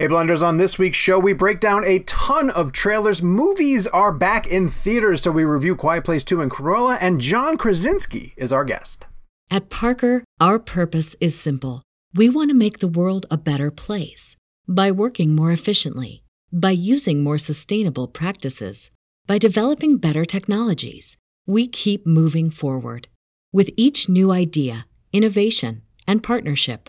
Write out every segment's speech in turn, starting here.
Hey Blenders, on this week's show, we break down a ton of trailers. Movies are back in theaters, so we review Quiet Place 2 and Cruella, and John Krasinski is our guest. At Parker, our purpose is simple. We want to make the world a better place by working more efficiently, by using more sustainable practices, by developing better technologies. We keep moving forward. With each new idea, innovation, and partnership,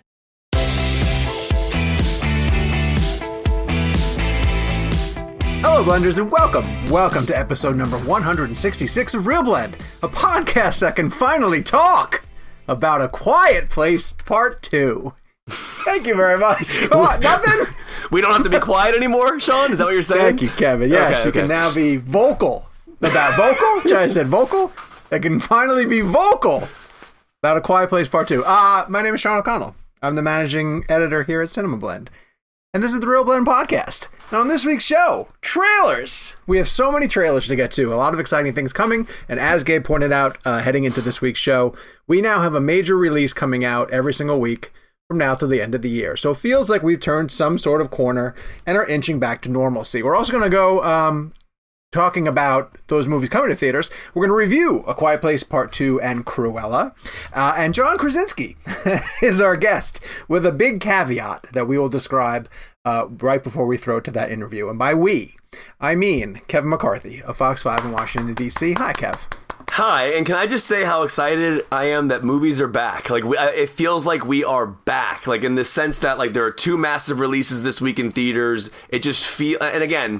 Hello, Blenders, and welcome. Welcome to episode number 166 of Real Blend, a podcast that can finally talk about A Quiet Place Part 2. Thank you very much. Come on, nothing? We don't have to be quiet anymore, Sean? Is that what you're saying? Thank you, Kevin. Yes, Okay, you okay. can now be vocal about vocal. Should I said vocal? That can finally be vocal about A Quiet Place Part 2. Uh, my name is Sean O'Connell. I'm the managing editor here at Cinema Blend. And this is the Real Blend Podcast. And on this week's show, trailers. We have so many trailers to get to, a lot of exciting things coming. And as Gabe pointed out, uh, heading into this week's show, we now have a major release coming out every single week from now to the end of the year. So it feels like we've turned some sort of corner and are inching back to normalcy. We're also going to go um, talking about those movies coming to theaters. We're going to review A Quiet Place Part 2 and Cruella. Uh, and John Krasinski is our guest with a big caveat that we will describe uh, right before we throw to that interview. And by we, I mean Kevin McCarthy of Fox 5 in Washington, D.C. Hi, Kev. Hi, and can I just say how excited I am that movies are back? Like, we, it feels like we are back. Like in the sense that like there are two massive releases this week in theaters. It just feel, and again,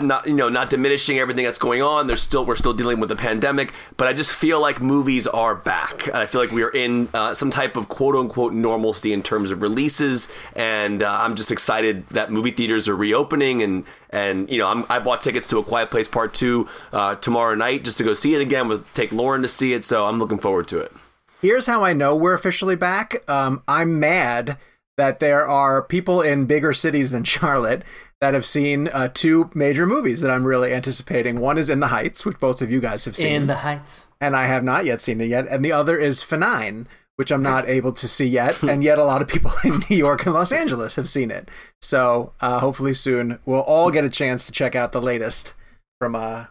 not you know not diminishing everything that's going on. There's still we're still dealing with the pandemic, but I just feel like movies are back. I feel like we are in uh, some type of quote unquote normalcy in terms of releases, and uh, I'm just excited that movie theaters are reopening and. And you know, I'm, I bought tickets to A Quiet Place Part Two uh, tomorrow night just to go see it again. With take Lauren to see it, so I'm looking forward to it. Here's how I know we're officially back. Um, I'm mad that there are people in bigger cities than Charlotte that have seen uh, two major movies that I'm really anticipating. One is In the Heights, which both of you guys have seen, in the heights. and I have not yet seen it yet. And the other is F9, which I'm not able to see yet, and yet a lot of people in New York and Los Angeles have seen it. So uh, hopefully soon we'll all get a chance to check out the latest from uh,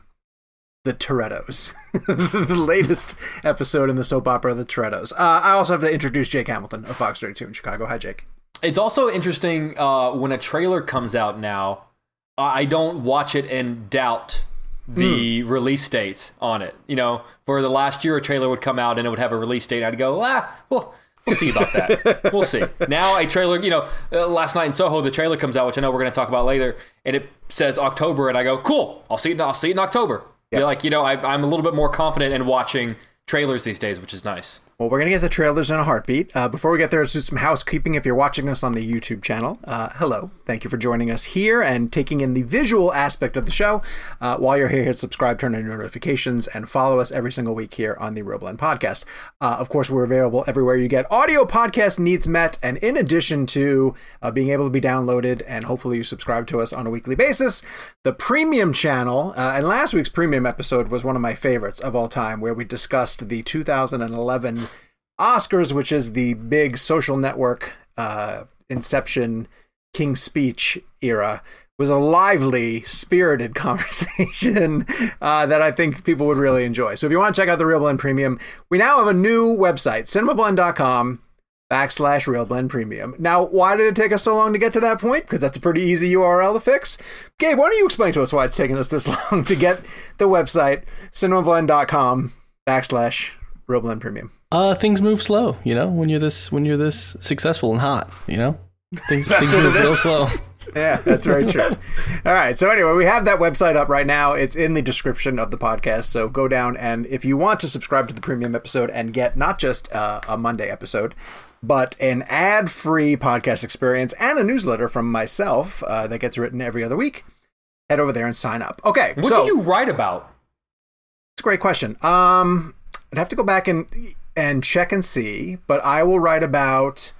the Torettos, the latest episode in the soap opera The Torettos. Uh, I also have to introduce Jake Hamilton of Fox 32 in Chicago. Hi, Jake. It's also interesting uh, when a trailer comes out now. I don't watch it and doubt the release date on it. You know, for the last year, a trailer would come out and it would have a release date. I'd go, ah, well, we'll see about that. we'll see. Now, a trailer, you know, uh, last night in Soho, the trailer comes out, which I know we're going to talk about later, and it says October, and I go, cool, I'll see it. I'll see it in October. Feel like you know, I, I'm a little bit more confident in watching trailers these days, which is nice. Well, we're going to get the trailers in a heartbeat. Uh, before we get there, let's do some housekeeping. If you're watching us on the YouTube channel, uh, hello. Thank you for joining us here and taking in the visual aspect of the show. Uh, while you're here, hit subscribe, turn on your notifications, and follow us every single week here on the Real Blend Podcast. Uh, of course, we're available everywhere you get audio podcast needs met. And in addition to uh, being able to be downloaded and hopefully you subscribe to us on a weekly basis, the premium channel, uh, and last week's premium episode was one of my favorites of all time, where we discussed the 2011 Oscars, which is the big social network uh, Inception King's Speech era, was a lively, spirited conversation uh, that I think people would really enjoy. So if you want to check out the Real Blend Premium, we now have a new website, cinemablend.com backslash Real Blend Premium. Now, why did it take us so long to get to that point? Because that's a pretty easy URL to fix. Gabe, why don't you explain to us why it's taken us this long to get the website, cinemablend.com backslash Real Blend Premium? Uh, things move slow, you know, when you're this when you're this successful and hot, you know? Things things move real slow. Yeah, that's very true. All right. So anyway, we have that website up right now. It's in the description of the podcast. So go down and if you want to subscribe to the premium episode and get not just uh, a Monday episode, but an ad-free podcast experience and a newsletter from myself uh, that gets written every other week, head over there and sign up. Okay. What so do you write about? it's a great question. Um, I'd have to go back and and check and see, but I will write about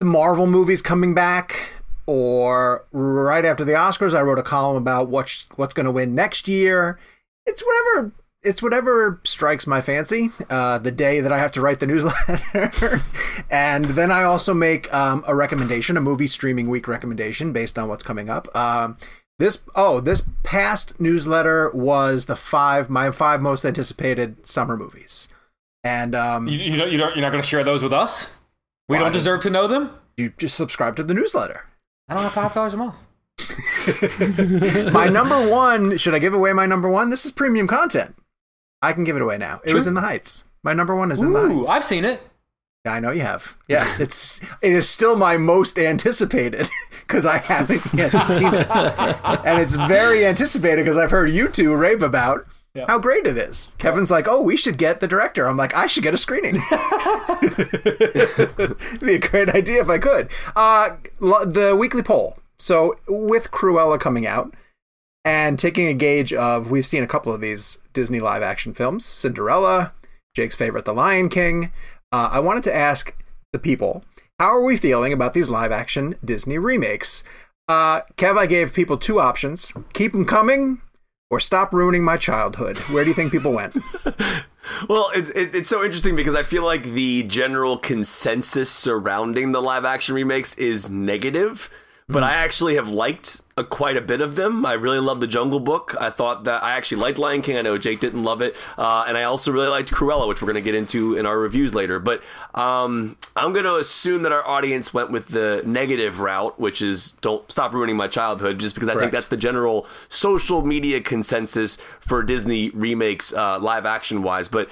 the Marvel movies coming back, or right after the Oscars, I wrote a column about what's what's going to win next year. It's whatever. It's whatever strikes my fancy. Uh, the day that I have to write the newsletter, and then I also make um, a recommendation, a movie streaming week recommendation based on what's coming up. Um, this oh, this past newsletter was the five my five most anticipated summer movies, and um, You, you don't, you don't, you're not going to share those with us? We Why? don't deserve to know them? you just subscribe to the newsletter. I don't have five dollars a month. my number one, should I give away my number one? This is premium content. I can give it away now. It was in the Heights. My number one is in the Ooh, Heights. I've seen it. I know you have. Yeah, it's it is still my most anticipated because I haven't yet seen it, and it's very anticipated because I've heard you two rave about how great it is. Kevin's like, "Oh, we should get the director." I'm like, "I should get a screening." It'd be a great idea if I could. Uh, the weekly poll. So with Cruella coming out and taking a gauge of, we've seen a couple of these Disney live action films: Cinderella, Jake's favorite, The Lion King. Uh, I wanted to ask the people, how are we feeling about these live action Disney remakes? Uh, Kev, I gave people two options keep them coming or stop ruining my childhood. Where do you think people went? Well, it's it, it's so interesting because I feel like the general consensus surrounding the live action remakes is negative, but I actually have liked a, quite a bit of them. I really love the Jungle Book. I thought that I actually liked Lion King. I know Jake didn't love it, uh, and I also really liked Cruella, which we're going to get into in our reviews later. But um, I'm going to assume that our audience went with the negative route, which is don't stop ruining my childhood, just because I think that's the general social media consensus for Disney remakes, uh, live action wise. But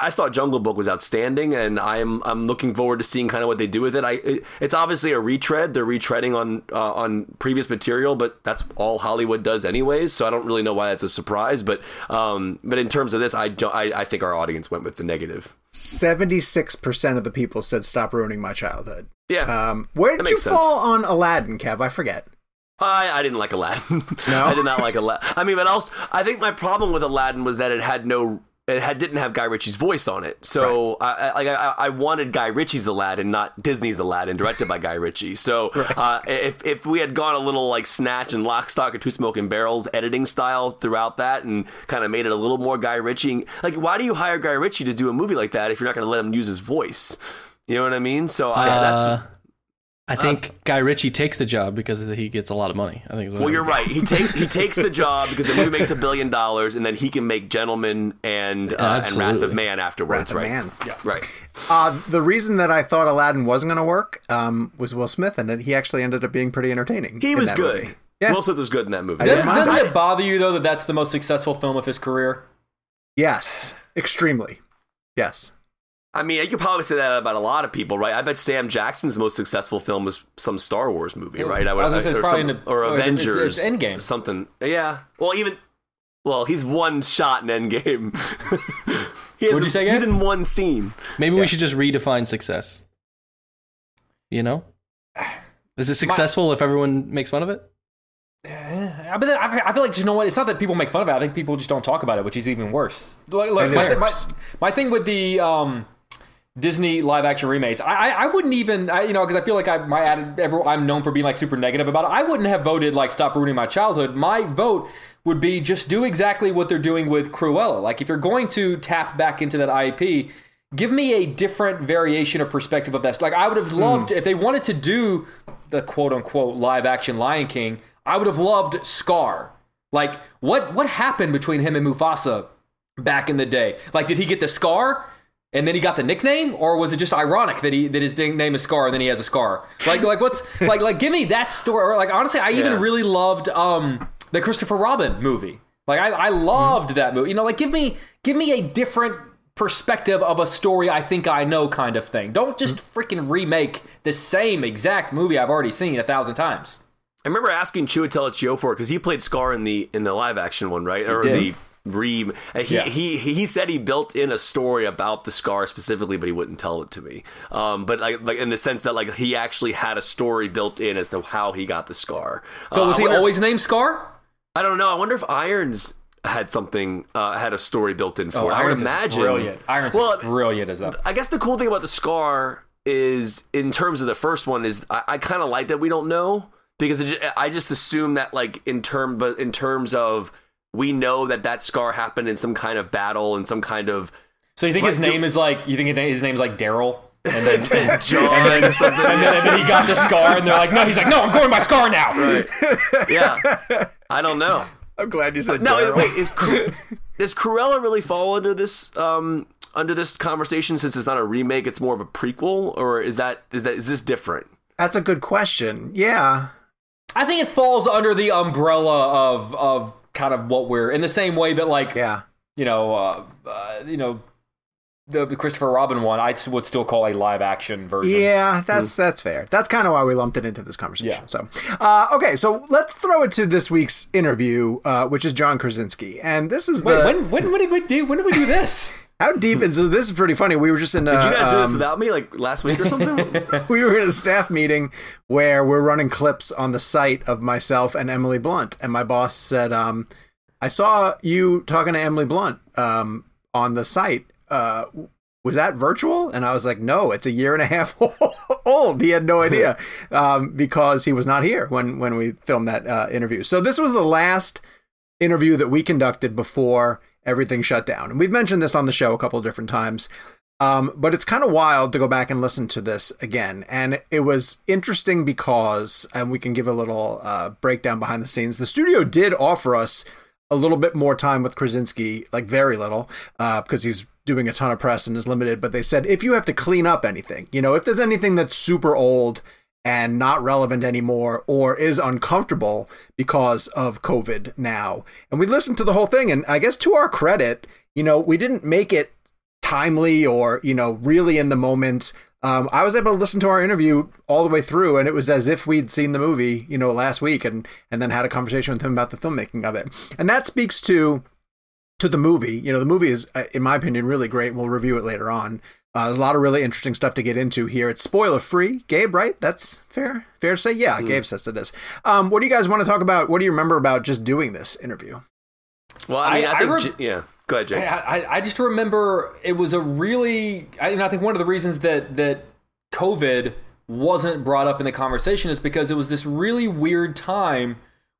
I thought Jungle Book was outstanding, and I'm I'm looking forward to seeing kind of what they do with it. I it, it's obviously a retread; they're retreading on uh, on previous material, but that's all Hollywood does anyways. So I don't really know why that's a surprise. But um, but in terms of this, I don't- I, I think our audience went with the negative. 76% of the people said stop ruining my childhood. Yeah, Um, where did you sense. fall on Aladdin, Kev? I forget. I, I didn't like Aladdin. No? I did not like Aladdin. I mean, but also, I think my problem with Aladdin was that it had no, it had didn't have Guy Ritchie's voice on it. So I, I, like, I, I wanted Guy Ritchie's Aladdin, not Disney's Aladdin, directed by Guy Ritchie. So uh, if if we had gone a little like Snatch and Lock, Stock, and Two Smoking Barrels editing style throughout that, and kind of made it a little more Guy Ritchie, like why do you hire Guy Ritchie to do a movie like that if you're not going to let him use his voice? You know what I mean? So I, that's Uh, I think Guy Ritchie takes the job because he gets a lot of money. I think. is Well, I you're think. right. He takes he takes the job because the movie makes a billion dollars, and then he can make Gentleman and uh, and Wrath of Man afterwards. Wrath of right? Man. Yeah. Right. Uh, the reason that I thought Aladdin wasn't going to work um, was Will Smith, and he actually ended up being pretty entertaining. He was good. movie. Yeah. Will Smith was good in that movie. I Doesn't, doesn't that. it bother you though that that's the most successful film of his career? Yes, extremely. Yes. I mean, you could probably say that about a lot of people, right? I bet Sam Jackson's most successful film was some Star Wars movie, right? I was gonna say it's or, probably some- in the- or or it's- Avengers, it's Endgame. something. Yeah. Well, even well, he's one shot in Endgame. he What'd you a- say, He's in one scene. Maybe we should just redefine success. You know, is it successful if everyone makes fun of it? Yeah, but then I I feel like you know what? It's not that people make fun of it. I think people just don't talk about it, which is even worse. Like, look, my, my, worse. my thing with the um, Disney live action remakes, I, I, I wouldn't even, I, you know, because I feel like I, my atti- every- I'm known for being like super negative about it. I wouldn't have voted like stop ruining my childhood. My vote would be just do exactly what they're doing with Cruella. Like if you're going to tap back into that IP, give me a different variation or perspective of that. Like I would have hmm. loved if they wanted to do the quote unquote live action Lion King. I would have loved Scar. Like, what what happened between him and Mufasa back in the day? Like, did he get the scar? And then he got the nickname, or was it just ironic that he that his name is Scar and then he has a scar? Like, like what's like like give me that story. Or like honestly, I even Yeah. really loved um the Christopher Robin movie. Like I, I loved that movie. You know, like give me give me a different perspective of a story I think I know kind of thing. Don't just freaking remake the same exact movie I've already seen a thousand times. I remember asking Chiwetel Ejiofor because he played Scar in the in the live action one, right? Or did. the re. and He, Yeah. he he said he built in a story about the Scar specifically, but he wouldn't tell it to me. Um, but like like in the sense that like he actually had a story built in as to how he got the Scar. So Uh, was he always named Scar? I don't know. I wonder if Irons had something uh, had a story built in for it. I would Irons imagine brilliant. Irons Well, is brilliant as that. I guess the cool thing about the scar is, in terms of the first one, is I, I kind of like that we don't know because it, I just assume that like in term, but in terms of we know that that scar happened in some kind of battle and some kind of So you think his Right, do- name is like you think his name- his name's like Daryl? And then, John or something. and, then, and then he got the scar, and they're like, "No." He's like, "No, I'm going by scar now." yeah, I don't know. I'm glad you said No, Daryl. wait, is Cru- does Cruella really fall under this um under this conversation since it's not a remake? It's more of a prequel, or is that is that is this different? That's a good question. Yeah. I think it falls under the umbrella of of kind of what we're in the same way that like Yeah. you know uh, uh, you know the Christopher Robin one I would still call a live action version. Yeah, that's that's fair. That's kind of why we lumped it into this conversation. Yeah. So, uh, okay, so let's throw it to this week's interview, uh, which is John Krasinski, and this is Wait, the when when when did we do when did we do this? how deep is this is pretty funny. We were just in. Uh, Did you guys do this um, without me, like last week or something? we were in a staff meeting where we're running clips on the site of myself and Emily Blunt, and my boss said, um, "I saw you talking to Emily Blunt um, on the site. Uh, was that virtual?" And I was like, "No, it's a year and a half old." He had no idea um, because he was not here when when we filmed that uh, interview. So this was the last interview that we conducted before everything shut down. And we've mentioned this on the show a couple of different times. Um, but it's kind of wild to go back and listen to this again. And it was interesting because, and we can give a little uh, breakdown behind the scenes. The studio did offer us a little bit more time with Krasinski, like very little, uh, because he's doing a ton of press and is limited. But they said if you have to clean up anything, you know, if there's anything that's super old and not relevant anymore or is uncomfortable because of COVID now. And we listened to the whole thing. And I guess to our credit, you know, we didn't make it timely or, you know, really in the moment. Um, I was able to listen to our interview all the way through, and it was as if we'd seen the movie, you know, last week, and and then had a conversation with him about the filmmaking of it, and that speaks to to the movie. You know, the movie is, uh, in my opinion, really great. We'll review it later on. Uh, there's a lot of really interesting stuff to get into here. It's spoiler free, Gabe. Right? That's fair. Fair to say. Yeah, Gabe says it is. Um, what do you guys want to talk about? What do you remember about just doing this interview? Well, I mean, I- I, I think, rem- J- yeah. Go ahead, Jake. I, I, I just remember it was a really. I, and I think one of the reasons that that COVID wasn't brought up in the conversation is because it was this really weird time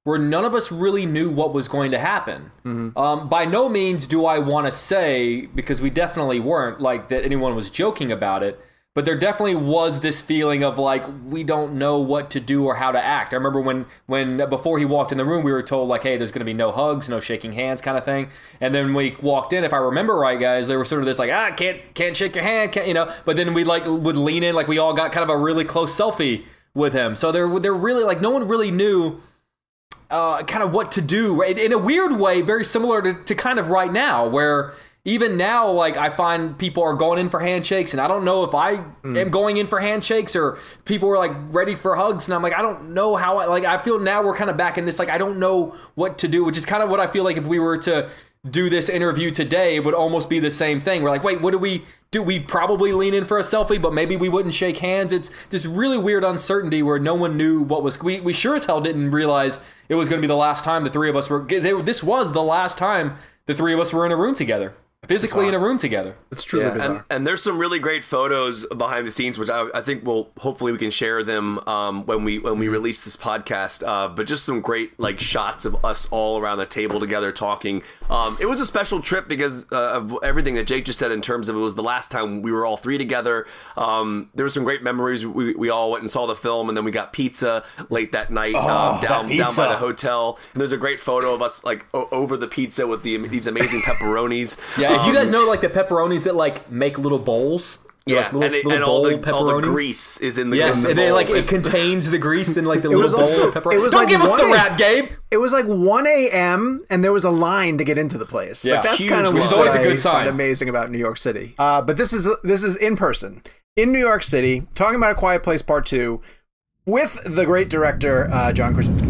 where none of us really knew what was going to happen. Um, by no means do I want to say because we definitely weren't like that anyone was joking about it. But there definitely was this feeling of like we don't know what to do or how to act. I remember when when before he walked in the room, we were told like, "Hey, there's going to be no hugs, no shaking hands, kind of thing." And then we walked in. If I remember right, guys, there was sort of this like, "Ah, can't can't shake your hand," can't you know? But then we like would lean in, like we all got kind of a really close selfie with him. So there there really like no one really knew uh, kind of what to do right? in a weird way, very similar to, to kind of right now, where even now, like I find people are going in for handshakes, and I don't know if I am going in for handshakes or people are like ready for hugs, and I'm like, I don't know how. I, like I feel now we're kind of back in this, like I don't know what to do, which is kind of what I feel like if we were to do this interview today, it would almost be the same thing. We're like, wait, what do we do? We probably lean in for a selfie, but maybe we wouldn't shake hands. It's this really weird uncertainty where no one knew what was. We, we sure as hell didn't realize it was going to be the last time the three of us were. it- This was the last time the three of us were in a room together. Physically in a room together. It's truly Yeah, bizarre. and, and there's some really great photos behind the scenes, which I, I think will hopefully we can share them um, when we when we release this podcast. Uh, but just some great like shots of us all around the table together talking. Um, it was a special trip because uh, of everything that Jake just said in terms of it was the last time we were all three together. Um, there were some great memories. We, we all went and saw the film, and then we got pizza late that night um, that down down by the hotel. And there's a great photo of us like o- over the pizza with the these amazing pepperonis. Yeah, if you Um, guys know like the pepperonis that like make little bowls. Yeah, like, little, and, it, and all, the, all the pepperonis. grease is in the Yes, in the and bowl. like it contains the grease in like the little bowl also- of pepperoni. it was Don't like give us the one- rap, Gabe. It was like 1 a.m. and there was a line to get into the place. Yeah. like that's kind of Which is always a good sign. amazing about New York City. Uh, but this is this is in person in New York City, talking about a Quiet Place Part Two with the great director uh, John Krasinski.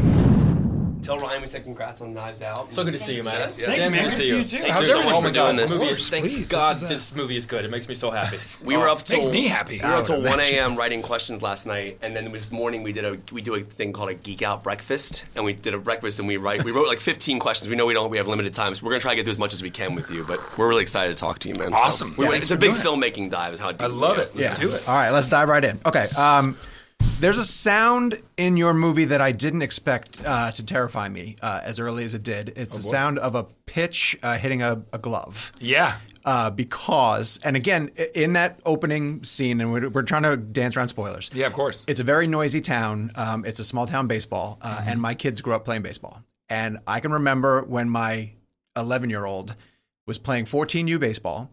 Tell Ryan we said congrats on Knives Out. So good to see you, man. Success, yeah. Thank Damn you, man. good Good to see you. Thank How's you so much for my God, doing this. movie is- Thank Please, God this is, this movie is good. It makes me so happy. We were up till Makes me happy. We were up till 1 a.m. writing questions last night, and then this morning we did a we do a thing called a geek out breakfast, and we did a breakfast and we write we wrote like 15 questions. We know we don't we have limited time, so we're gonna try to get through as much as we can with you. But we're really excited to talk to you, man. So, Awesome. we- it's a big doing it. filmmaking dive. Is how I love it. Let's do it. All right, let's dive right in. Okay. Um, There's a sound in your movie that I didn't expect uh, to terrify me uh, as early as it did. It's the sound of a pitch uh, hitting a, a glove. Yeah. Uh, because, and again, in that opening scene, and we're, we're trying to dance around spoilers. Yeah, of course. It's a very noisy town. Um, it's a small town baseball, uh, and my kids grew up playing baseball. And I can remember when my 11 year old was playing 14U baseball.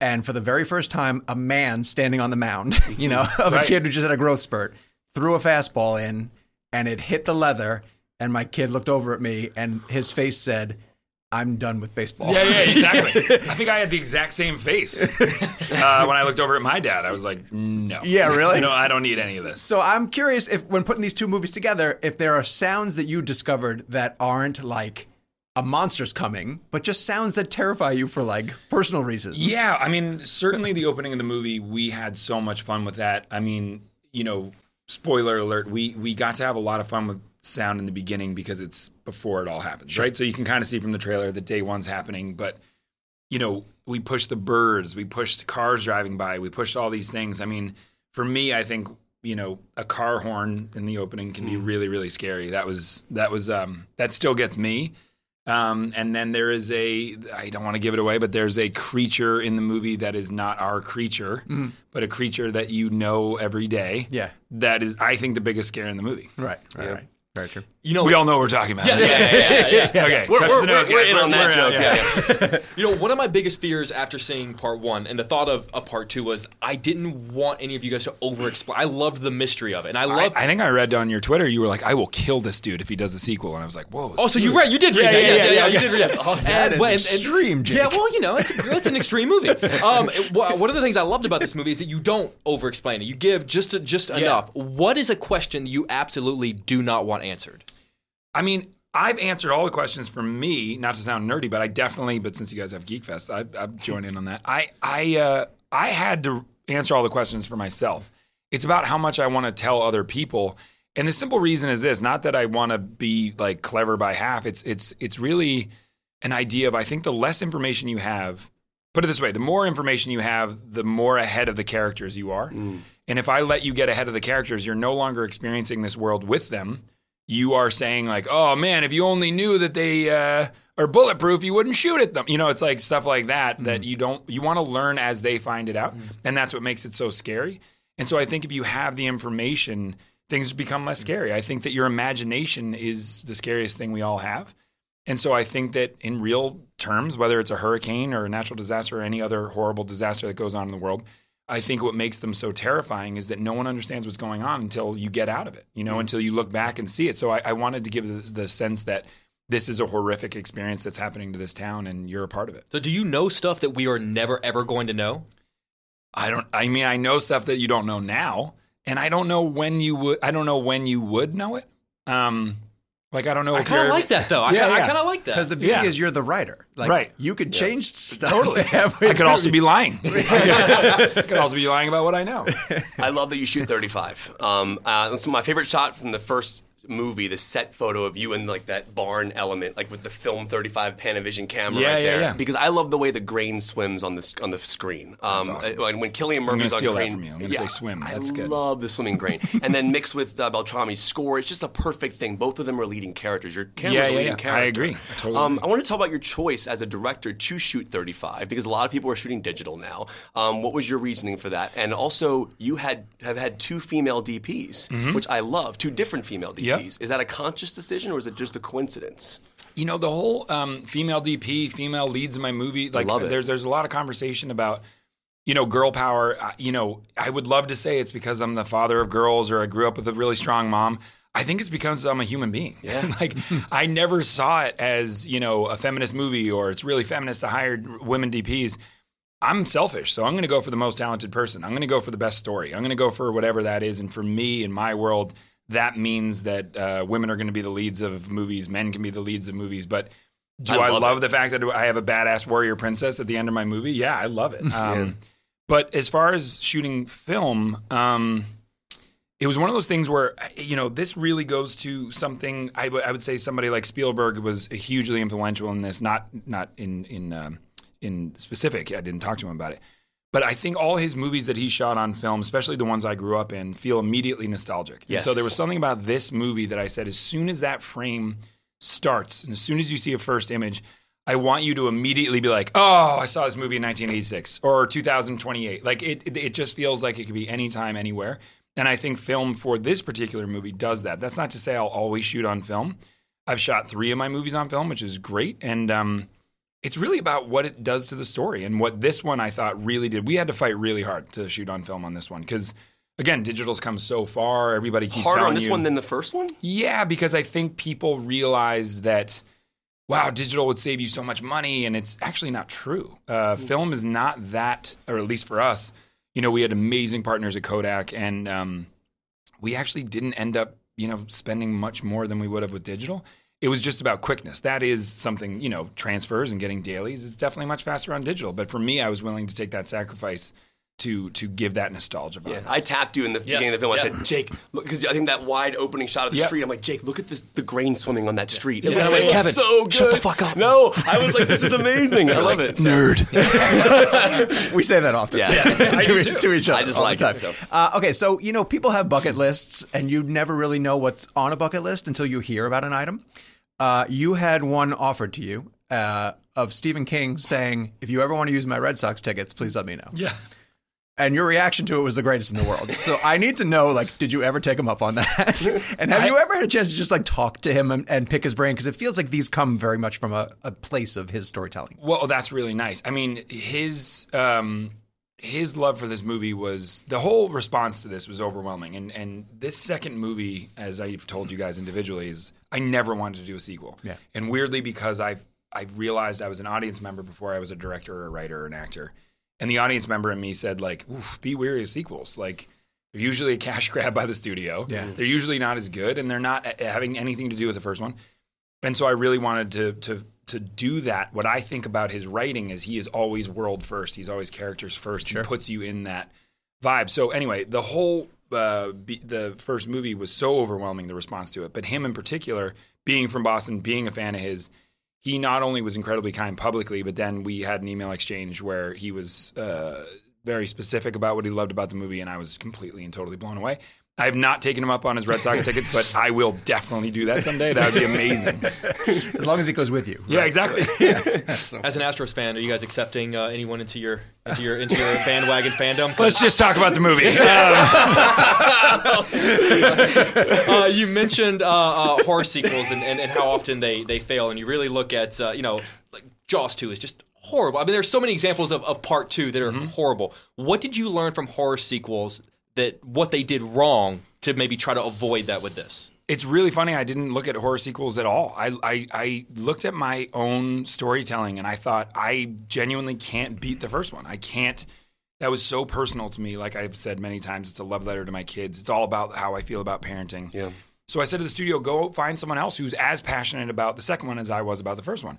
And for the very first time, a man standing on the mound, you know, of a kid who just had a growth spurt, threw a fastball in and it hit the leather. And my kid looked over at me and his face said, I'm done with baseball. Yeah, yeah, exactly. I think I had the exact same face uh, when I looked over at my dad. I was like, no. Yeah, really? No, I don't need any of this. So I'm curious if, when putting these two movies together, if there are sounds that you discovered that aren't like a monster's coming, but just sounds that terrify you for like personal reasons. Yeah, I mean, certainly the opening of the movie, we had so much fun with that. I mean, you know, spoiler alert, we we got to have a lot of fun with sound in the beginning because it's before it all happens, right? So you can kind of see from the trailer that day one's happening, but you know, we pushed the birds, we pushed cars driving by, we pushed all these things. I mean, for me, I think you know a car horn in the opening can be really really scary. That was that was um that still gets me. Um, and then there is a I don't want to give it away, but there's a creature in the movie that is not our creature, but a creature that you know every day. Yeah. that is I think the biggest scare in the movie. Right. Right. right. Very true. You know, We all know what we're talking about. yeah, yeah, yeah, yeah, yeah. Okay, We're, we're, nose, we're, in on that joke. Yeah, yeah. You know, one of my biggest fears after seeing part one and the thought of a part two was I didn't want any of you guys to over explain. I loved the mystery of it. And I I, love. I think I read on your Twitter you were like, "I will kill this dude if he does a sequel," and I was like, "Whoa!" Oh, so you read? You did read Yeah, that? yeah, yeah, yeah, yeah, You did read that. That And- is well, and- extreme, Jake. Yeah, well, you know, it's a, it's an extreme movie. Um, it- one of the things I loved about this movie is that you don't over-explain it. You give just just enough. What is a question you absolutely do not want answered? I mean, I've answered all the questions for me. Not to sound nerdy, but I definitely. But since you guys have Geek Fest, I, I've joined in on that. I I uh, I had to answer all the questions for myself. It's about how much I want to tell other people, and the simple reason is this: not that I want to be like clever by half. It's it's it's really an idea of I think the less information you have. Put it this way: the more information you have, the more ahead of the characters you are. And if I let you get ahead of the characters, you're no longer experiencing this world with them you are saying like, "Oh man, if you only knew that they uh, are bulletproof, you wouldn't shoot at them." You know, it's like stuff like that that you don't you want to learn as they find it out, and that's what makes it so scary. And so I think if you have the information, things become less scary. I think that your imagination is the scariest thing we all have. And so I think that in real terms, whether it's a hurricane or a natural disaster or any other horrible disaster that goes on in the world, I think what makes them so terrifying is that no one understands what's going on until you get out of it, you know, until you look back and see it. So I, I wanted to give the, the sense that this is a horrific experience that's happening to this town and you're a part of it. So, do you know stuff that we are never ever going to know? I don't, I mean, I know stuff that you don't know now, and I don't know when you would, I don't know when you would know it. Um, like, I don't know I kind of like that though. I Yeah, kind of yeah. I kind of like that. Because the beauty Yeah. is you're the writer. Like, Right. You could change stuff. Totally. I could also be lying. I could, I could also be lying about what I know. I love that you shoot 35. Um, uh, this is my favorite shot from the first movie, the set photo of you in like that barn element, like with the film 35 Panavision camera Yeah, right yeah, there. yeah. Because I love the way the grain swims on the on the screen. Um, awesome. and when Cillian Murphy's on grain. I'm gonna say swim. That's I good. love the swimming grain, and then mixed with uh, Beltrami's score, it's just a perfect thing. Both of them are leading characters. Your camera's Yeah, a leading yeah. character. I agree. I totally um, agree. I want to talk about your choice as a director to shoot 35 because a lot of people are shooting digital now. Um, what was your reasoning for that? And also, you had have had two female DPs, which I love. Two different female DPs. Yep. Is that a conscious decision or is it just a coincidence? You know, the whole um, female DP, female leads in my movie. Like, there's there's a lot of conversation about, you know, girl power. You know, I would love to say it's because I'm the father of girls or I grew up with a really strong mom. I think it's because I'm a human being. Yeah. like, I never saw it as you know a feminist movie or it's really feminist to hire women DPs. I'm selfish, so I'm going to go for the most talented person. I'm going to go for the best story. I'm going to go for whatever that is. And for me, in my world, that means that uh, women are going to be the leads of movies, men can be the leads of movies. But do I I, love it. the fact that I have a badass warrior princess at the end of my movie? Yeah, I love it. Um, But as far as shooting film, um, it was one of those things where you know this really goes to something. I would- would say somebody like Spielberg was hugely influential in this. Not not in in um, in specific. I didn't talk to him about it. But I think all his movies that he shot on film, especially the ones I grew up in, feel immediately nostalgic. And Yes. So there was something about this movie that I said, as soon as that frame starts, and as soon as you see a first image, I want you to immediately be like, "Oh, I saw this movie in 1986 or 2028." Like it, it, it just feels like it could be anytime, anywhere. And I think film for this particular movie does that. That's not to say I'll always shoot on film. I've shot three of my movies on film, which is great, and um, it's really about what it does to the story and what this one I thought really did. We had to fight really hard to shoot on film on this one because. Again, digital's come so far. Everybody keeps Harder on this you, one than the first one? yeah, because I think people realize that, wow, digital would save you so much money, and it's actually not true. Uh, film is not that, or at least for us, you know, we had amazing partners at Kodak, and um, we actually didn't end up, you know, spending much more than we would have with digital. It was just about quickness. That is something, you know, transfers and getting dailies is definitely much faster on digital. But for me, I was willing to take that sacrifice to to give that nostalgia. Yeah. I tapped you in the beginning of the film. I yeah. said, "Jake, look," because I think that wide opening shot of the Yep. street. I'm like, "Jake, look at this, the grain swimming on that street." Yeah, And I was yeah, like, yeah. "Kevin, so good." shut the fuck up. No, I was like, "This is amazing. I love it." Nerd. We say that often. Yeah. to, to each other. I just all like the it, so. Uh, okay, so you know, people have bucket lists, and you never really know what's on a bucket list until you hear about an item. Uh, you had one offered to you uh, of Stephen King saying, "If you ever want to use my Red Sox tickets, please let me know." Yeah. And your reaction to it was the greatest in the world. So I need to know, like, did you ever take him up on that? and have you ever had a chance to just like talk to him and, and pick his brain? Because it feels like these come very much from a, a place of his storytelling. Well, that's really nice. I mean, his um, his love for this movie was the whole response to this was overwhelming. And and this second movie, as I've told you guys individually, is I never wanted to do a sequel. Yeah. And weirdly, because I've I've realized I was an audience member before I was a director or a writer or an actor, and the audience member in me said like, Oof, "Be wary of sequels." Like. They're usually a cash grab by the studio. Yeah. They're usually not as good, and they're not uh, having anything to do with the first one. And so I really wanted to to to do that. What I think about his writing is he is always world first. He's always characters first. He puts you in that vibe. So anyway, the whole uh, be, the first movie was so overwhelming the response to it. But him in particular, being from Boston, being a fan of his, he not only was incredibly kind publicly, but then we had an email exchange where he was uh, very specific about what he loved about the movie, and I was completely and totally blown away. I have not taken him up on his Red Sox tickets, but I will definitely do that someday. That would be amazing. As long as he goes with you. Yeah, exactly. As an Astros fan, are you guys accepting uh, anyone into your into your into your bandwagon fandom? Let's just talk about the movie. uh, you mentioned uh, uh, horror sequels and, and, and how often they, they fail, and you really look at uh, you know like Jaws two is just horrible. I mean, there's so many examples of, of part two that are horrible. What did you learn from horror sequels that what they did wrong to maybe try to avoid that with this? it's really funny. I didn't look at horror sequels at all. I, I, I looked at my own storytelling and I thought I genuinely can't beat the first one. I can't. That was so personal to me. Like I've said many times, it's a love letter to my kids. It's all about how I feel about parenting. Yeah. So I said to the studio, go find someone else who's as passionate about the second one as I was about the first one.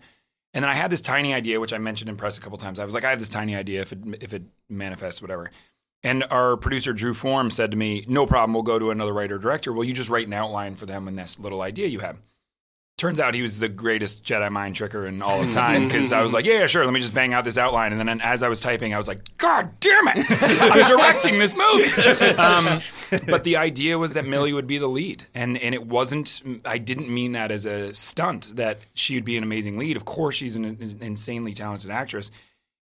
And then I had this tiny idea, which I mentioned in press a couple times. I was like, I have this tiny idea. If it if it manifests, whatever. And our producer Drew Form said to me, "No problem, we'll go to another writer director. Will you just write an outline for them and this little idea you have." Turns out he was the greatest Jedi mind tricker in all of time because I was like, yeah, yeah, sure, let me just bang out this outline. And then as I was typing, I was like, God damn it, I'm directing this movie. Um, but the idea was that Millie would be the lead. And, and it wasn't, I didn't mean that as a stunt that she would be an amazing lead. Of course, she's an, an insanely talented actress.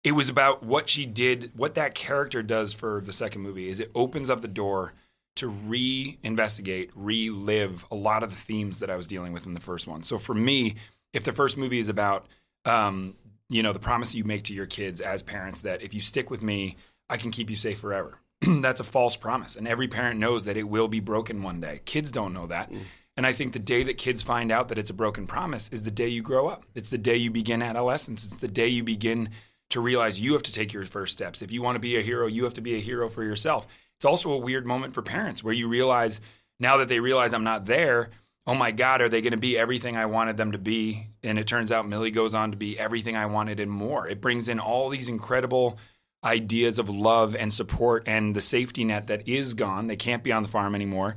It was about what she did, what that character does for the second movie is it opens up the door to re-investigate, relive a lot of the themes that I was dealing with in the first one. So for me, if the first movie is about, um, you know, the promise you make to your kids as parents that if you stick with me, I can keep you safe forever. That's a false promise, and every parent knows that it will be broken one day. Kids don't know that. And I think the day that kids find out that it's a broken promise is the day you grow up. It's the day you begin adolescence. It's the day you begin to realize you have to take your first steps. If you want to be a hero, you have to be a hero for yourself. It's also a weird moment for parents where you realize now that they realize I'm not there, oh my God, are they going to be everything I wanted them to be? And it turns out Millie goes on to be everything I wanted and more. It brings in all these incredible ideas of love and support and the safety net that is gone. They can't be on the farm anymore.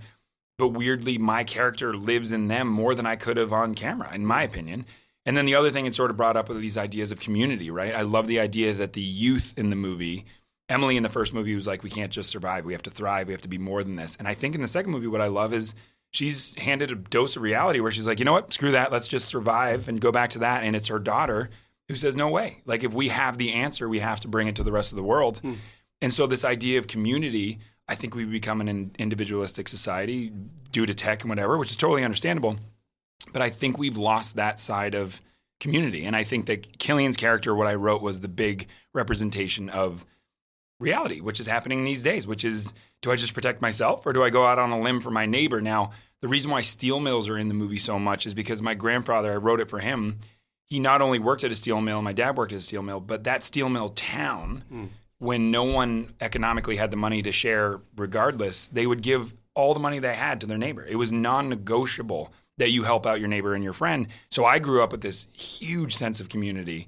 But weirdly, my character lives in them more than I could have on camera, in my opinion. And then the other thing it sort of brought up with these ideas of community, right? I love the idea that the youth in the movie Emily in the first movie was like, we can't just survive. We have to thrive. We have to be more than this. And I think in the second movie, what I love is she's handed a dose of reality where she's like, you know what? Screw that. Let's just survive and go back to that. And it's her daughter who says, no way. Like, if we have the answer, we have to bring it to the rest of the world. Hmm. And so, this idea of community, I think we've become an individualistic society due to tech and whatever, which is totally understandable. But I think we've lost that side of community. And I think that Cillian's character, what I wrote, was the big representation of reality, which is happening these days, which is do I just protect myself or do I go out on a limb for my neighbor? Now, the reason why steel mills are in the movie so much is because my grandfather, I wrote it for him. He not only worked at a steel mill, my dad worked at a steel mill, but that steel mill town, hmm. when no one economically had the money to share regardless, they would give all the money they had to their neighbor. It was non negotiable that you help out your neighbor and your friend. So I grew up with this huge sense of community.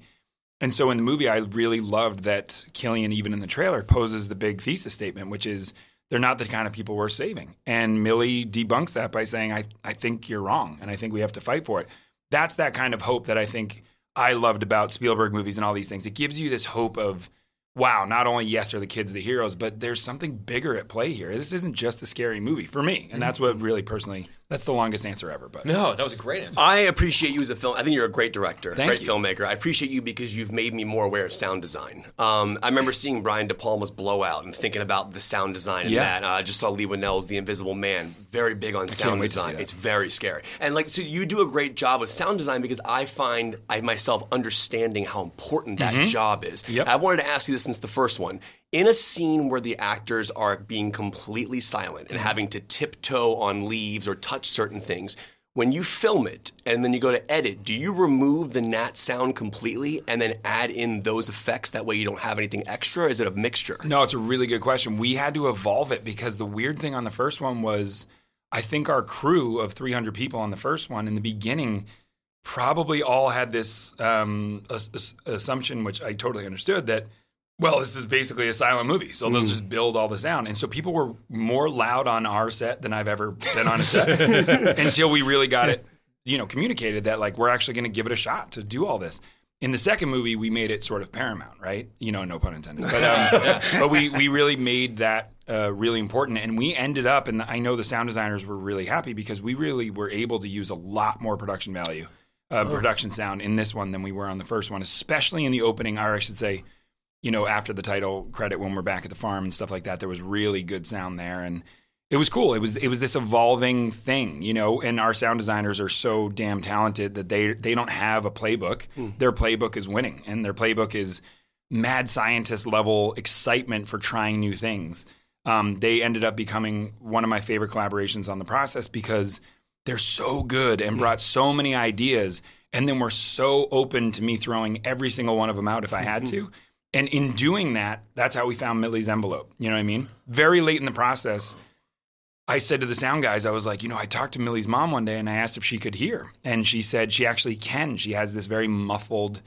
And so in the movie, I really loved that Cillian, even in the trailer, poses the big thesis statement, which is they're not the kind of people we're saving. And Millie debunks that by saying, I, I think you're wrong, and I think we have to fight for it. That's that kind of hope that I think I loved about Spielberg movies and all these things. It gives you this hope of, wow, not only yes are the kids the heroes, but there's something bigger at play here. This isn't just a scary movie for me. And that's what really personally, that's the longest answer ever. But No, that was a great answer. I appreciate you as a film. I think you're a great director, Thank great you. filmmaker. I appreciate you because you've made me more aware of sound design. Um, I remember seeing Brian De Palma's Blowout and thinking about the sound design in Yeah. that. Uh, I just saw Leigh Whannell's The Invisible Man. Very big on sound wait to see design. It's very scary. And like, so you do a great job with sound design because I find I myself understanding how important that job is. Mm-hmm. Yep. I wanted to ask you this since the first one. In a scene where the actors are being completely silent Mm-hmm. and having to tiptoe on leaves or touch certain things, when you film it and then you go to edit, do you remove the nat sound completely and then add in those effects? That way you don't have anything extra? Or is it a mixture? No, it's a really good question. We had to evolve it because the weird thing on the first one was I think our crew of 300 people on the first one in the beginning probably all had this um, as- as- assumption, which I totally understood, that, well, this is basically a silent movie. So they'll just build all the sound. And so people were more loud on our set than I've ever been on a set until we really got it, you know, communicated that, like, we're actually going to give it a shot to do all this. In the second movie, we made it sort of paramount, right? You know, no pun intended. But, um, but we, we really made that uh, really important. And we ended up, and I know the sound designers were really happy because we really were able to use a lot more production value, uh, production sound in this one than we were on the first one, especially in the opening, or I should say, you know, after the title credit when we're back at the farm and stuff like that, there was really good sound there. And it was cool. It was it was this evolving thing, you know. And our sound designers are so damn talented that they they don't have a playbook. Their playbook is winning, and their playbook is mad scientist level excitement for trying new things. Um, they ended up becoming one of my favorite collaborations on the process because they're so good and brought so many ideas, and then were so open to me throwing every single one of them out if I had to. And in doing that, that's how we found Millie's envelope. You know what I mean? Very late in the process, I said to the sound guys, I was like, you know, I talked to Millie's mom one day and I asked if she could hear. And she said she actually can. She has this very muffled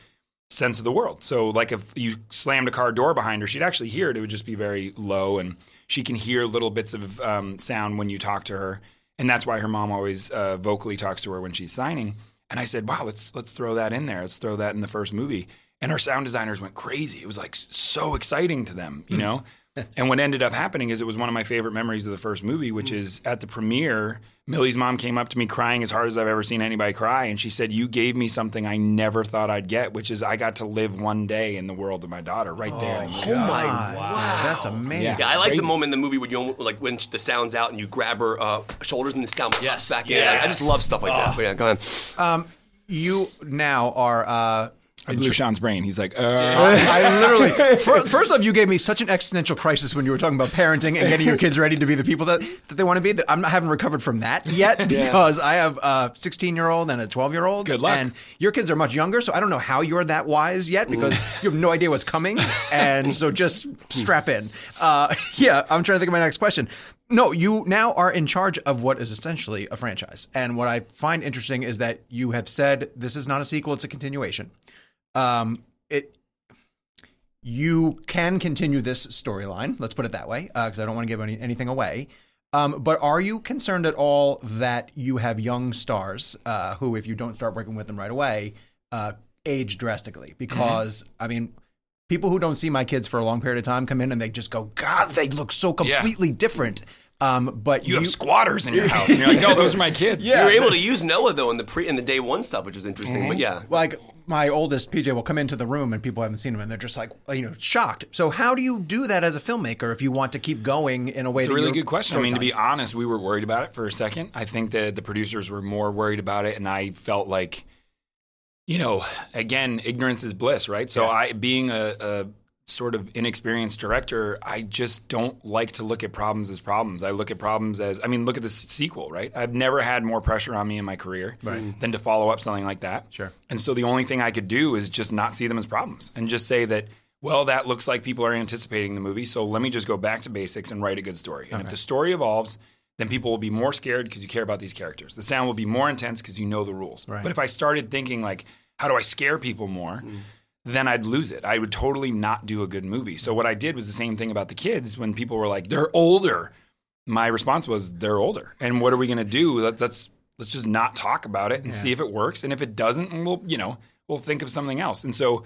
sense of the world. So, like if you slammed a car door behind her, she'd actually hear it. It would just be very low, and she can hear little bits of um, sound when you talk to her, and that's why her mom always uh, vocally talks to her when she's signing. And I said, "Wow, let's let's throw that in there. Let's throw that in the first movie." And our sound designers went crazy. It was like so exciting to them, you know. And what ended up happening is it was one of my favorite memories of the first movie, which is at the premiere, Millie's mom came up to me crying as hard as I've ever seen anybody cry. And she said, You gave me something I never thought I'd get, which is I got to live one day in the world of my daughter right there. in the. Oh my God, wow. That's amazing. Yeah, I like the moment in the movie when you like when the sound's out and you grab her uh, shoulders and the sound pops Yes. back in. Like, I just love stuff like that. But yeah, go ahead. Um, you now are. Uh, I blew Sean's brain. He's like, uh, I literally. fir- First off, you gave me such an existential crisis when you were talking about parenting and getting your kids ready to be the people that, that they want to be. That I'm not haven't recovered from that yet because I have a 16 year old and a 12 year old. Good luck. And your kids are much younger, so I don't know how you're that wise yet because you have no idea what's coming, and so just strap in. Uh, yeah, I'm trying to think of my next question. No, you now are in charge of what is essentially a franchise, and what I find interesting is that you have said this is not a sequel; it's a continuation um, it you can continue this storyline. Let's put it that way, because I don't want to give any, anything away. Um, but are you concerned at all that you have young stars uh, who, if you don't start working with them right away, uh, age drastically? Because I mean, people who don't see my kids for a long period of time come in and they just go, "God, they look so completely different." Um, but You have squatters in your house. And you're like, no, those are my kids. Yeah. You were able to use Noah though in the pre in the day one stuff, which was interesting. But yeah, like my oldest PJ will come into the room and people haven't seen him and they're just like you know shocked. So how do you do that as a filmmaker if you want to keep going in a way? It's a really good question. I mean, to be honest, we were worried about it for a second. I think that the producers were more worried about it, and I felt like, you know, again, ignorance is bliss, right? So I, being a, a sort of inexperienced director, I just don't like to look at problems as problems. I look at problems as, I mean, look at the sequel, right? I've never had more pressure on me in my career mm-hmm. than to follow up something like that. Sure. And so the only thing I could do is just not see them as problems and just say that, well, that looks like people are anticipating the movie. So let me just go back to basics and write a good story. And if the story evolves, then people will be more scared because you care about these characters. The sound will be more intense because you know the rules. Right. But if I started thinking like, how do I scare people more? Mm-hmm. Then I'd lose it. I would totally not do a good movie. So what I did was the same thing about the kids. When people were like, "They're older," my response was, "They're older." And what are we going to do? Let's let's let's just not talk about it and see if it works. And if it doesn't, we'll you know we'll think of something else. And so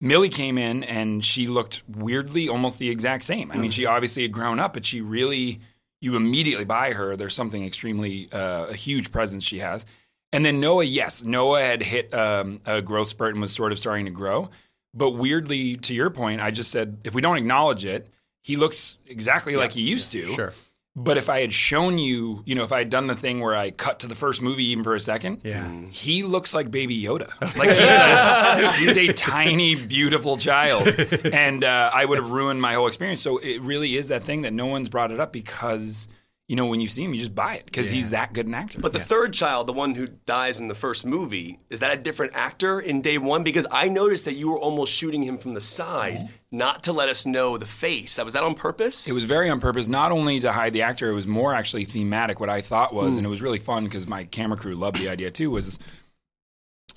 Millie came in and she looked weirdly almost the exact same. I mean, she obviously had grown up, but she really you immediately buy her. There's something extremely uh, a huge presence she has. And then Noah, yes, Noah had hit um, a growth spurt and was sort of starting to grow. But weirdly, to your point, I just said if we don't acknowledge it, he looks exactly like he used to. Sure. But if I had shown you, you know, if I had done the thing where I cut to the first movie even for a second, Yeah. he looks like Baby Yoda. Like he's a, he's a tiny, beautiful child, and uh, I would have ruined my whole experience. So it really is that thing that no one's brought it up because you know when you see him, you just buy it because he's that good an actor. But the third child, the one who dies in the first movie, is that a different actor in day one? Because I noticed that you were almost shooting him from the side, not to let us know the face. Was that on purpose? It was very on purpose, not only to hide the actor, it was more actually thematic. What I thought was, and hmm. it was really fun because my camera crew loved the idea too, was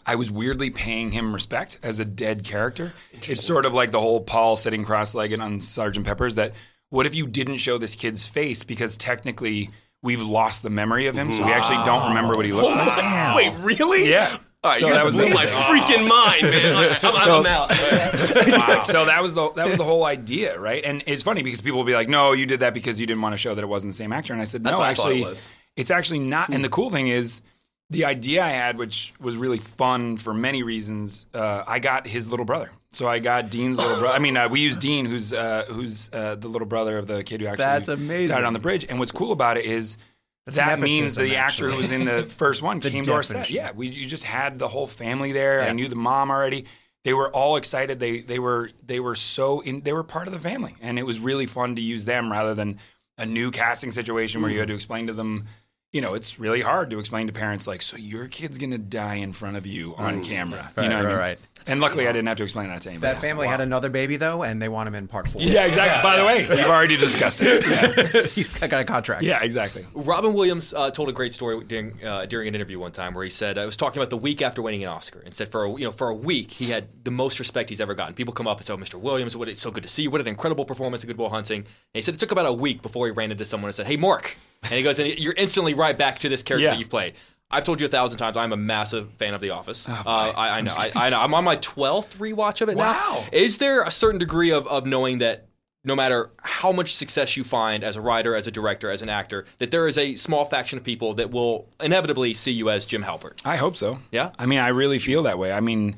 I was weirdly paying him respect as a dead character. It's sort of like the whole Paul sitting cross legged on Sergeant Pepper's that what if you didn't show this kid's face because technically we've lost the memory of him, so we actually don't remember what he looks like. Wait, really? Yeah. All right, So you that was blew my freaking mind, man. I'm, I'm, I'm out. So that was the that was the whole idea, right? And it's funny because people will be like, "No, you did that because you didn't want to show that it wasn't the same actor." And I said, That's "No, what I thought actually, it was. it's actually not." And the cool thing is, the idea I had, which was really fun for many reasons, uh, I got his little brother. So I got Dean's little brother. I mean, uh, we used Dean, who's uh, who's uh, the little brother of the kid who actually That's amazing. died on the bridge. And what's cool about it is. that means nepotism, the actor who was in the first one The came to our set. definition. Yeah, we you just had the whole family there. I Yeah. knew the mom already. They were all excited. They they were they were so in. They were part of the family, and it was really fun to use them rather than a new casting situation where you had to explain to them, you know, it's really hard to explain to parents like, so your kid's gonna die in front of you on camera. You know what I right, mean? right. And luckily, I didn't have to explain that to anybody. That family had another baby though, and they want him in part four. Yeah, exactly. By the way, you've already discussed it. Yeah, he's got a contract. yeah exactly. Robin Williams uh, told a great story during uh, during an interview one time where he said I was talking about the week after winning an Oscar and said for a, you know for a week he had the most respect he's ever gotten. People come up and say, oh, "Mr. Williams, what it's so good to see you. What an incredible performance at Good Will Hunting." And he said it took about a week before he ran into someone and said, "Hey, Mark," and he goes, "And you're instantly right back to this character Yeah. that you've played." I've told you a thousand times I'm a massive fan of The Office. Oh, uh, I, I know. I, I know. I'm on my twelfth rewatch of it now. Is there a certain degree of, of knowing that no matter how much success you find as a writer, as a director, as an actor, that there is a small faction of people that will inevitably see you as Jim Halpert? I hope so. Yeah? I mean, I really feel that way. I mean,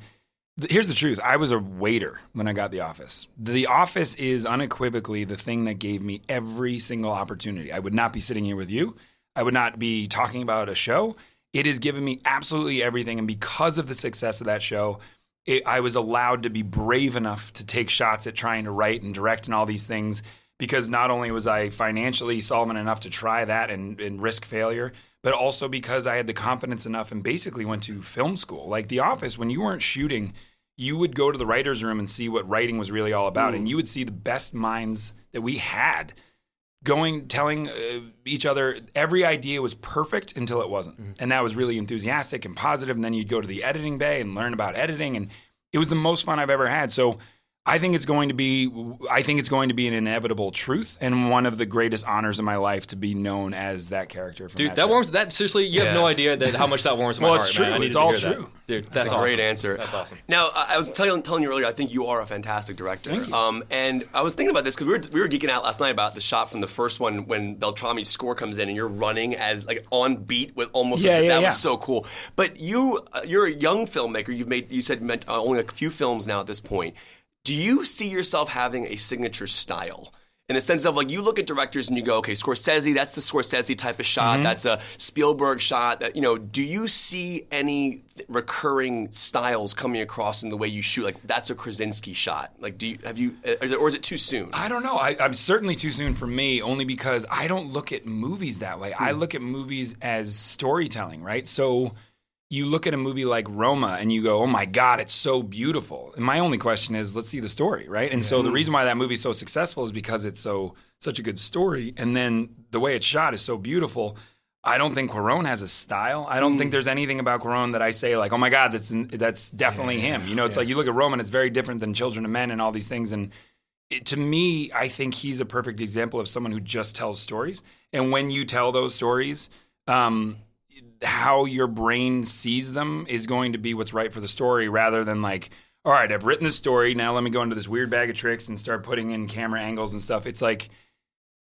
th- here's the truth. I was a waiter when I got The Office. The Office is unequivocally the thing that gave me every single opportunity. I would not be sitting here with you. I would not be talking about a show. It has given me absolutely everything. And because of the success of that show, it, I was allowed to be brave enough to take shots at trying to write and direct and all these things because not only was I financially solvent enough to try that and, and risk failure, but also because I had the confidence enough and basically went to film school. Like The Office, when you weren't shooting, you would go to the writer's room and see what writing was really all about. Mm. And you would see the best minds that we had going telling uh, each other every idea was perfect until it wasn't. And that was really enthusiastic and positive. And then you'd go to the editing bay and learn about editing. And it was the most fun i've ever had. So i think it's going to be i think it's going to be an inevitable truth and one of the greatest honors of my life to be known as that character from Dude, that, that warms that seriously. You have no idea that how much that warms my Well, heart. it's man. true. I needed It's to all hear that. true. dude. That's, That's a awesome. great answer. That's awesome. Now, I I was telling, telling you earlier, I think you are a fantastic director. Um, and I was thinking about this because we were, we were geeking out last night about the shot from the first one when Beltrami's score comes in and you're running as like on beat with almost. Yeah, that yeah, yeah. was so cool. But you, uh, you're a young filmmaker. You've made, you said meant, uh, only a few films now at this point. Do you see yourself having a signature style? In the sense of like you look at directors and you go, okay, Scorsese, that's the Scorsese type of shot. That's a Spielberg shot. That you know, do you see any th- recurring styles coming across in the way you shoot? Like that's a Krasinski shot. Like, do you have you, uh, or is it- or is it too soon? I don't know. I, I'm certainly too soon for me, only because I don't look at movies that way. I look at movies as storytelling, right? So you look at a movie like Roma and you go, "Oh my God, it's so beautiful." And my only question is, let's see the story, right? And so the reason why that movie's so successful is because it's so such a good story, and then the way it's shot is so beautiful. I don't think Cuarón has a style. I don't think there's anything about Cuarón that I say like, "Oh my God, that's that's definitely him." You know, it's like you look at Roma and it's very different than Children of Men and all these things, and it, to me, I think he's a perfect example of someone who just tells stories. And when you tell those stories, um, how your brain sees them is going to be what's right for the story rather than like, all right, I've written the story. Now let me go into this weird bag of tricks and start putting in camera angles and stuff. It's like,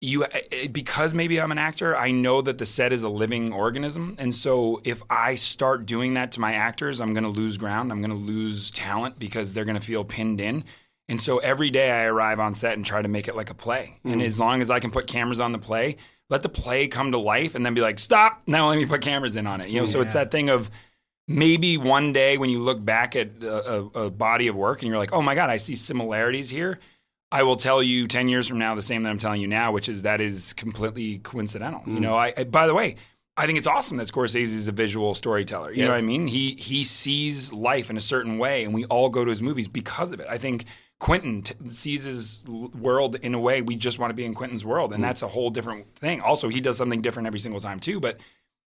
you because maybe I'm an actor, I know that the set is a living organism, and so if I start doing that to my actors, I'm going to lose ground. I'm going to lose talent because they're going to feel pinned in. And so every day I arrive on set and try to make it like a play. And mm-hmm. as long as I can put cameras on the play, let the play come to life, and then be like, stop. Now let me put cameras in on it. You know, so it's that thing of maybe one day when you look back at a, a, body of work and you're like, oh my god, I see similarities here. I will tell you 10 years from now the same that I'm telling you now, which is that is completely coincidental. You mm. know, I, I by the way, I think it's awesome that Scorsese is a visual storyteller. You know what I mean? He he sees life in a certain way and we all go to his movies because of it. I think Quentin t- sees his world in a way we just want to be in Quentin's world and hmm. that's a whole different thing. Also, he does something different every single time too, but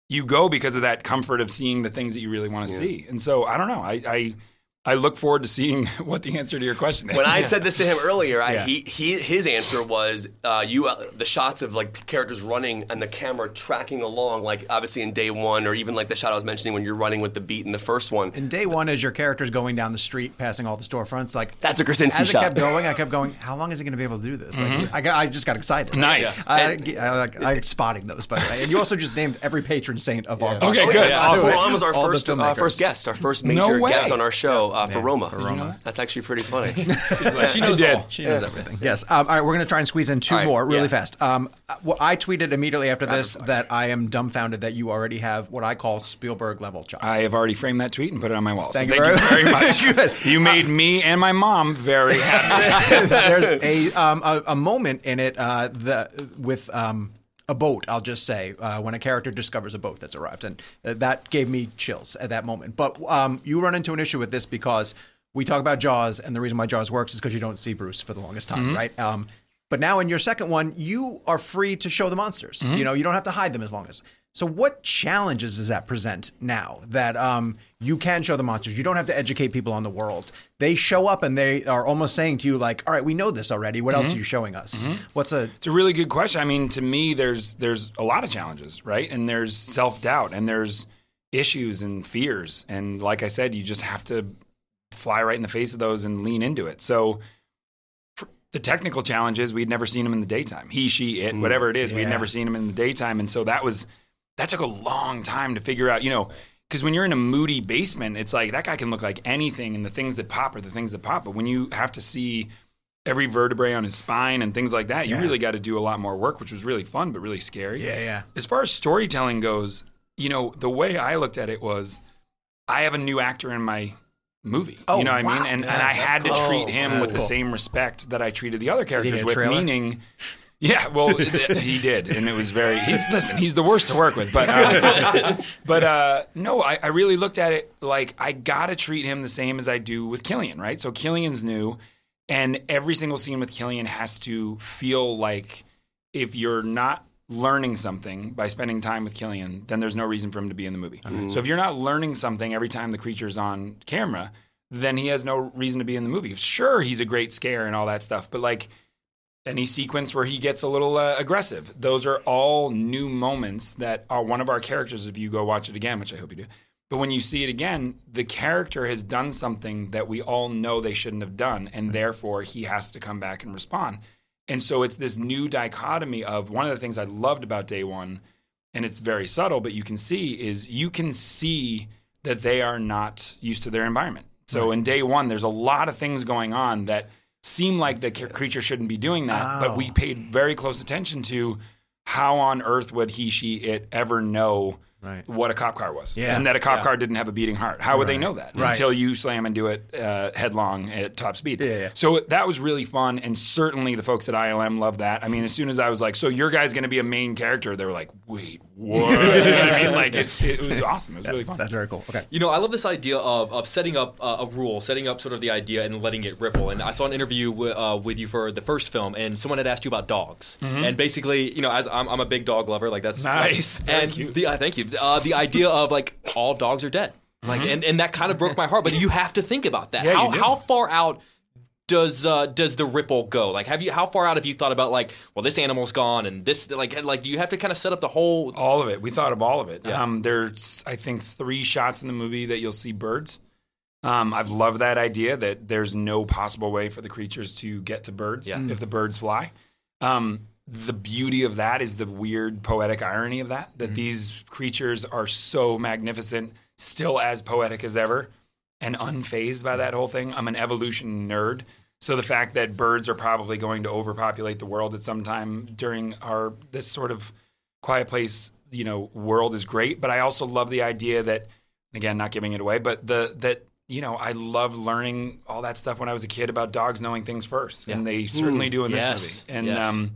you go because of that comfort of seeing the things that you really want to see. And so I don't know. I, I I look forward to seeing what the answer to your question is. When I had said this to him earlier, I, Yeah. he, he his answer was uh, you uh, the shots of like characters running and the camera tracking along, like obviously in day one, or even like the shot I was mentioning when you're running with the beat in the first one. In day one, as your character's going down the street, passing all the storefronts, like That's a Krasinski as shot. it kept going, I kept going. How long is he going to be able to do this? Like, I got, I just got excited. Nice. I, I, like I spotting those, by the way. And you also just named every patron saint of our. Okay, podcast. good. Yeah, Awesome. Ron was our All first uh, first guest, our first major way. guest on our show uh, for Roma. for Roma. That's actually pretty funny. she knows did. all. She knows everything. Yes. Um, all right, we're going to try and squeeze in two All right, more really yeah. fast. Um, well, I tweeted immediately after this that I am dumbfounded that you already have what I call Spielberg level chops. I have already framed that tweet and put it on my wall. Thank so you thank very- you very much. Good. You made me and my mom very happy. There's a, um, a a moment in it uh, the with um, a boat, I'll just say, uh, when a character discovers a boat that's arrived, and uh, that gave me chills at that moment. But um, you run into an issue with this because we talk about Jaws, and the reason why Jaws works is because you don't see Bruce for the longest time, right? Um, but now in your second one, you are free to show the monsters. You know, you don't have to hide them as long as. So, what challenges does that present now that um, you can show the monsters? You don't have to educate people on the world. They show up and they are almost saying to you, like, "All right, we know this already. What else mm-hmm. are you showing us? Mm-hmm. What's a It's a really good question. I mean, to me, there's there's a lot of challenges, right? And there's self doubt, and there's issues and fears, and like I said, you just have to fly right in the face of those and lean into it. So, the technical challenges, we'd never seen him in the daytime. He, she, it, mm, whatever it is, we'd never seen him in the daytime, and so that was that took a long time to figure out. You know. Because when you're in a moody basement, it's like that guy can look like anything, and the things that pop are the things that pop. But when you have to see every vertebrae on his spine and things like that, you Yeah. really got to do a lot more work, which was really fun, but really scary. yeah, yeah, As far as storytelling goes, you know, the way I looked at it was I have a new actor in my movie. Oh, you know what I mean? And, Yeah, and I had to cool. treat him That's with the same respect that I treated the other characters with, trailer? meaning. Yeah, well, he did, and it was very. He's listen. He's the worst to work with, but uh, but uh, no, I, I really looked at it like I gotta treat him the same as I do with Cillian, right? So Cillian's new, and every single scene with Cillian has to feel like if you're not learning something by spending time with Cillian, then there's no reason for him to be in the movie. So if you're not learning something every time the creature's on camera, then he has no reason to be in the movie. Sure, he's a great scare and all that stuff, but like any sequence where he gets a little uh, aggressive, those are all new moments that are one of our characters. If you go watch it again, which I hope you do, but when you see it again, the character has done something that we all know they shouldn't have done, and therefore he has to come back and respond. And so it's this new dichotomy of one of the things I loved about day one, and it's very subtle, but you can see is you can see that they are not used to their environment. So in day one, there's a lot of things going on that seem like the creature shouldn't be doing that, but we oh. paid very close attention to how on earth would he, she, it ever know Right. what a cop car was, Yeah. and that a cop car didn't have a beating heart. How would they know that Right. until you slam and do it uh, headlong at top speed? Yeah, yeah. So that was really fun, and certainly the folks at ILM loved that. I mean, as soon as I was like, "So your guy's going to be a main character," they were like, "Wait, what?" you know what I mean? Like it's it was awesome. It was really fun. that's very cool. Okay, You know, I love this idea of, of setting up uh, a rule, setting up sort of the idea and letting it ripple. And I saw an interview w- uh, with you for the first film, and someone had asked you about dogs. And basically, you know, as I'm, I'm a big dog lover, like that's Nice. Very and cute. the uh, thank you. Uh, the idea of like all dogs are dead, like, and, and that kind of broke my heart. But you have to think about that. Yeah, how how far out? Does uh, does the ripple go? Like, have you how far out have you thought about like, well, this animal's gone, and this like like do you have to kind of set up the whole? all of it. We thought of all of it. Yeah. Um, there's, I think, three shots in the movie that you'll see birds. Um, I've loved that idea that there's no possible way for the creatures to get to birds Yeah. if the birds fly. Um, the beauty of that is the weird poetic irony of that, that these creatures are so magnificent, still as poetic as ever, and unfazed by that whole thing. I'm an evolution nerd. So the fact that birds are probably going to overpopulate the world at some time during our this sort of quiet place, you know, world is great. But I also love the idea that, again, not giving it away, but the that you know, I loved learning all that stuff when I was a kid about dogs knowing things first, and they certainly do in this yes, movie. And yes. um,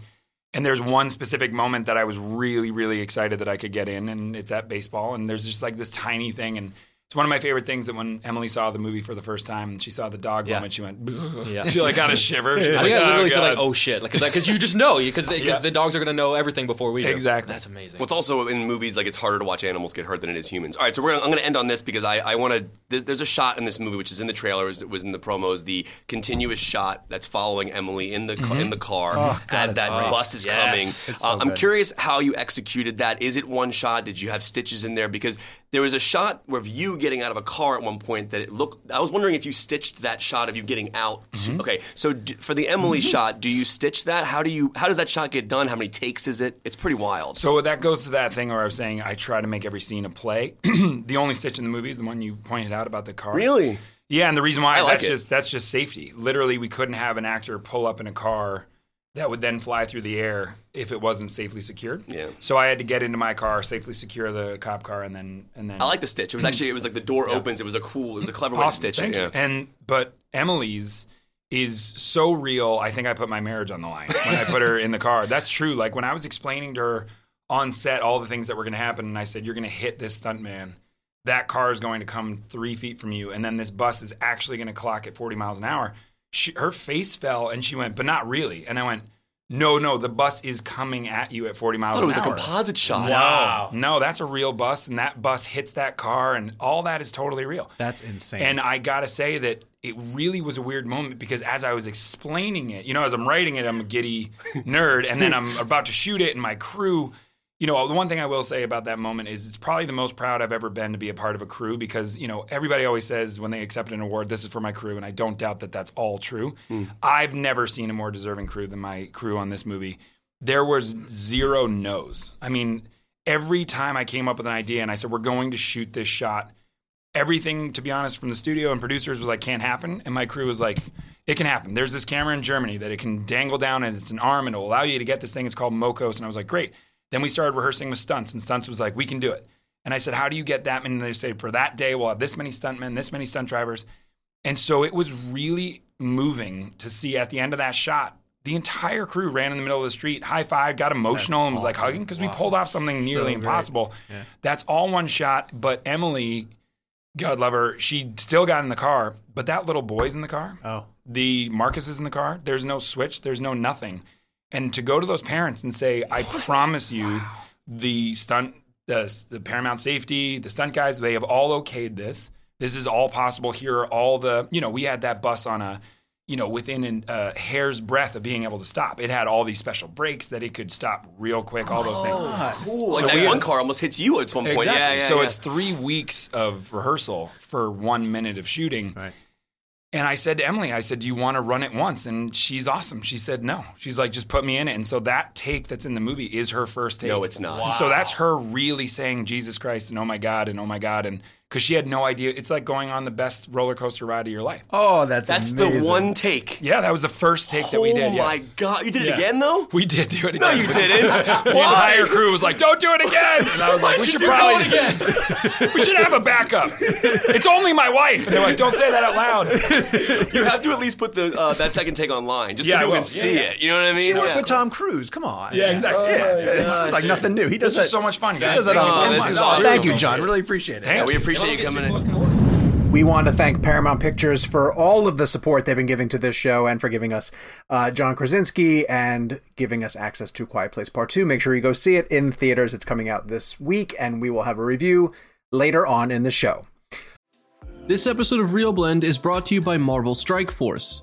and there's one specific moment that I was really, really excited that I could get in, and it's at baseball. And there's just like this tiny thing, and it's one of my favorite things that when Emily saw the movie for the first time and she saw the dog Yeah. moment, she went, Yeah. she like got a shiver. She was I think like, I literally "Oh, said like, "Oh shit," like because you just know because because Yeah. the dogs are gonna know everything before we do. Exactly. That's amazing. What's also in movies like it's harder to watch animals get hurt than it is humans. All right, so we're gonna, I'm going to end on this because I, I want to. There's, there's a shot in this movie which is in the trailers, it was in the promos, the continuous shot that's following Emily in the ca- in the car as that bus is Yes. coming. So Uh, I'm curious how you executed that. Is it one shot? Did you have stitches in there? Because there was a shot where you getting out of a car at one point that it looked. I was wondering if you stitched that shot of you getting out. Mm-hmm. Okay, so d- for the Emily mm-hmm. shot, do you stitch that? How do you? How does that shot get done? How many takes is it? It's pretty wild. So that goes to that thing where I was saying I try to make every scene a play. the only stitch in the movie is the one you pointed out about the car. Really? Yeah, and the reason why like that's it. just that's just safety. Literally, we couldn't have an actor pull up in a car that would then fly through the air if it wasn't safely secured. Yeah. So I had to get into my car, safely secure the cop car, and then and then. I like the stitch. It was actually it was like the door opens. It was a cool. It was a clever way to stitch it. Yeah. And but Emily's is so real. I think I put my marriage on the line when I put her in the car. That's true. Like when I was explaining to her on set all the things that were going to happen, and I said, "You're going to hit this stuntman. That car is going to come three feet from you, and then this bus is actually going to clock at 40 miles an hour." She, her face fell, and she went, "But not really." And I went, "No, no, the bus is coming at you at 40 miles I thought it was an a composite shot. Wow. No, that's a real bus, and that bus hits that car, and all that is totally real. That's insane. And I gotta say that it really was a weird moment because as I was explaining it, you know, as I'm writing it, I'm a giddy nerd, and then I'm about to shoot it, and my crew. You know, the one thing I will say about that moment is it's probably the most proud I've ever been to be a part of a crew because, you know, everybody always says when they accept an award, this is for my crew, and I don't doubt that that's all true. Mm. I've never seen a more deserving crew than my crew on this movie. There was zero no's. I mean, every time I came up with an idea and I said, we're going to shoot this shot, everything, to be honest, from the studio and producers was like, can't happen. And my crew was like, it can happen. There's this camera in Germany that it can dangle down and it's an arm and it'll allow you to get this thing. It's called Mokos. And I was like, great. Then we started rehearsing with stunts and stunts was like, we can do it. And I said, how do you get that many? And they say, for that day, we'll have this many stuntmen, this many stunt drivers. And so it was really moving to see at the end of that shot, the entire crew ran in the middle of the street, high five, got emotional, and was like hugging because we pulled off something So nearly great. impossible. That's all one shot. But Emily, God love her, she still got in the car, but that little boy's in the car. oh, The Marcus is in the car. There's no switch. There's no nothing. And to go to those parents and say, I promise you, the stunt, the, the Paramount Safety, the stunt guys, they have all okayed this. This is all possible. Here are all the, you know, we had that bus on a, you know, within a uh, hair's breadth of being able to stop. It had all these special brakes that it could stop real quick, all those things. Ooh, like So that we- one car almost hits you at one point. Exactly. Yeah, yeah. so yeah. it's three weeks of rehearsal for one minute of shooting. Right. And I said to Emily, I said, Do you want to run it once? And she's awesome. She said, No. She's like, Just put me in it. And so that take that's in the movie is her first take. No, it's not. And So that's her really saying Jesus Christ and oh my God and oh my God. And because she had no idea. It's like going on the best roller coaster ride of your life. oh, that's That's amazing. the one take. Yeah, that was the first take that we did. Oh yeah. my god, you did it Yeah. again though? We did do it again. No, you didn't. The entire crew was like, "Don't do it again," and I was like, "We Why'd should you do probably it again. we should have a backup. It's only my wife." And they're like, "Don't say that out loud." You have to at least put the uh, that second take online, just Yeah, so people will. can see Yeah, yeah. it. You know what I mean? Work Yeah. with Tom Cruise. Come on. Yeah, exactly. Yeah, this is like nothing new. He does This that. is so much fun, He guys. does that Thank all you the so this time. is Oh, awesome. Thank you, John. Really appreciate it. Yeah, we appreciate you coming in. We want to thank Paramount Pictures for all of the support they've been giving to this show and for giving us uh, John Krasinski and giving us access to Quiet Place Part 2. Make sure you go see it in theaters. It's coming out this week, and we will have a review later on in the show. This episode of Real Blend is brought to you by Marvel Strike Force.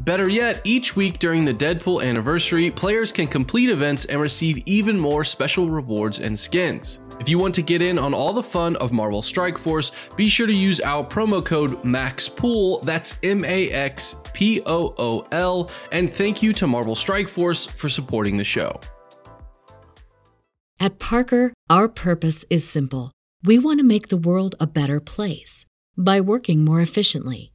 Better yet, each week during the Deadpool anniversary, players can complete events and receive even more special rewards and skins. If you want to get in on all the fun of Marvel Strike Force, be sure to use our promo code MAXPOOL, that's M A X P O O L, and thank you to Marvel Strike Force for supporting the show. At Parker, our purpose is simple. We want to make the world a better place by working more efficiently,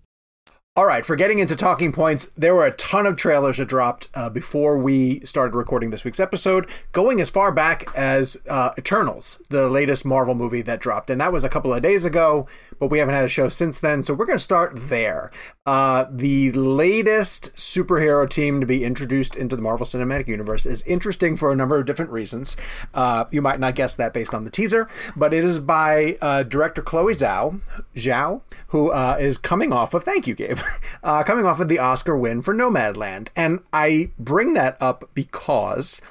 All right, for getting into talking points, there were a ton of trailers that dropped uh, before we started recording this week's episode, going as far back as uh, Eternals, the latest Marvel movie that dropped. And that was a couple of days ago, but we haven't had a show since then. So we're going to start there. Uh, the latest superhero team to be introduced into the Marvel Cinematic Universe is interesting for a number of different reasons. Uh, you might not guess that based on the teaser, but it is by uh, director Chloe Zhao, Zhao who uh, is coming off of, thank you, Gabe. uh, coming off of the Oscar win for Nomadland. And I bring that up because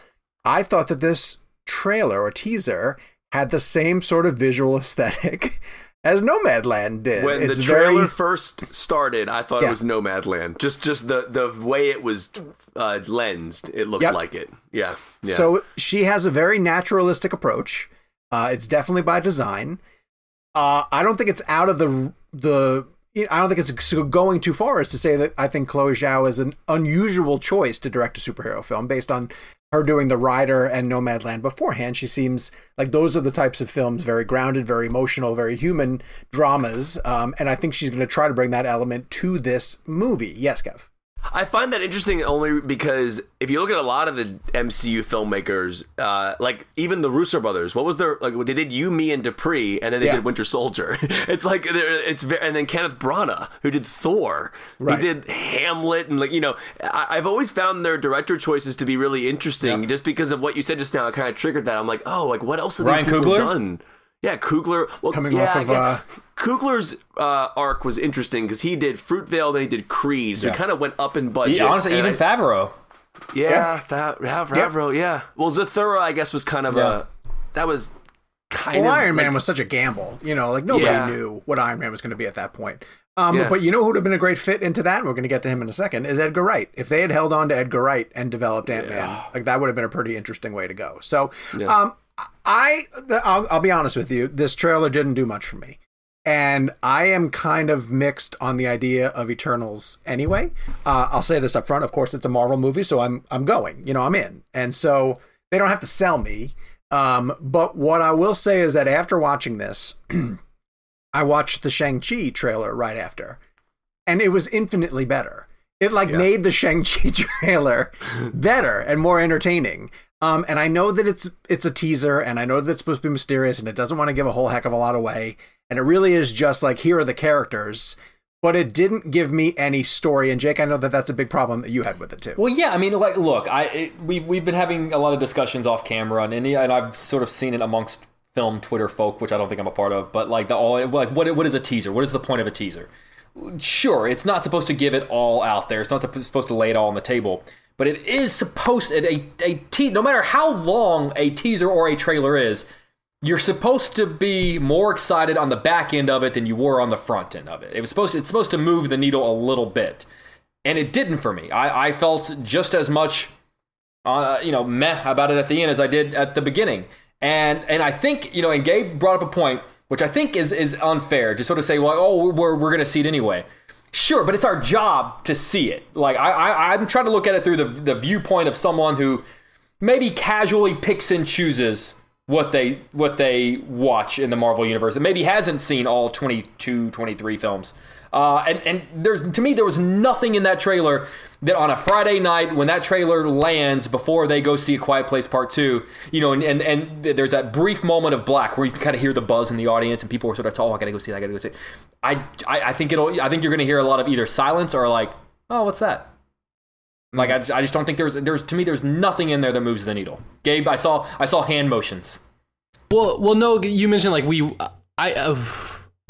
I thought that this trailer or teaser had the same sort of visual aesthetic as Nomadland did. When It's the trailer very- first started, I thought Yeah. it was Nomadland. Just just the the way it was uh, lensed, it looked Yep. like it. Yeah. yeah. So she has a very naturalistic approach. Uh, it's definitely by design. Uh, I don't think it's out of the the. I don't think it's going too far as to say that I think Chloe Zhao is an unusual choice to direct a superhero film based on her doing The Rider and Nomadland beforehand. She seems like those are the types of films, very grounded, very emotional, very human dramas. Um, and I think she's going to try to bring that element to this movie. Yes, Kev. I find that interesting only because if you look at a lot of the MCU filmmakers, uh, like even the Russo brothers, what was their like? They did You, Me, and Dupree, and then they Yeah. did Winter Soldier. it's like it's and then Kenneth Branagh, who did Thor, Right. he did Hamlet, and like you know, I, I've always found their director choices to be really interesting, just because of what you said just now. It kind of triggered that. I'm like, oh, like what else have Ryan these people Coogler? done? Yeah, Coogler. Well, Coming yeah, off of, yeah. uh, Coogler's uh, arc was interesting because he did Fruitvale, then he did Creed, so Yeah. he kind of went up in budget. He- honestly, and even I- Favreau. yeah, Fa- Fa- Favreau, yeah. Well, Zathura, I guess, was kind of Yeah. a that was kind Well, of Iron Man like- was such a gamble. You know, like nobody Yeah. knew what Iron Man was going to be at that point. Um, Yeah. But you know who would have been a great fit into that? And we're going to get to him in a second. Is Edgar Wright? If they had held on to Edgar Wright and developed Ant Man, like that would have been a pretty interesting way to go. So, um, I I'll, I'll be honest with you. This trailer didn't do much for me. And I am kind of mixed on the idea of Eternals anyway. Uh, I'll say this up front. Of course, it's a Marvel movie, so I'm I'm going. You know, I'm in. And so they don't have to sell me. Um, but what I will say is that after watching this, I watched the Shang-Chi trailer right after, and it was infinitely better. It like made the Shang-Chi trailer better and more entertaining. Um, and I know that it's it's a teaser, and I know that it's supposed to be mysterious, and it doesn't want to give a whole heck of a lot away. And it really is just like here are the characters, but it didn't give me any story. And Jake, I know that that's a big problem that you had with it too. Well, yeah, I mean, like, look, I we we've been having a lot of discussions off camera, and and I've sort of seen it amongst film Twitter folk, which I don't think I'm a part of. But like the all, like, what what is a teaser? What is the point of a teaser? Sure, it's not supposed to give it all out there. It's not supposed to lay it all on the table. But it is supposed a a te- no matter how long a teaser or a trailer is, you're supposed to be more excited on the back end of it than you were on the front end of it. It was supposed it's supposed to move the needle a little bit, and it didn't for me. I, I felt just as much, uh, you know, meh about it at the end as I did at the beginning. And and I think you know, and Gabe brought up a point which I think is is unfair to sort of say, well, oh, we're we're gonna see it anyway. Sure, but it's our job to see it. Like I, I I'm trying to look at it through the the viewpoint of someone who maybe casually picks and chooses what they what they watch in the Marvel universe and maybe hasn't seen all 22 23 films. Uh, and and there's to me there was nothing in that trailer that on a Friday night when that trailer lands before they go see a Quiet Place Part Two, you know, and and, and there's that brief moment of black where you can kind of hear the buzz in the audience and people are sort of, oh, I gotta go see that, I gotta go see. It. I, I I think it'll I think you're gonna hear a lot of either silence or like, oh, what's that? Like I, I just don't think there's there's to me there's nothing in there that moves the needle. Gabe, I saw I saw hand motions. Well, well, no. You mentioned like we, I, uh,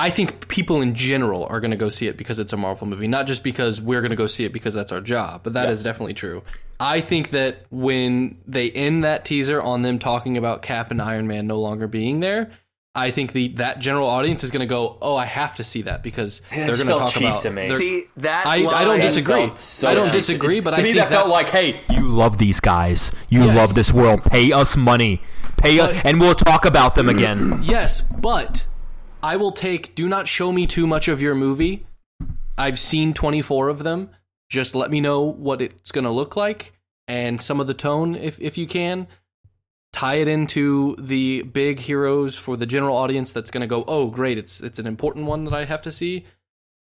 I think people in general are going to go see it because it's a Marvel movie, not just because we're going to go see it because that's our job. But that is definitely true. I think that when they end that teaser on them talking about Cap and Iron Man no longer being there, I think the that general audience is going to go, "Oh, I have to see that because they're going to talk cheap about." to me. See that? I, I don't disagree. so I don't cheap. disagree, It's- but to I me think that felt like, hey, You love these guys. You Yes. love this world. Pay us money. Pay us, and we'll talk about them again. Yes, but I will take do not show me too much of your movie. I've seen 24 of them. Just let me know what it's going to look like and some of the tone if if you can. Tie it into the big heroes for the general audience that's going to go, "Oh, great, it's it's an important one that I have to see."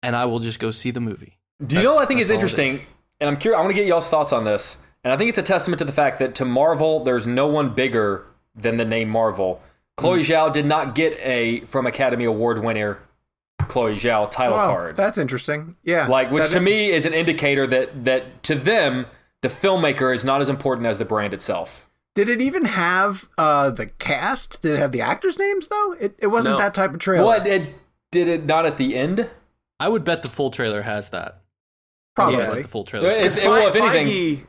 And I will just go see the movie. Do you know what I think That's- is that's interesting? And I'm curious. I want to get y'all's thoughts on this. And I think it's a testament to the fact that to Marvel, there's no one bigger than the name Marvel. Chloe Hmm. Zhao did not get a from Academy Award winner Chloe Zhao title Wow, card. that's interesting. Yeah, like, which That- to me is an indicator that that to them, the filmmaker is not as important as the brand itself. Did it even have uh, the cast? Did it have the actors' names though? It, it wasn't No. that type of trailer. What it did it not at the end? I would bet the full trailer has that. Probably. The full trailer. It's- Fe- well, if anything- Feige,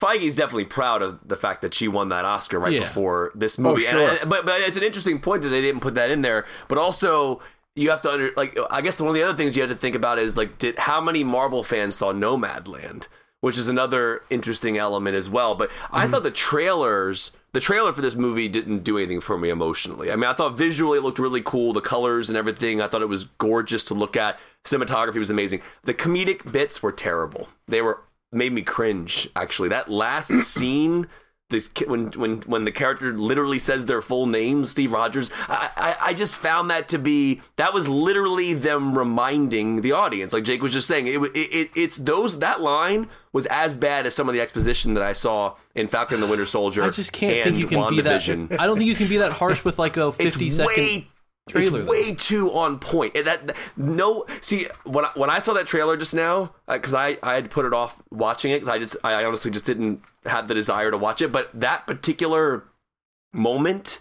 Feige's definitely proud of the fact that she won that Oscar right Yeah. before this oh, movie. And sure. I- but but it's an interesting point that they didn't put that in there. But also, you have to under like I guess one of the other things you have to think about is like did how many Marvel fans saw Nomadland, which is another interesting element as well. But I mm-hmm. thought the trailers. The trailer for this movie didn't do anything for me emotionally. I mean, I thought visually it looked really cool, the colors and everything. I thought it was gorgeous to look at. Cinematography was amazing. The comedic bits were terrible. They were made me cringe actually that last scene this ki- when when when the character literally says their full name steve rogers I, I i just found that to be that was literally them reminding the audience like jake was just saying it, it, it it's those that line was as bad as some of the exposition that i saw in falcon and the winter soldier I just can't and think you can be that. I don't think you can be that harsh with like a it's fifty second way trailer. It's way too on point. And that, no, see when I, when I saw that trailer just now, uh, because I I had put it off watching it because I just I honestly just didn't have the desire to watch it. But that particular moment,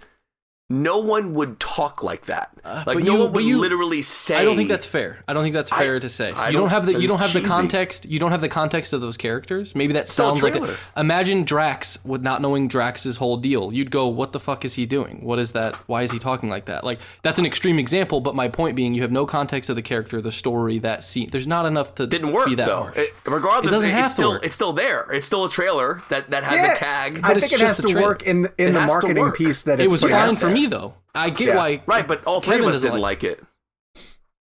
no one would talk like that. like Uh, but no you- one would you- literally say. I don't think that's fair. I don't think that's I- fair to say. I you don't, don't- have the you don't was have the context. You don't have the context of those characters. Maybe that Still a sounds like a, trailer. imagine Drax with not knowing Drax's whole deal. You'd go, "What the fuck is he doing? What is that? Why is he talking like that?" Like that's an extreme example, but my point being, you have no context of the character, the story, that scene. There's not enough to Didn't work be that though. harsh. It- regardless, It doesn't it- have it's to still work. it's still there. It's still a trailer that that has Yeah, a tag. I think it has to work in the, in It the marketing piece that it was putting fine out for there. Me though. I get Yeah. why. right, but all three Kevin of us doesn't didn't like- like it.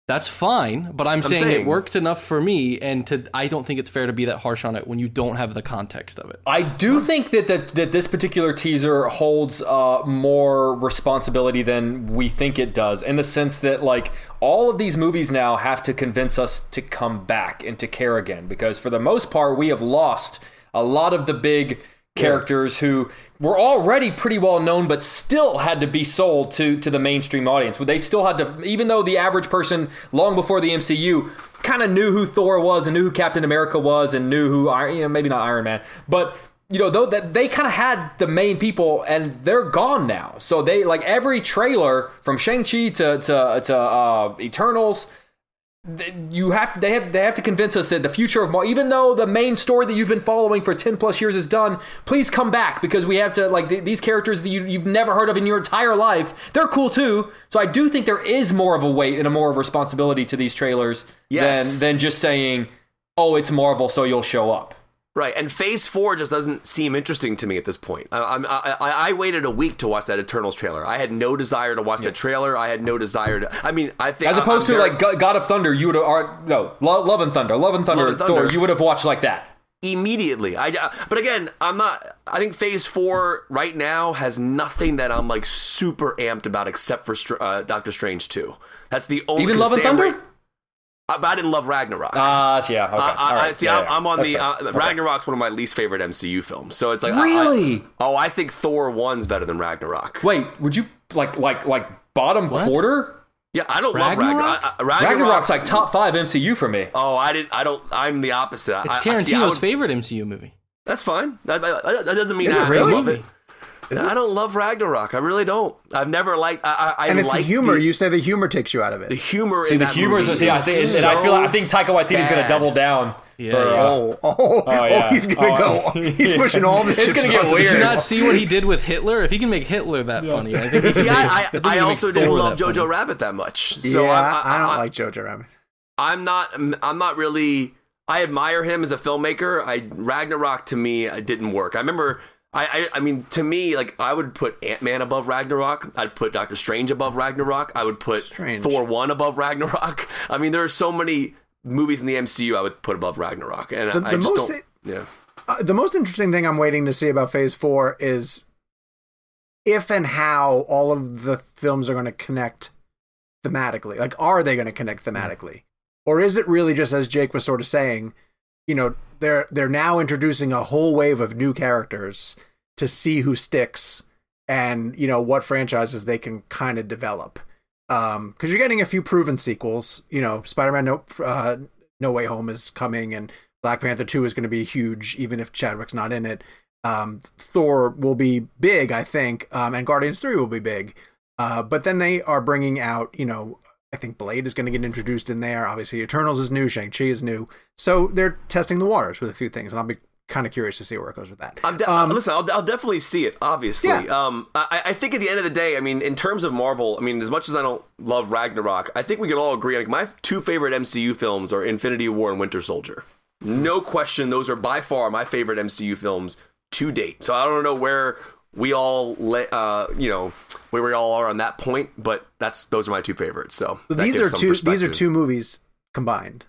That's fine, but I'm, saying, saying- it worked enough for me, and to I don't think it's fair to be that harsh on it when you don't have the context of it. I do think that, that that this particular teaser holds uh, more responsibility than we think it does, in the sense that like all of these movies now have to convince us to come back and to care again, because for the most part we have lost a lot of the big characters who were already pretty well known but still had to be sold to to the mainstream audience. They still had to even though the average person long before the mcu kind of knew who thor was and knew who captain america was and knew who Iron- you know maybe not iron man but you know though that they kind of had the main people and they're gone now. So they like every trailer from shang-chi to to, to uh, eternals you have to they have they have to convince us that the future of Marvel, even though the main story that you've been following for 10 plus years is done please come back because we have to like th- these characters that you, you've never heard of in your entire life they're cool too so i do think there is more of a weight and a more of a responsibility to these trailers Yes. than than just saying oh it's marvel so you'll show up Right, and Phase Four just doesn't seem interesting to me at this point. I, I'm, I, I, I waited a week to watch that Eternals trailer. I had no desire to watch that trailer. I had no desire to. I mean, I think as opposed I'm to very- like God of Thunder you would have no Lo- Love and Thunder Love and Thunder, Love and Thor you would have watched like that immediately. I, I- but again, I'm not. I think Phase Four right now has nothing that I'm like super amped about except for uh, Doctor Strange Two. That's the only. even Love and Thunder Ra- but I didn't love Ragnarok. ah yeah okay I, I, All right. see. Yeah, I'm, yeah. I'm on That's the fair. uh, Okay. Ragnarok's one of my least favorite MCU films. So it's like I- I- Really? oh, I think Thor one's better than Ragnarok. Wait, would you like like like bottom quarter? Yeah, I don't Ragnarok? love Ragnarok. I- I- Ragnarok. Ragnarok's like top five MCU for me. Oh, I didn't. I don't. I'm the opposite. It's I, I, see, I Tarantino's would- favorite MCU movie. That's fine. That, that, that doesn't mean Is it I really? love it. I don't love Ragnarok. I really don't. I've never liked. I, I, I And it's the like humor. The, you say the humor takes you out of it. the humor. See, in the that humor movie is. See, I think, and I feel. I think Taika Waititi's going to double down. Yeah, for, yeah. uh, Oh, oh, oh, yeah. he's gonna Oh, go. He's pushing all the It's chips gonna get weird. Did you not see what he did with Hitler? If he can make Hitler that funny, I think he can See, make- I, I, I also didn't love Jojo funny. Rabbit that much. So yeah, I, I, I don't I- like Jojo Rabbit. I'm not. I'm not really. I admire him as a filmmaker. I Ragnarok to me it didn't work. I remember. I, I I mean to me like I would put Ant Man above Ragnarok. I'd put Doctor Strange above Ragnarok. I would put Strange. Thor one above Ragnarok. I mean there are so many movies in the MCU I would put above Ragnarok, and The- I, I the just most- don't. Yeah. Uh, the most interesting thing I'm waiting to see about Phase Four is if and how all of the films are going to connect thematically. Like, are they going to connect thematically, or is it really just as Jake was sort of saying? You know, they're they're now introducing a whole wave of new characters to see who sticks and you know what franchises they can kind of develop. Um, because you're getting a few proven sequels. You know, Spider-Man No uh, No Way Home is coming, and Black Panther 2 is going to be huge, even if Chadwick's not in it. Um, Thor will be big, I think, um, and Guardians 3 will be big. Uh, but then they are bringing out, you know, I think Blade is going to get introduced in there. Obviously, Eternals is new, Shang Chi is new, so they're testing the waters with a few things, and I'll be kind of curious to see where it goes with that. I'm de- Um, listen, I'll, I'll definitely see it. Obviously, Yeah. um, I, I think at the end of the day, I mean, in terms of Marvel, I mean, as much as I don't love Ragnarok, I think we can all agree. Like my two favorite MCU films are Infinity War and Winter Soldier. No question, those are by far my favorite MCU films to date. So I don't know where we all, le- uh, you know, where we all are on that point, but that's those are my two favorites. So So these are two. These are two movies combined,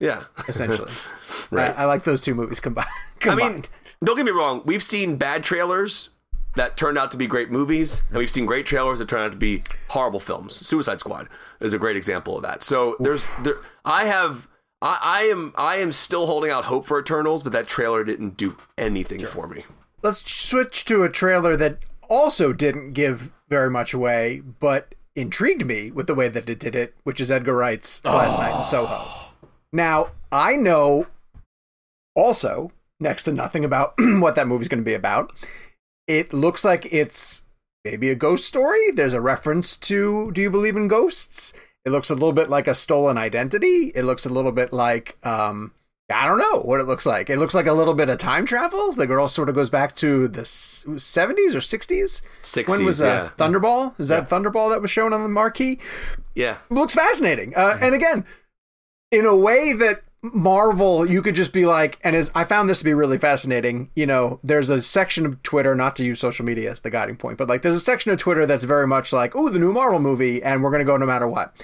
Yeah, essentially. Right. I, I like those two movies combi- I mean, don't get me wrong. We've seen bad trailers that turned out to be great movies, and we've seen great trailers that turned out to be horrible films. Suicide Squad is a great example of that. So there's there. I have. I, I am. I am still holding out hope for Eternals, but that trailer didn't do anything for me. Let's switch to a trailer that also didn't give very much away, but intrigued me with the way that it did it, which is Edgar Wright's Last Night in Soho. Now, I know also next to nothing about what that movie's going to be about. It looks like it's maybe a ghost story. There's a reference to Do You Believe in Ghosts? It looks a little bit like a stolen identity. It looks a little bit like um I don't know what it looks like. It looks like a little bit of time travel. The girl sort of goes back to the 70s or 60s. 60s, When was uh, yeah. Thunderball? Is that Thunderball that was shown on the marquee? Yeah, looks fascinating. Uh, and again, in a way that Marvel, you could just be like, and as I found this to be really fascinating. You know, there's a section of Twitter, not to use social media as the guiding point, but like there's a section of Twitter that's very much like, oh, the new Marvel movie, and we're gonna go no matter what.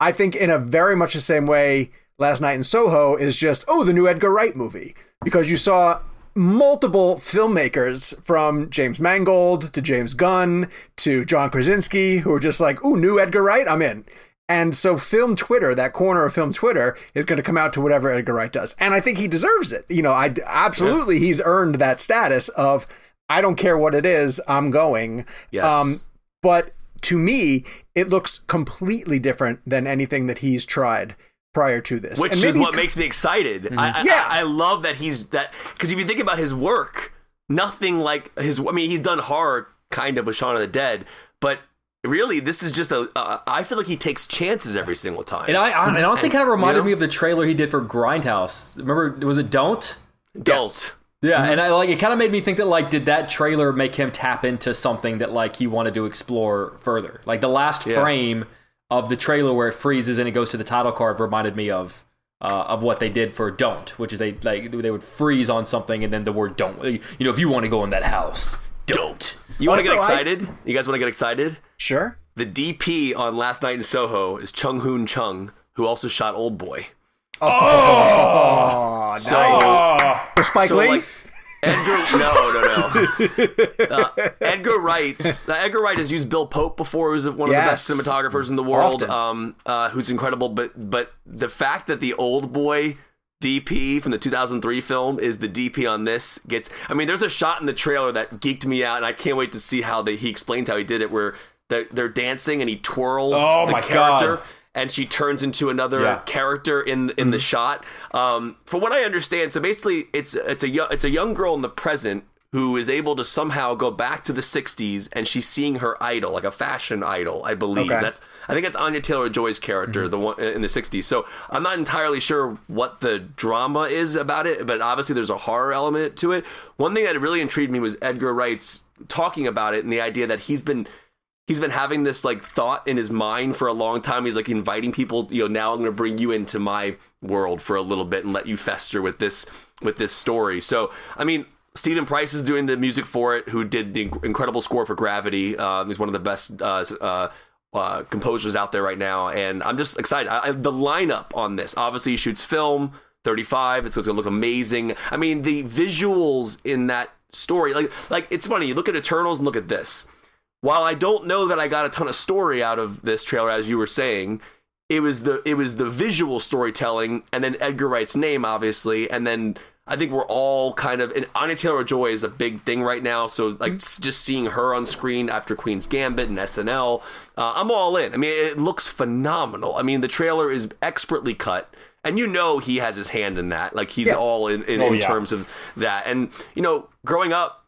I think in a very much the same way, Last Night in Soho is just, oh, the new Edgar Wright movie, because you saw multiple filmmakers from James Mangold to James Gunn to John Krasinski who are just like, ooh, new Edgar Wright, I'm in. And so film Twitter, that corner of film Twitter, is going to come out to whatever Edgar Wright does. And I think he deserves it. You know, I absolutely he's earned that status of I don't care what it is, I'm going. Yes. Um, but to me, it looks completely different than anything that he's tried prior to this. which And is what makes me excited. I, I, Yeah. I, I love that he's that because if you think about his work, nothing like his. I mean, he's done horror kind of with Shaun of the Dead, but really, this is just a. Uh, I feel like he takes chances every single time. And I, I and honestly And, kind of reminded you know, me of the trailer he did for Grindhouse. Remember, was it Don't? Don't. Yeah, and I like it. Kind of made me think that like, did that trailer make him tap into something that like he wanted to explore further? Like the last Yeah. frame of the trailer where it freezes and it goes to the title card reminded me of. Uh, of what they did for don't, which is they like they would freeze on something and then the word don't. You know, if you want to go in that house, don't. You want to get Also, I- excited? you guys want to get excited? Sure. The DP on Last Night in Soho is Chung Hoon Chung, who also shot Old Boy. Oh, nice. So, The Spike so Lee? like Edgar, no, no, no. Uh, Edgar Wright's uh, Edgar Wright has used Bill Pope before, who's one of Yes. the best cinematographers in the world. Um, uh, who's incredible, but but the fact that the Old Boy DP from the 2003 film is the DP on this gets. I mean, there's a shot in the trailer that geeked me out, and I can't wait to see how they, he explains how he did it, where they're, they're dancing and he twirls Oh the my character. God. And she turns into another Yeah. character in in the shot. Um, from what I understand, so basically, it's it's a young, it's a young girl in the present who is able to somehow go back to the '60s, and she's seeing her idol, like a fashion idol, I believe. Okay. That's I think that's Anya Taylor Joy's character, the one in the '60s. So I'm not entirely sure what the drama is about it, but obviously there's a horror element to it. One thing that really intrigued me was Edgar Wright's talking about it and the idea that he's been he's been having this like thought in his mind for a long time. He's like inviting people, you know, now I'm going to bring you into my world for a little bit and let you fester with this with this story. So, I mean, Stephen Price is doing the music for it, who did the incredible score for Gravity. Um, he's one of the best uh, uh, uh, composers out there right now, and I'm just excited. I, I, the lineup on this, obviously, he shoots film. 35. It's, it's gonna look amazing. I mean, the visuals in that story, like, like it's funny. You look at Eternals and look at this while I don't know that I got a ton of story out of this trailer, as you were saying, it was the it was the visual storytelling, and then Edgar Wright's name, obviously, and then I think we're all kind of and Anya Taylor Joy is a big thing right now. So like s- just seeing her on screen after Queen's Gambit and SNL, uh, I'm all in. I mean, it looks phenomenal. I mean, the trailer is expertly cut. And you know he has his hand in that, like he's Yeah. all in in, Oh, in yeah. terms of that. And you know, growing up,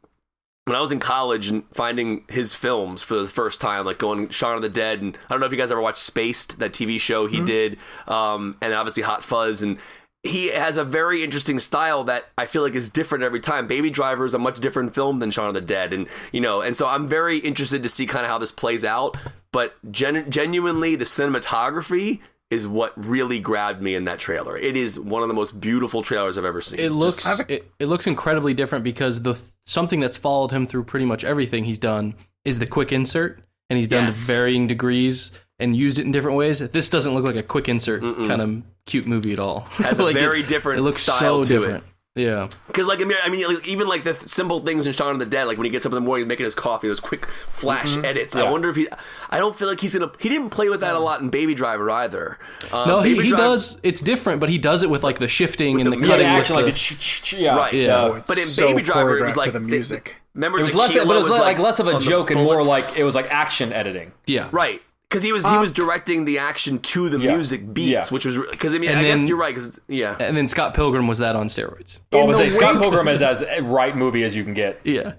when I was in college and finding his films for the first time, like going Shaun of the Dead, and I don't know if you guys ever watched Spaced, that TV show he did, um, and obviously Hot Fuzz, and he has a very interesting style that I feel like is different every time. Baby Driver is a much different film than Shaun of the Dead, and you know, and so I'm very interested to see kind of how this plays out. But gen- genuinely, the cinematography is what really grabbed me in that trailer. It is one of the most beautiful trailers I've ever seen. It looks Just- it, it looks incredibly different because the something that's followed him through pretty much everything he's done is the quick insert, and he's done Yes. to varying degrees and used it in different ways. This doesn't look like a quick insert kind of cute movie at all. Has a Like, very it, different It looks style so to it. Different. Yeah, Because like I mean, I mean, like, even like the th- simple things in Shaun of the Dead, like when he gets up in the morning making his coffee, those quick flash Mm-hmm. edits. I wonder if he. I don't feel like he's gonna. He didn't play with that a lot in Baby Driver either. Um, no, he, Baby he Driver- does. It's different, but he does it with like the shifting and the, the- cutting. the action like the- the ch- ch- ch- yeah. Right. Yeah. Oh, But in so Baby Driver, it was like the music. remember, It was less, but it was, like, less of a joke and more like it was like action editing. yeah, right. Because he was he was directing the action to the Yeah. music beats, Yeah. which was because I mean And I guess you're right because yeah and then Scott Pilgrim was that on steroids. I was the say Scott Pilgrim is as right movie as you can get. Yeah,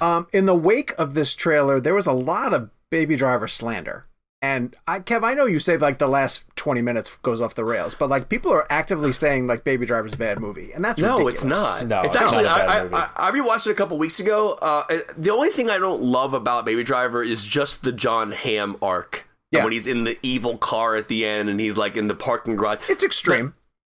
Um, in the wake of this trailer, there was a lot of Baby Driver slander. And I, Kev, I know you say like the last twenty minutes goes off the rails, but like people are actively saying like Baby Driver's a bad movie, and that's No, ridiculous. it's not. No, it's it's actually. not a bad I, movie. I, I rewatched it a couple weeks ago. Uh, the only thing I don't love about Baby Driver is just the Jon Hamm arc. Yeah. When he's in the evil car at the end and he's like in the parking garage. It's extreme.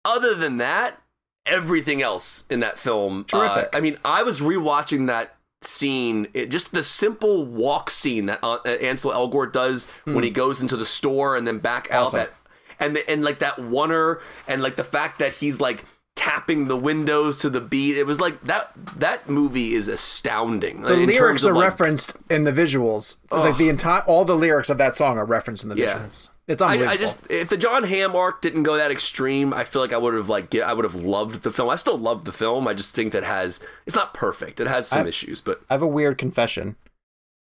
Other than that, everything else in that film. Terrific. uh, I mean, I was rewatching that scene. It, just the simple walk scene that uh, Ansel Elgort does when he goes into the store and then back out. Awesome. That and the, and like that oner and like the fact that he's like tapping the windows to the beat. It was like that. That movie is astounding. The lyrics terms of, are like, referenced in the visuals. Like the entire, all the lyrics of that song are referenced in the Yeah. visuals. It's I, unbelievable. I just if the Jon Hamm arc didn't go that extreme, I feel like I would have like get, I would have loved the film. I still love the film. I just think that has it's not perfect. It has some I- issues, but I have a weird confession.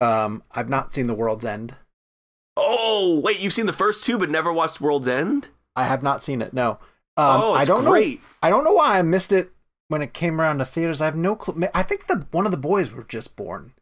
Um, I've not seen The World's End. oh wait, you've seen the first two but never watched World's End? I have not seen it. No. Um, Oh, I it's don't great. know. I don't know why I missed it when it came around to theaters. I have no clue. I think the one of the boys were just born,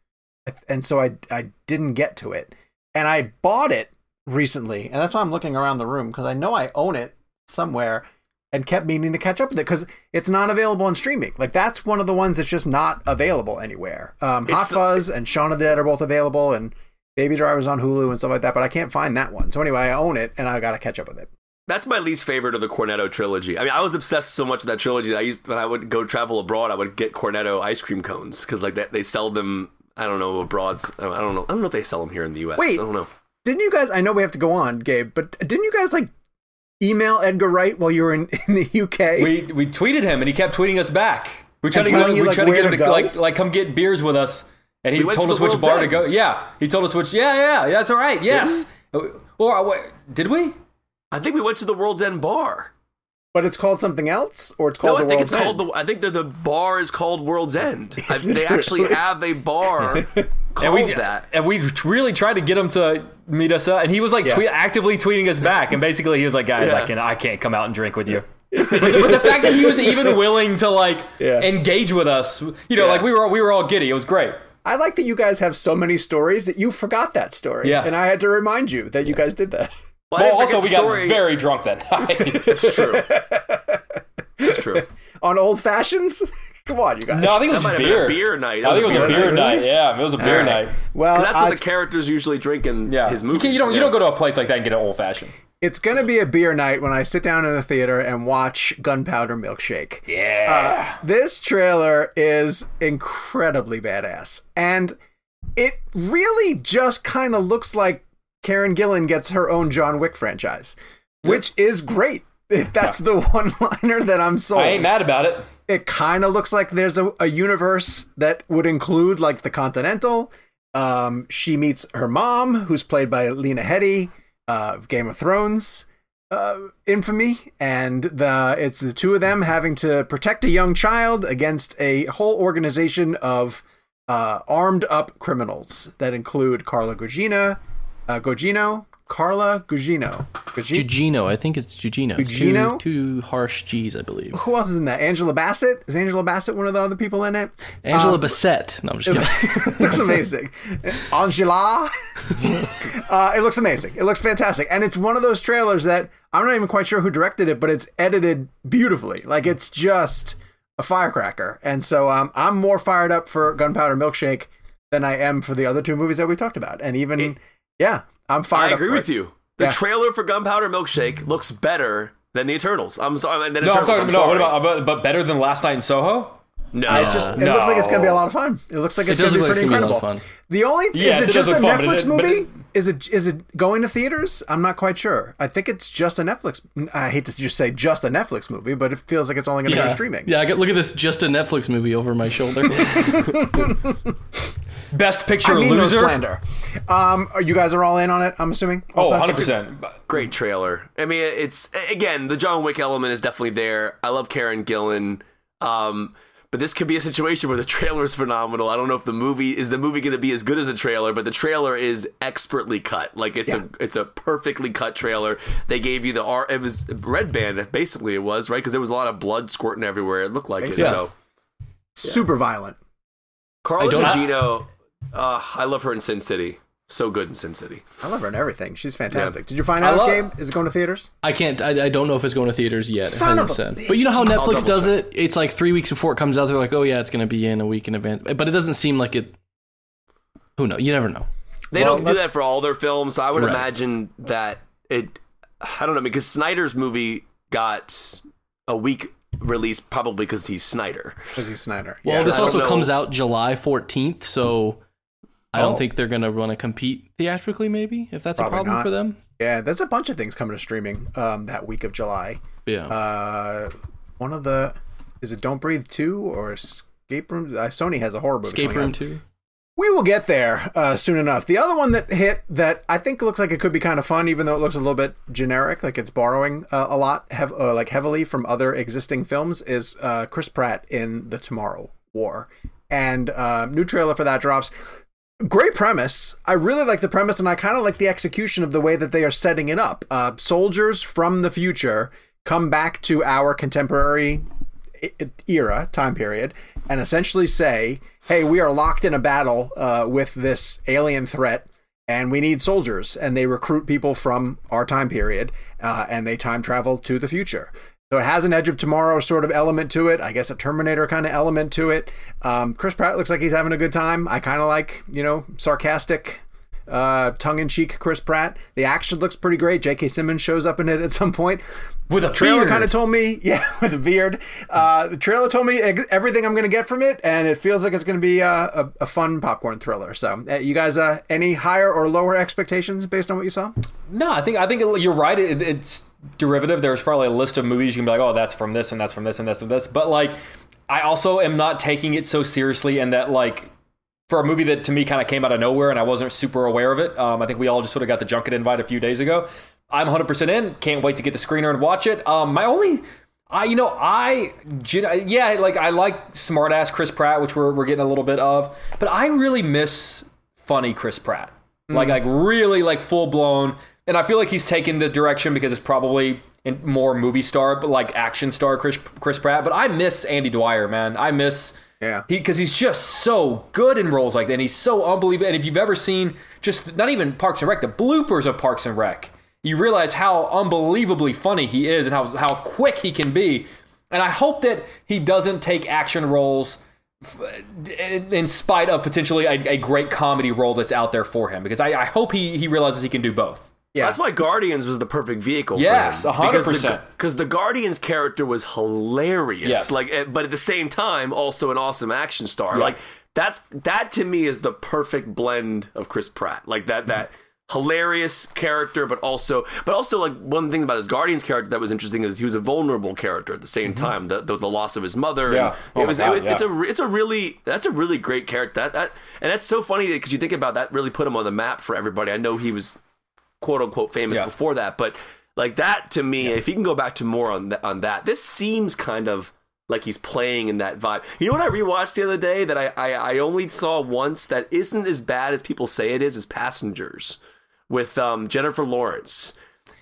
and so I I didn't get to it. And I bought it recently, and that's why I'm looking around the room because I know I own it somewhere, and kept meaning to catch up with it because it's not available on streaming. Like that's one of the ones that's just not available anywhere. Um, Hot the- Fuzz and Shaun of the Dead are both available, and Baby Driver's on Hulu and stuff like that. But I can't find that one. So anyway, I own it, and I got to catch up with it. That's my least favorite of the Cornetto trilogy. I mean, I was obsessed so much with that trilogy. That I used when I would go travel abroad, I would get Cornetto ice cream cones because like that they sell them. I don't know abroad. I don't know. I don't know if they sell them here in the U.S. Wait. I don't know. Didn't you guys? I know we have to go on, Gabe, but didn't you guys like email Edgar Wright while you were in, in the UK? We we tweeted him and he kept tweeting us back. We tried to get telling him, we like, tried to get him to to like like come get beers with us, and he We told to us which World's bar to go. Yeah, he told us which. Yeah, yeah, yeah. That's all right. Yes. Or uh, wait, did we? I think we went to the World's End bar. but it's called something else, or it's No, called I the think World's it's called End? the. I think that the bar is called World's End. I, they actually really? have a bar And called we that. and we really tried to get him to meet us up, and he was like Yeah. tweet, actively tweeting us back, and basically he was like, "Guys, Yeah. I can I can't come out and drink with you." but, the, but the fact that he was even willing to like Yeah. engage with us, you know, Yeah. like we were we were all giddy. It was great. I like that you guys have so many stories that you forgot that story. Yeah. and I had to remind you that you guys did that. Well, Well, also we story. got very drunk that night. It's true. it's true. On old fashions? Come on, you guys. no, I think it was might just have been a beer. beer night. That I think it was a beer night, night. Yeah, it was a beer All right. night. Well, That's what I- the characters usually drink in Yeah, his you, movies. can't, you don't you don't go to a place like that and get an old fashioned. it's gonna be a beer night when I sit down in a theater and watch Gunpowder Milkshake. Yeah. Uh, this trailer is incredibly badass. And it really just kind of looks like Karen Gillan gets her own John Wick franchise, which is great. If that's the one liner that I'm sold. I ain't mad about it. It kind of looks like there's a, a universe that would include like the Continental. Um, she meets her mom, who's played by Lena Headey uh, of Game of Thrones uh, infamy, and the it's the two of them having to protect a young child against a whole organization of uh, armed up criminals that include Carla Gugino, uh, Gogino, Carla Gugino. Gugino? I think it's Gugino. Gugino? two, two harsh G's, I believe. Who else is in that? Angela Bassett. Is Angela Bassett one of the other people in it? Angela Um, Bassett. No, I'm just kidding. looks amazing. Angela. uh, it looks amazing. It looks fantastic. And it's one of those trailers that I'm not even quite sure who directed it, but it's edited beautifully. Like it's just a firecracker. And so um, I'm more fired up for Gunpowder Milkshake than I am for the other two movies that we talked about. And even, yeah, I'm fine. I agree with it. you. The Yeah. trailer for Gunpowder Milkshake looks better than the Eternals. I'm sorry. Than No, I'm talking I'm no. sorry. What about but, but better than last night in Soho? no? It just it looks like it's going to be a lot of fun. It looks like it's gonna be like pretty it's gonna be a incredible. lot of fun. The only Yes, is it it just a fun, Netflix it- movie? it- is it is it going to theaters? I'm not quite sure. I think it's just a Netflix. I hate to just say just a Netflix movie, but it feels like it's only going to yeah. go to streaming. Yeah, I got, look at this just a Netflix movie over my shoulder. Best picture I mean no loser. slander. Um, you guys are all in on it. I'm assuming. Oh, Also? 100 It's a- percent. great trailer. I mean, it's again the John Wick element is definitely there. I love Karen Gillan, um, but this could be a situation where the trailer is phenomenal. I don't know if the movie is the movie going to be as good as the trailer, but the trailer is expertly cut. Like it's Yeah. a it's a perfectly cut trailer. They gave you the R. It was red band basically. It was right because there was a lot of blood squirting everywhere. It looked like it. Yeah. So super violent. Carla I don't- Gugino, uh, I love her in Sin City. So good in Sin City. I love her in everything. She's fantastic. Did you find I out, love- game? Is it going to theaters? I can't. I, I don't know if it's going to theaters yet. Son of a bitch. But you know how I'll Netflix double does check. it? It's like three weeks before it comes out. They're like, "Oh yeah, it's going to be in a week in advance." But it doesn't seem like it. Who knows? You never know. They Well, don't do let- that for all their films. I would Right. imagine that it. I don't know because Snyder's movie got a week release probably because he's Snyder. Because he's Snyder. Well, yeah. this I don't also know. comes out July 14th, so I Oh. don't think they're going to want to compete theatrically. Maybe if that's Probably a problem not. for them. yeah, there's a bunch of things coming to streaming um, that week of July. Yeah. Uh, one of the is it Don't Breathe two or Escape Room? Uh, Sony has a horror movie. Escape Room out. Two. We will get there uh, soon enough. The other one that hit that I think looks like it could be kind of fun, even though it looks a little bit generic, like it's borrowing uh, a lot, hev- uh, like heavily from other existing films, is uh, Chris Pratt in The Tomorrow War, and uh, new trailer for that drops. Great premise. I really like the premise, and I kind of like the execution of the way that they are setting it up. Uh, soldiers from the future come back to our contemporary era time period and essentially say hey we are locked in a battle uh, with this alien threat and we need soldiers and they recruit people from our time period uh, and they time travel to the future so it has an edge of tomorrow sort of element to it. I guess a terminator kind of element to it. Um, chris pratt looks like he's having a good time. I kind of like you know sarcastic uh, tongue-in-cheek Chris Pratt. The action looks pretty great. J.K. Simmons shows up in it at some point. With a trailer kind of told me, yeah, with a beard. Uh, the trailer told me everything I'm going to get from it, and it feels like it's going to be uh, a, a fun popcorn thriller. So, uh, you guys, uh, any higher or lower expectations based on what you saw? No, I think I think it, you're right. It, it's derivative. There's probably a list of movies you can be like, oh, that's from this and that's from this and that's from this. But like, I also am not taking it so seriously, and that like. For a movie that to me kind of came out of nowhere and I wasn't super aware of it, um, I think we all just sort of got the junket invite a few days ago. I'm 100% in. Can't wait to get the screener and watch it. Um, my only, I you know I yeah like I like smart ass Chris Pratt, which we're we're getting a little bit of, but I really miss funny Chris Pratt. Like like really like full blown, and I feel like he's taken the direction because it's probably in more movie star, but like action star Chris Chris Pratt. But I miss Andy Dwyer, man. I miss Yeah. because he's just so good in roles like that. And he's so unbelievable. And if you've ever seen just not even Parks and Rec, the bloopers of Parks and Rec, you realize how unbelievably funny he is and how how quick he can be. And I hope that he doesn't take action roles in in spite of potentially a, a great comedy role that's out there for him because I, I hope he, he realizes he can do both. Yeah. That's why Guardians was the perfect vehicle. Yes, for 100%. Because the Guardians character was hilarious. Yes. Like, eh, but at the same time, also an awesome action star. Yeah. Like that's that to me is the perfect blend of Chris Pratt. Like that that hilarious character, but also but also like one thing about his Guardians character that was interesting is he was a vulnerable character at the same time. The, the the loss of his mother. Mm-hmm. Yeah. Oh it was God, it, it's a it's a really that's a really great character. That that and that's so funny because you think about that really put him on the map for everybody. I know he was quote unquote famous Yeah. before that, but like that to me, if you can go back to more on that, on that, this seems kind of like he's playing in that vibe. You know what I rewatched the other day that I I, I only saw once that isn't as bad as people say it is is Passengers. with um, Jennifer Lawrence.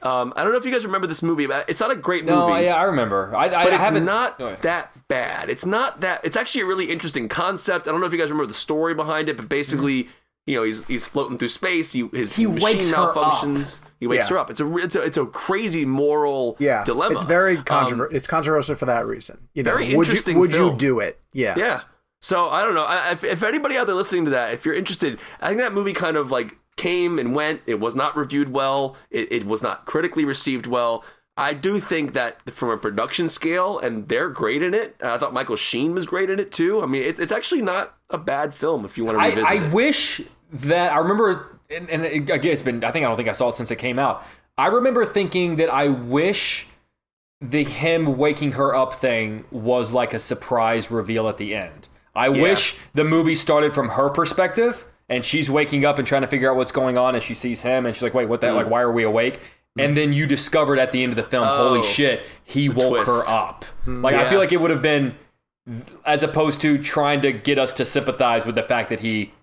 Um, I don't know if you guys remember this movie, but it's not a great No, movie. yeah, I remember. I, I, but it's not Oh, that bad. It's not that. It's actually a really interesting concept. I don't know if you guys remember the story behind it, but basically, you know, he's he's floating through space. He his He machine wakes her malfunctions. He wakes Yeah. her up. It's a it's a it's a crazy moral Yeah, dilemma. It's very Um, controversial. it's controversial for that reason. You know, Very would interesting You, would film. you do it? Yeah. Yeah. So I don't know. I, if, if anybody out there listening to that, if you're interested, I think that movie kind of like came and went. It was not reviewed well. It, it was not critically received well. I do think that from a production scale, and they're great in it. I thought Michael Sheen was great in it too. I mean, it, it's actually not a bad film if you want to I, revisit I it. wish that I remember, and, and it- again, it's been. I think I don't think I saw it since it came out. I remember thinking that I wish the him waking her up thing was like a surprise reveal at the end. I wish the movie started from her perspective and she's waking up and trying to figure out what's going on and she sees him and she's like, wait, what that? Like, why are we awake? And mm. then you discovered at the end of the film, holy Oh, shit, he woke twist. her up. Mm. Like, I feel like it would have been as opposed to trying to get us to sympathize with the fact that he.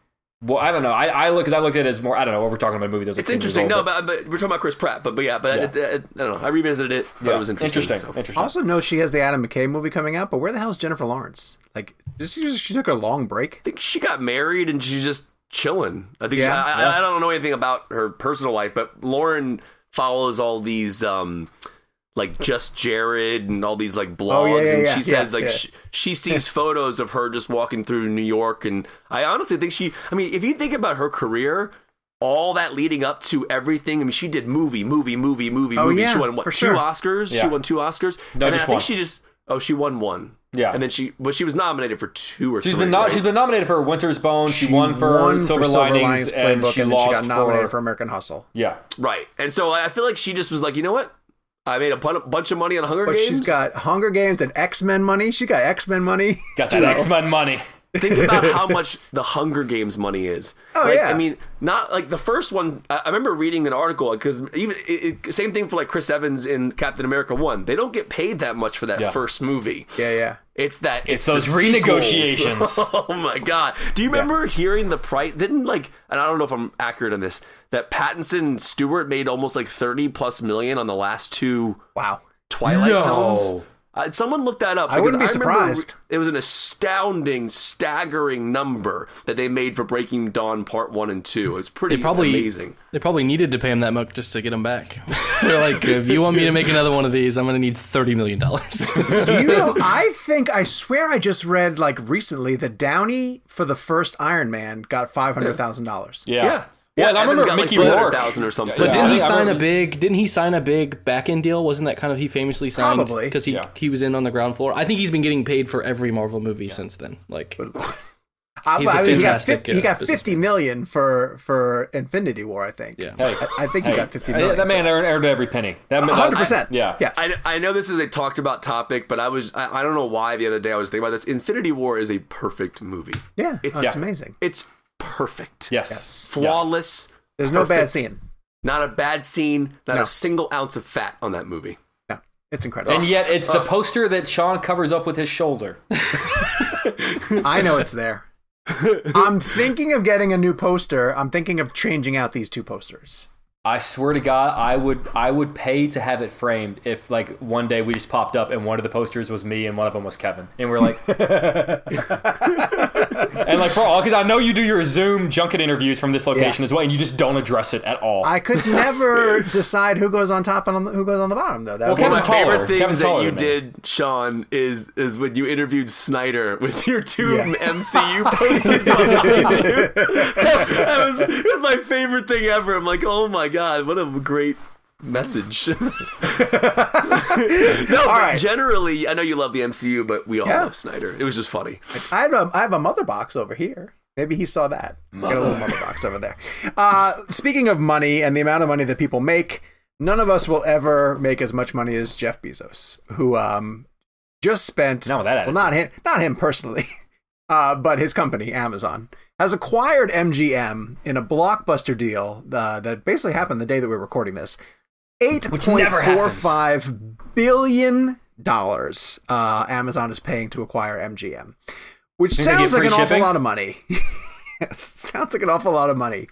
Well, I don't know. I, I look because I looked at it as more. I don't know. What we're talking about a movie. That was like It's interesting. old, No, but, but we're talking about Chris Pratt. But but yeah, but Yeah. It, it, I don't know. I revisited it. But yeah, it was interesting. Interesting. so. Interesting. Also, know she has the Adam McKay movie coming out, but where the hell is Jennifer Lawrence? Like, this she took a long break. I think she got married and she's just chilling. I think Yeah, she, I, I, I don't know anything about her personal life, but Lauren follows all these um like just Jared and all these like blogs, Oh, yeah, yeah, and yeah, she says yeah, like yeah. She, she sees photos of her just walking through New York, and I honestly think she. I mean, if you think about her career. All that leading up to everything. I mean, she did movie, movie, movie, movie, Oh, movie. yeah, she won what two sure. Oscars? She won two Oscars. No, and just I think one. she just oh she won one. Yeah. and then she but she was nominated for two or She's three. been no, right? she's been nominated for Winter's Bone. She, won for won Silver, Linings, and Playbook, she and then lost she got nominated for, for American Hustle. yeah. Right. And so I feel like she just was like, you know what? I made a bunch of money on Hunger Games. But Games. she's got Hunger Games and X Men money. She got X Men money. Got that X Men money. Think about how much the Hunger Games money is. Oh, like, yeah. I mean, not like the first one. I I remember reading an article because even it, it, same thing for like Chris Evans in Captain America One. They don't get paid that much for that Yeah. first movie. Yeah, yeah. It's that It's the those renegotiations. oh my god! Do you remember hearing the price? Didn't like, and I don't know if I'm accurate on this. That Pattinson Stewart made almost like thirty plus million on the last two Wow. Twilight No. films. Uh, someone looked that up. I wouldn't be remember surprised. It was an astounding, staggering number that they made for Breaking Dawn Part One and Two. It was pretty They probably amazing. They probably needed to pay him that much just to get him back. They're like, if you want me to make another one of these, I'm going to need thirty million dollars. You know? I think I swear I just read like recently that Downey for the first Iron Man got five hundred thousand dollars. Yeah. Yeah. Well, I Evans remember got Mickey like Rourke. 300,000 or something. But didn't I he sign a big? Didn't he sign a big back end deal? Wasn't that kind of he famously signed? Probably. because he Yeah. he was in on the ground floor. I think he's been getting paid for every Marvel movie since then. Like, I, He's a I mean, he got fantastic, 50, he uh, got fifty million for for Infinity War. I think. Yeah. Hey, I, I think he got fifty Hey, million. that man earned, earned every penny. That that- hundred percent. Yeah. Yes. I, I know this is a talked about topic, but I was I, I don't know why the other day I was thinking about this. Infinity War is a perfect movie. yeah. It's- oh, it's Yeah. amazing. It's perfect. Yes. Flawless. There's no bad scene. Not a bad scene. Not No. a single ounce of fat on that movie. No, it's incredible. And yet, it's the poster that Sean covers up with his shoulder. I know it's there. I'm thinking of getting a new poster. I'm thinking of changing out these two posters. I swear to God, I would I would pay to have it framed if like one day we just popped up and one of the posters was me and one of them was Kevin, and we're like, and like for all because I know you do your Zoom junket interviews from this location Yeah. as well, and you just don't address it at all. I could never decide who goes on top and on the, who goes on the bottom, though. That Well, would One of Kevin's my my- taller. favorite things Kevin's that you than me. did, Sean, is is when you interviewed Snyder with your two Yeah. MCU posters on YouTube. that was it was my favorite thing ever. I'm like, oh my god, what a great message. no, but right. generally, I know you love the MCU, but we all Yeah. love Snyder. It was just funny. I have a I have a mother box over here. Maybe he saw that. Got a little mother box over there. Uh, speaking of money and the amount of money that people make, none of us will ever make as much money as Jeff Bezos, who um just spent Not with that well not him not him personally, uh, but his company Amazon has acquired MGM in a blockbuster deal uh, that basically happened the day that we we're recording this. Eight point never four happens. five billion dollars uh, Amazon is paying to acquire MGM, which Think they sounds like an free awful lot of money. Sounds like an awful lot of money.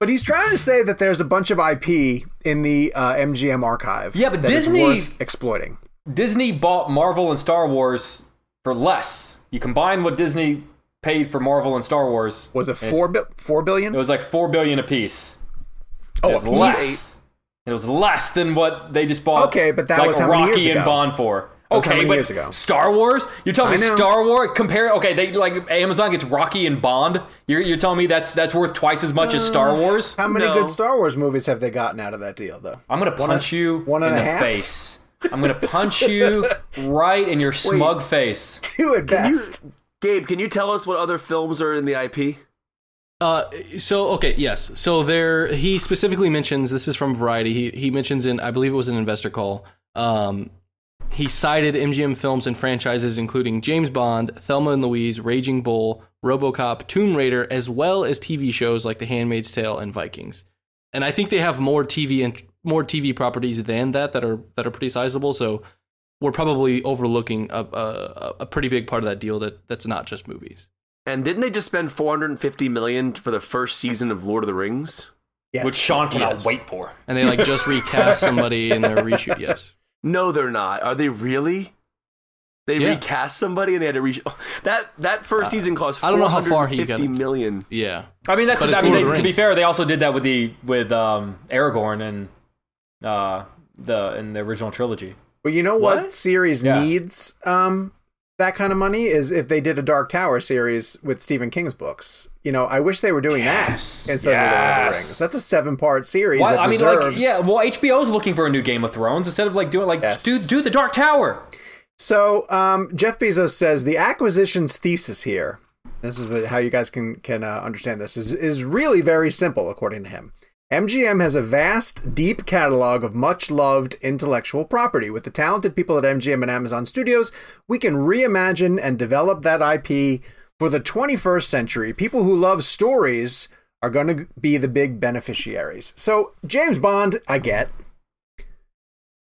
But he's trying to say that there's a bunch of IP in the uh, MGM archive. Yeah, but that is Disney- worth exploiting. Disney bought Marvel and Star Wars for less. You combine what Disney paid for Marvel and Star Wars. Was it four bi- four billion? It was like four billion apiece. oh, It was a piece? Oh less. It was less than what they just bought. Okay, but that like was how many Rocky years and ago? Bond for. Okay, but years ago? Star Wars? You're telling me Star Wars compare? Okay, they like Amazon gets Rocky and Bond. You're, you're telling me that's that's worth twice as much as uh, Star Wars? How many No. good Star Wars movies have they gotten out of that deal, though? I'm gonna punch you one and in a the half? face. I'm gonna punch you right in your smug face. Two at best. Gabe, can you tell us what other films are in the IP? Uh, so okay, yes. So there, he specifically mentions this is from Variety. He he mentions in I believe it was an investor call. Um, he cited MGM films and franchises including James Bond, Thelma and Louise, Raging Bull, RoboCop, Tomb Raider, as well as TV shows like The Handmaid's Tale and Vikings. And I think they have more TV and more TV properties than that that are that are pretty sizable. So we're probably overlooking a a, a pretty big part of that deal that that's not just movies. And didn't they just spend 450 million for the first season of Lord of the Rings? Yes. Which Sean cannot Yes. wait for. And they like just recast somebody in their reshoot. Yes. No, they're not. Are they really? They Yeah. recast somebody and they had to re- that that first season cost. I don't know how far he got 450 million. Yeah. I mean, that's. But I mean, they, to be fair, they also did that with the with um, Aragorn and uh, the in the original trilogy. But you know what, What? series Yeah. needs um that kind of money is if they did a Dark Tower series with Stephen King's books. You know, I wish they were doing Yes. that instead of Lord of the Rings. That's a seven part series. That I mean, deserves... like, yeah. Well, HBO's looking for a new Game of Thrones instead of like doing like Yes. do do the Dark Tower. So um, Jeff Bezos says the acquisitions thesis here. This is how you guys can can uh, understand this is is really very simple according to him. MGM has a vast, deep catalog of much loved intellectual property. With the talented people at MGM and Amazon Studios, we can reimagine and develop that IP for the 21st century. People who love stories are going to be the big beneficiaries. So, James Bond, I get.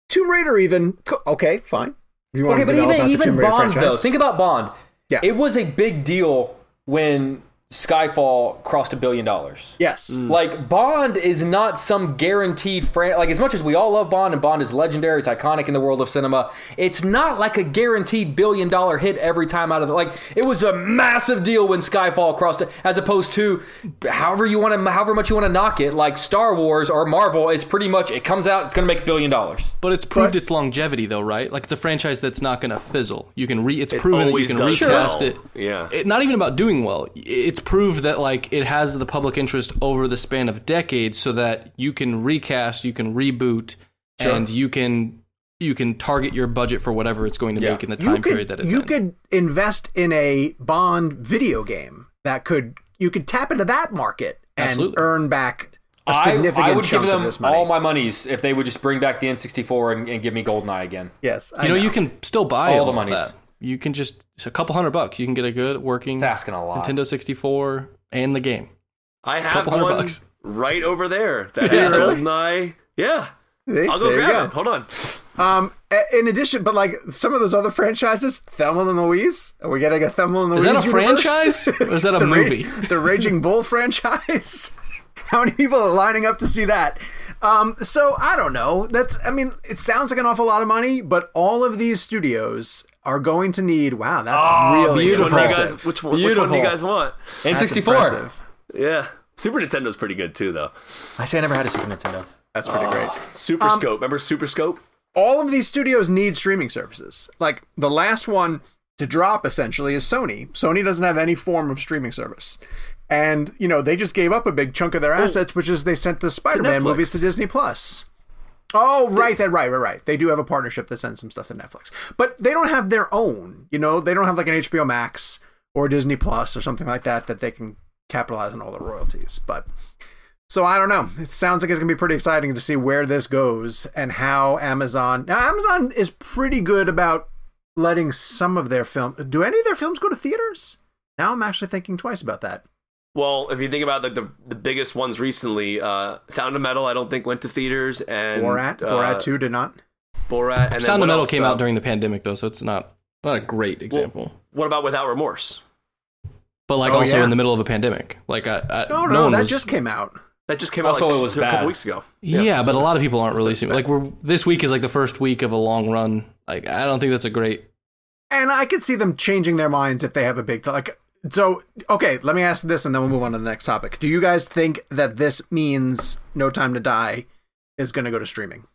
Tomb Raider, even. Okay, fine. You want Okay, but even even Bond franchise. though. Think about Bond. Yeah. It was a big deal when Skyfall crossed a billion dollars. yes. Mm. Like Bond is not some guaranteed fran like as much as we all love Bond and Bond is legendary, it's iconic in the world of cinema. It's not like a guaranteed billion dollar hit every time out of the like it was a massive deal when Skyfall crossed it as opposed to however you want to however much you want to knock it like Star Wars or Marvel it's pretty much it comes out it's going to make a billion dollars. But it's proved its longevity, though, right? Like it's a franchise that's not going to fizzle. You can re. It's proven that you can does recast well. it. Yeah. It, not even about doing well. It's proved that like it has the public interest over the span of decades, so that you can recast, you can reboot, and you can you can target your budget for whatever it's going to Yeah. make in the time could, period that it's you in. could invest in a Bond video game that could you could tap into that market and Absolutely. earn back a I, significant I would chunk give them of this money. all my monies if they would just bring back the N64 and, and give me GoldenEye again. yes, I you know, you can still buy All all, the of monies. That. You can just it's a couple hundred bucks. You can get a good working It's asking a lot. Nintendo 64 and the game. I have Couple hundred one bucks. right over there that Yeah, has really? GoldenEye. Yeah, See? I'll go grab go. it. Hold on. Um, in addition, but like some of those other franchises, Thelma and Louise, are we getting a Thelma and Louise? Is that a universe? franchise or is that a the Ra- movie? the Raging Bull franchise. How many people are lining up to see that? Um, so I don't know. That's I mean, it sounds like an awful lot of money, but all of these studios are going to need. Wow, that's really Which one, impressive. guys, which, one, which one do you guys want? That's N64. Yeah, Super Nintendo's pretty good too, though. I say I never had a Super Nintendo. That's pretty great. Super Um, Scope. Remember Super Scope? all of these studios need streaming services. Like the last one to drop essentially is Sony. Sony doesn't have any form of streaming service. And, you know, they just gave up a big chunk of their assets, which is they sent the Spider-Man movies to Disney Plus. Oh, right, that right, right, right. They do have a partnership that sends some stuff to Netflix. But they don't have their own, you know, they don't have like an HBO Max or Disney Plus or something like that that they can capitalize on all the royalties. But so I don't know. It sounds like it's gonna be pretty exciting to see where this goes and how Amazon. Now Amazon is pretty good about letting some of their film. Do any of their films go to theaters? Now I'm actually thinking twice about that. Well, if you think about like the the biggest ones recently, uh, Sound of Metal, I don't think went to theaters, and Borat, uh, Borat Two did not. Borat, and Sound what of Metal else? came Uh, out during the pandemic though, so it's not not a great example. What about Without Remorse? but like Oh, also yeah. in the middle of a pandemic. Like I, I, No, no, one that was- just came out. That just came out Also, like, it was a couple weeks ago. Yeah, but a lot of people aren't So releasing. bad. Like we're this week is like the first week of a long run. Like I don't think that's a great. And I could see them changing their minds if they have a big like. So okay, let me ask this, and then we'll move on to the next topic. Do you guys think that this means No Time to Die is going to go to streaming?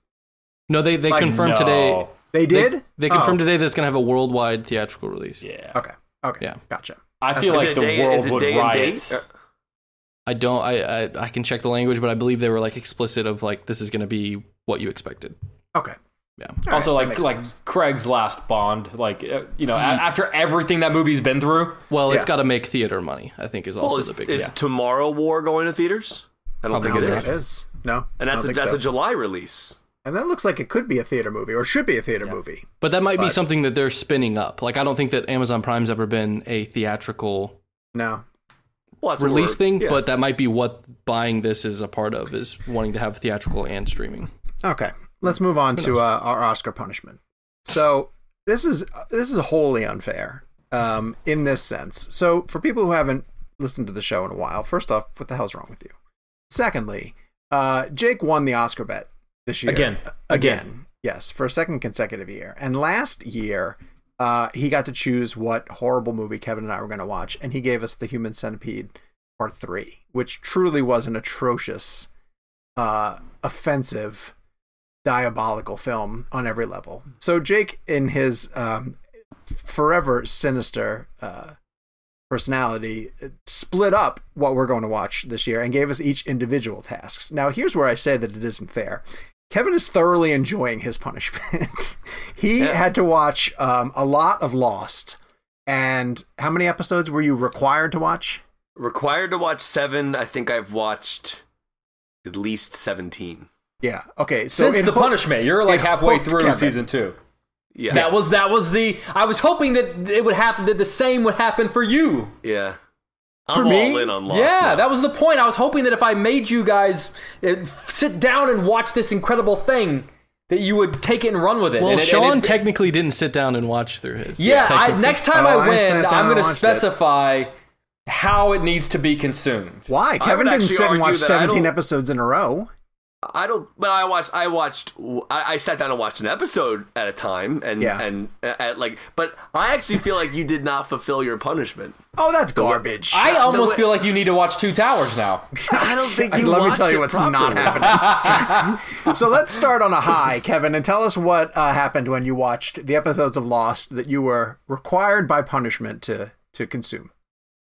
No, they they Like, confirmed No. today. They They, did. they confirmed Oh, today that it's gonna have a worldwide theatrical release. Yeah. Okay. Okay. Yeah. Gotcha. I feel like the day- world would riot. Uh, I don't. I, I I can check the language, but I believe they were like explicit of like this is gonna be what you expected. Okay. Yeah. All right, also, that like like sense. Craig's last Bond, like uh, you know, a- after everything that movie's been through, Well, it's Yeah. got to make theater money. I think is also Well, is, the big. is yeah. Tomorrow War going to theaters? I don't Probably think I don't is. think it is. No. And that's a, that's so. a July release. And that looks like it could be a theater movie, or should be a theater movie. But that might be something that they're spinning up. Like I don't think that Amazon Prime's ever been a theatrical No. Well, that's release thing, yeah. but that might be what buying this is a part of is wanting to have theatrical and streaming. Okay, let's move on to uh, our Oscar punishment. So this is this is wholly unfair um, in this sense. So for people who haven't listened to the show in a while, first off, what the hell's wrong with you? Secondly, uh, Jake won the Oscar bet this year Again. Again, yes, for a second consecutive year. And last year, uh, he got to choose what horrible movie Kevin and I were going to watch, and he gave us The Human Centipede Part Three, which truly was an atrocious, uh, offensive diabolical film on every level. So Jake, in his um, forever sinister uh, personality, split up what we're going to watch this year and gave us each individual tasks. Now, here's where I say that it isn't fair. Kevin is thoroughly enjoying his punishment. he Yeah. had to watch um, a lot of Lost. And how many episodes were you required to watch? required to watch seven. I think I've watched at least seventeen. Yeah. Okay. So since the hooked- punishment, you're like halfway through Kevin. season two. Yeah, That was that was the. I was hoping that it would happen. That the same would happen for you. yeah. For I'm me? all in on Lost. yeah, now. that was the point. I was hoping that if I made you guys uh, sit down and watch this incredible thing, that you would take it and run with it. Well, And it- and Sean it- technically didn't sit down and watch through his. Yeah, I, next time Oh, I I win, sat I'm going to watched it. specify how it needs to be consumed. Why? Kevin didn't sit and watch 17 episodes in a row. I don't, but I watched. I watched. I, I sat down and watched an episode at a time, and Yeah. and uh, at like. But I actually feel like you did not fulfill your punishment. Oh, that's garbage. I almost way- feel like you need to watch Two Towers now. I don't think you Let me tell you it what's not happening. so let's start on a high, Kevin, and tell us what uh, happened when you watched the episodes of Lost that you were required by punishment to to consume.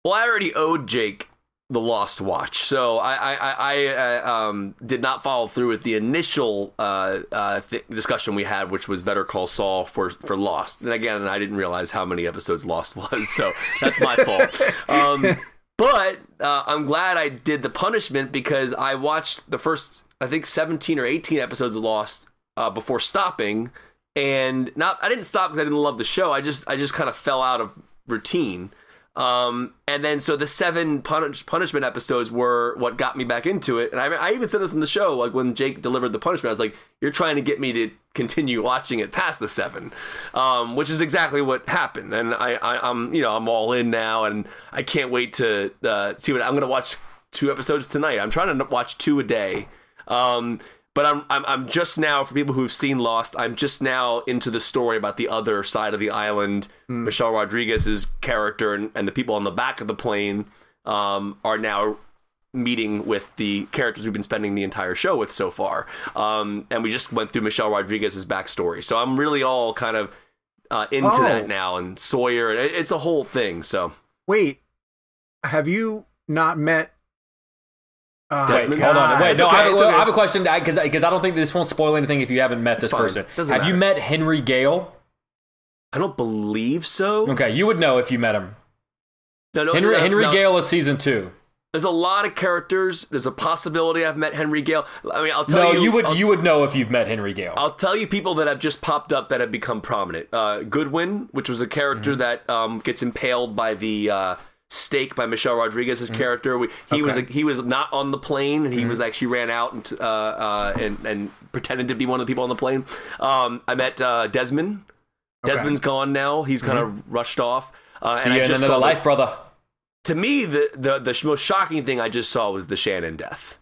Well, I already owed Jake the Lost Watch, so I I, I, uh, um, did not follow through with the initial uh, uh, th- discussion we had, which was Better Call Saul for for Lost. And again, I didn't realize how many episodes Lost was, so that's my fault. Um, but uh, I'm glad I did the punishment because I watched the first, I think, 17 or 18 episodes of Lost uh, before stopping, and not I didn't stop because I didn't love the show. I just I just kind of fell out of routine. Um, and then so the seven punish, punishment episodes were what got me back into it. And I, I even said this in the show, like when Jake delivered the punishment, I was like, "You're trying to get me to continue watching it past the seven, um, which is exactly what happened. And I, I, I'm, you know, I'm all in now, and I can't wait to uh, see what I'm going to watch. Two episodes tonight. I'm trying to watch two a day. Um, but I'm, I'm I'm just now for people who've seen Lost. I'm just now into the story about the other side of the island. Michelle Rodriguez's character and, and the people on the back of the plane um, are now meeting with the characters we've been spending the entire show with so far. Um, and we just went through Michelle Rodriguez's backstory. So I'm really all kind of uh, into Oh. that now. And Sawyer, and it's a whole thing. So Wait, have you not met? Uh, Desmond? Hold on. Wait, It's no, okay, I, have a, okay. I have a question because because I don't think this won't spoil anything if you haven't met It's this fine. person. Doesn't have you met Henry Gale? I don't believe so. Okay, you would know if you met him. No, no, Henry no, Henry no. Gale is season two. There's a lot of characters. There's a possibility I've met Henry Gale. I mean, I'll tell No, you. you, would I'll, you would know if you've met Henry Gale. I'll tell you people that have just popped up that have become prominent. Uh, Goodwin, which was a character Mm-hmm. that um, gets impaled by the uh, stake by Michelle Rodriguez's Mm-hmm. character. We, he was he was not on the plane, and he was actually ran out and uh, uh, and and pretended to be one of the people on the plane. Um, I met uh, Desmond. Desmond's gone now. He's kind of rushed off. Uh, See and you I in just another saw life, that- brother. to me, the, the the most shocking thing I just saw was the Shannon death.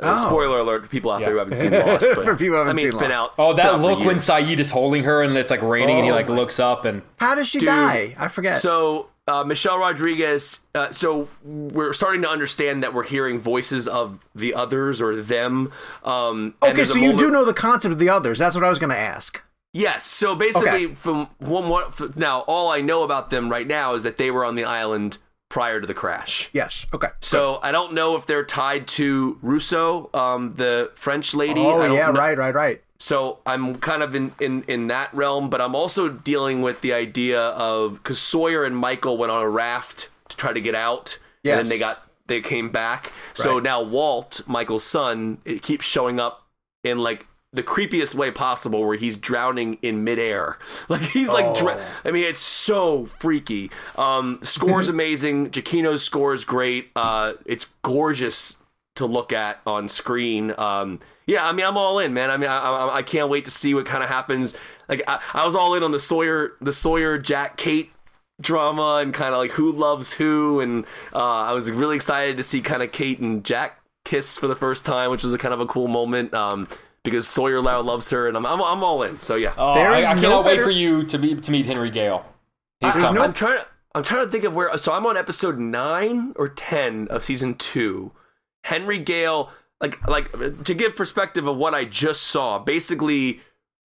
Uh, Oh. Spoiler alert for people out Yeah. there who haven't seen Lost. But, For people who haven't I mean, seen it's been Lost. out. Oh, that out look when years. Sayid is holding her and it's like raining and he Oh like looks up and How does she Dude. die? I forget. So uh, Michelle Rodriguez. Uh, so we're starting to understand that we're hearing voices of the others or them. Um, okay, so you do know the concept of the others. That's what I was going to ask. Yes. So basically, Okay. from one what now, all I know about them right now is that they were on the island prior to the crash. Yes. Okay. So I don't know if they're tied to Rousseau, um, the French lady. Oh yeah, know- right, right, right. So I'm kind of in, in, in that realm, but I'm also dealing with the idea of because Sawyer and Michael went on a raft to try to get out, and then they got they came back. So now Walt, Michael's son, it keeps showing up in like the creepiest way possible, where he's drowning in midair. Like he's like, dra- I mean, it's so freaky. Um, score's amazing. Giacchino's score is great. Uh, it's gorgeous to look at on screen. Um, yeah, I mean, I'm all in, man. I mean, I, I, I can't wait to see what kind of happens. Like, I, I was all in on the Sawyer, the Sawyer, Jack, Kate drama, and kind of like who loves who, and uh, I was really excited to see kind of Kate and Jack kiss for the first time, which was a kind of a cool moment. Um, because Sawyer Lau loves her, and I'm, I'm, I'm all in. So yeah, oh, There I, is I no cannot wait for you to meet to meet Henry Gale. He's There's coming. no- I'm trying to I'm trying to think of where so I'm on episode 9 or 10 of season 2. Henry Gale like like to give perspective of what I just saw. Basically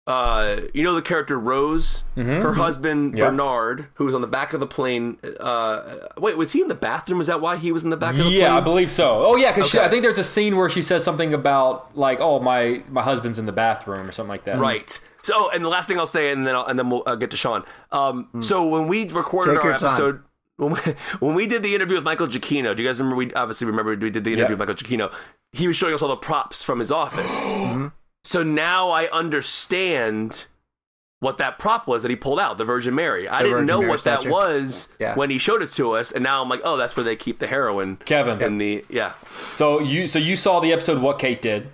uh you know the character Rose, her husband Yeah. Bernard, who was on the back of the plane uh wait, was he in the bathroom? Is that why he was in the back of the plane? Yeah, I believe so. Oh yeah, because Okay. I think there's a scene where she says something about like, "Oh, my my husband's in the bathroom" or something like that. Right. So, and the last thing I'll say, and then I'll, and then we'll uh, get to Sean. Um, So when we recorded Take our episode. time. When we, when we did the interview with Michael Giacchino, do you guys remember? We obviously remember we did the interview Yeah. with Michael Giacchino. He was showing us all the props from his office. Mm-hmm. So now I understand what that prop was that he pulled out, the Virgin Mary. I The didn't Virgin know Mary what that was Yeah. when he showed it to us, and now I'm like, oh, that's where they keep the heroin. Kevin. And the yeah. So you so you saw the episode what Kate did.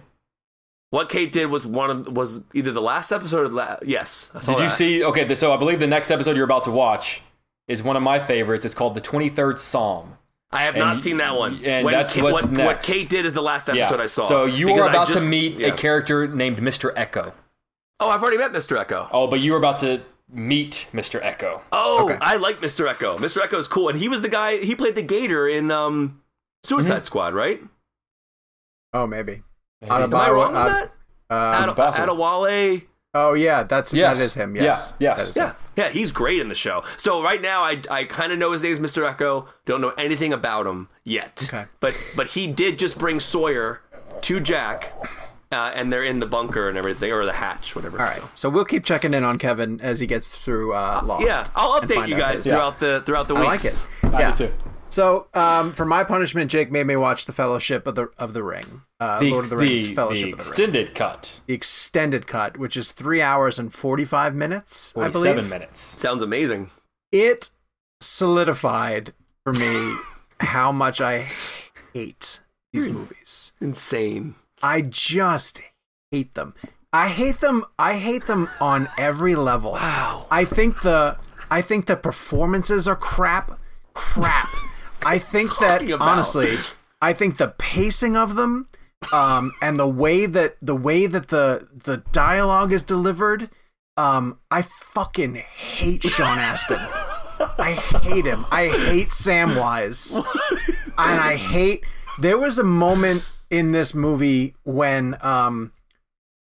What Kate did was one of was either the last episode or the la- yes. Did you see? Okay, so I believe the next episode you're about to watch is one of my favorites. It's called the 23rd Psalm. I have And not y- seen that one. and When that's Kate- what's what, what. Kate did is the last Yeah. episode I saw. So you Because are about just- to meet yeah. a character named Mr. Eko. Oh, I've already met Mr. Eko. Oh, but you were about to meet Mr. Eko. Oh, Okay. I like Mr. Eko. Mr. Eko is cool, and he was the guy. He played the Gator in um, Suicide Mm-hmm. Squad, right? Oh, maybe. Maybe. Am I wrong on Ad- that? uh, Ad- possible. Adewale. oh yeah, that's Yes. that is him. Yeah. Yes. Yes. Yeah, him. Yeah, he's great in the show. So right now, I, I kind of know his name is Mr. Eko. Don't know anything about him yet. Okay. But but he did just bring Sawyer to Jack, uh, and they're in the bunker and everything, or the hatch, whatever. All right. So we'll keep checking in on Kevin as he gets through uh, Lost. Yeah, I'll update you guys his- throughout the throughout the I weeks. like it. I yeah. Did too. So, um, for my punishment, Jake made me watch the Fellowship of the of the Ring, uh, The, Lord of the Rings, the, Fellowship the of the Ring, extended cut, the extended cut, which is three hours and forty five minutes, I 47 believe. minutes. Sounds amazing. It solidified for me how much I hate these movies. Insane. I just hate them. I hate them. I hate them on every level. Wow. I think the I think the performances are crap. Crap. I think that about? honestly, I think the pacing of them um and the way that the way that the the dialogue is delivered um I fucking hate Sean Astin. I hate him. I hate Samwise. and I hate there was a moment in this movie when um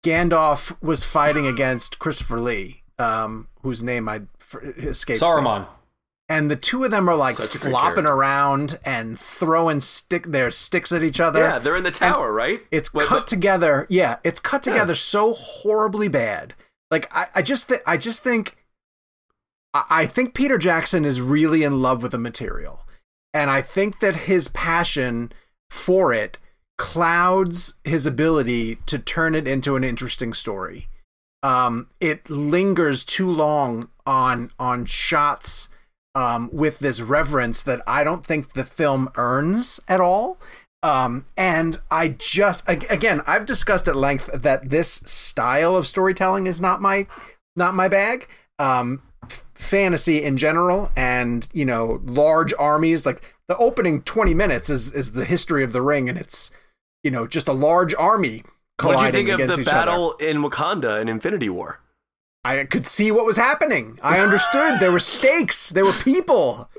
Gandalf was fighting against Christopher Lee, um, whose name I escapes. me. And the two of them are like Such flopping around and throwing stick their sticks at each other. Yeah, they're in the tower, right? It's cut together. Yeah, it's cut together so horribly bad. Like I, I just, th- I just think, I, I think Peter Jackson is really in love with the material, and I think that his passion for it clouds his ability to turn it into an interesting story. Um, it lingers too long on on shots um, with this reverence that I don't think the film earns at all. Um, and I just again, I've discussed at length that this style of storytelling is not my not my bag. Um, f- fantasy in general, and you know, large armies like the opening twenty minutes is is the history of the ring, and it's you know, just a large army What did you colliding think of the each other. battle in Wakanda in Infinity War? I could see what was happening. I understood. there were stakes. There were people.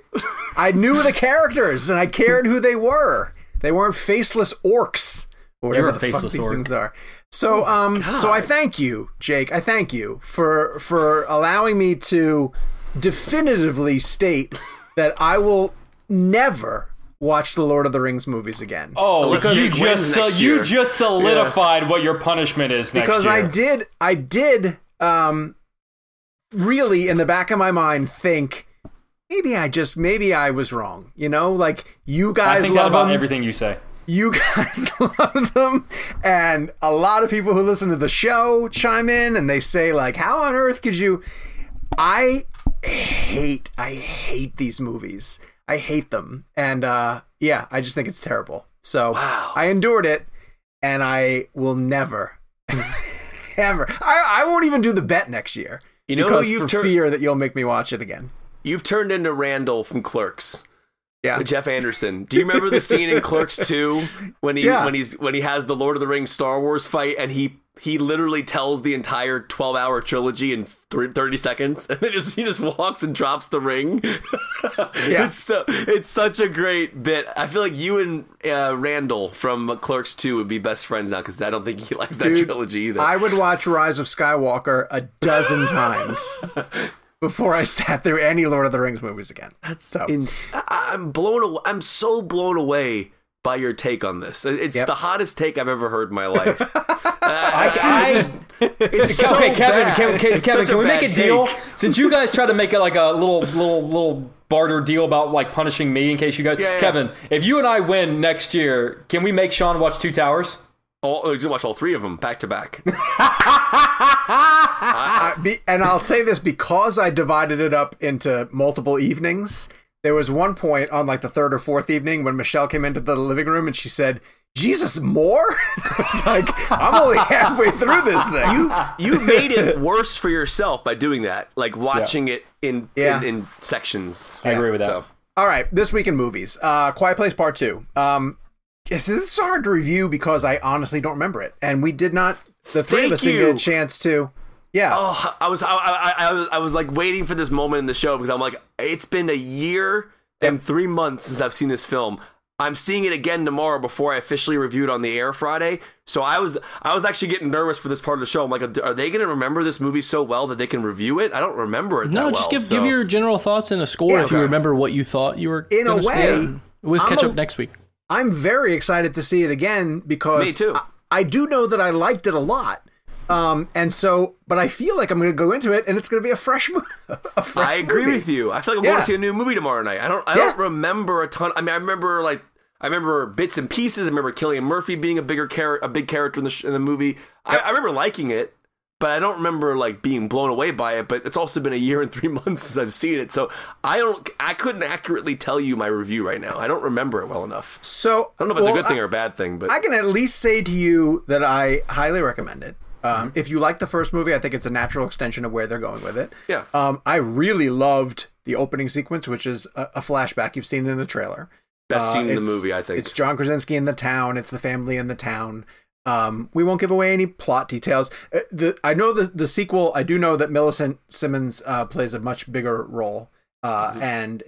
I knew the characters and I cared who they were. They weren't faceless orcs or whatever You're the fuck these orc. things are. So um so I thank you, Jake. I thank you for for allowing me to definitively state that I will never watch the Lord of the Rings movies again. Oh, because you just next you just solidified what your punishment is next because year. I did I did um really in the back of my mind think maybe I just maybe I was wrong. You know, like you I guys think that love about them. everything you say. You guys love them, and a lot of people who listen to the show chime in and they say like, "How on earth could you?" I hate I hate these movies. I hate them, and uh, yeah, I just think it's terrible. So I endured it, and I will never, ever. I, I won't even do the bet next year. You know because you've for tur- fear that you'll make me watch it again. You've turned into Randall from Clerks. Yeah. Jeff Anderson. Do you remember the scene in Clerks 2 when he Yeah. when he's when he has the Lord of the Rings Star Wars fight and he he literally tells the entire 12-hour trilogy in 30 seconds and then just he just walks and drops the ring. Yeah. It's so it's such a great bit. I feel like you and uh, Randall from Clerks 2 would be best friends now cuz I don't think he likes that Dude, trilogy either. I would watch Rise of Skywalker a dozen times before I sat through any Lord of the Rings movies again. That's so. Ins- I- I'm blown away. I'm so blown away by your take on this. It's Yep. the hottest take I've ever heard in my life. I, It's so okay, Kevin, bad. Kevin, Kevin, It's Kevin can we make bad a deal? Since you guys try to make it like a little, little, little barter deal about like punishing me in case you guys, Yeah, yeah. Kevin, if you and I win next year, can we make Sean watch Two Towers? All, oh, he's gonna watch all three of them back to back. I, be, and I'll say this because I divided it up into multiple evenings. There was one point on like the third or fourth evening when Michelle came into the living room and she said, Jesus, more? I was like, I'm only halfway through this thing. You you made it worse for yourself by doing that, like watching it in, Yeah. in in sections. I agree with that. So All right, this week in movies. Uh, Quiet Place Part 2. Um, yes, this is hard to review because I honestly don't remember it. And we did not, the three of Thank us didn't get a chance to. Yeah. Oh, I was I, I, I was I was like waiting for this moment in the show because I'm like, it's been a year and three months since I've seen this film. I'm seeing it again tomorrow before I officially review it on the air Friday. So I was I was actually getting nervous for this part of the show. I'm like, are they going to remember this movie so well that they can review it? I don't remember it. No, that just well, give so- give your general thoughts and a score Yeah, if you remember what you thought you were. In a gonna score. way, we'll catch a- up next week. I'm very excited to see it again because Me too. I, I do know that I liked it a lot. Um, and so, but I feel like I'm going to go into it and it's going to be a fresh, mo- a fresh I agree movie. with you. I feel like I'm Yeah. going to see a new movie tomorrow night. I don't. I Yeah. don't remember a ton. I mean, I remember like I remember bits and pieces. I remember Cillian Murphy being a bigger character, a big character in the sh- in the movie. I, I remember liking it, but I don't remember like being blown away by it. But it's also been a year and three months since I've seen it, so I don't. I couldn't accurately tell you my review right now. I don't remember it well enough. So I don't know if it's a good thing I- or a bad thing, but I can at least say to you that I highly recommend it. Mm-hmm. Um, If you like the first movie, I think it's a natural extension of where they're going with it. Yeah. Um, I really loved the opening sequence, which is a, a flashback. You've seen it in the trailer. best Uh, scene in the movie. I think It's John Krasinski in the town. It's the family in the town. Um, we won't give away any plot details. Uh, the I know the the sequel. I do know that Millicent Simmonds uh, plays a much bigger role uh, Mm-hmm. and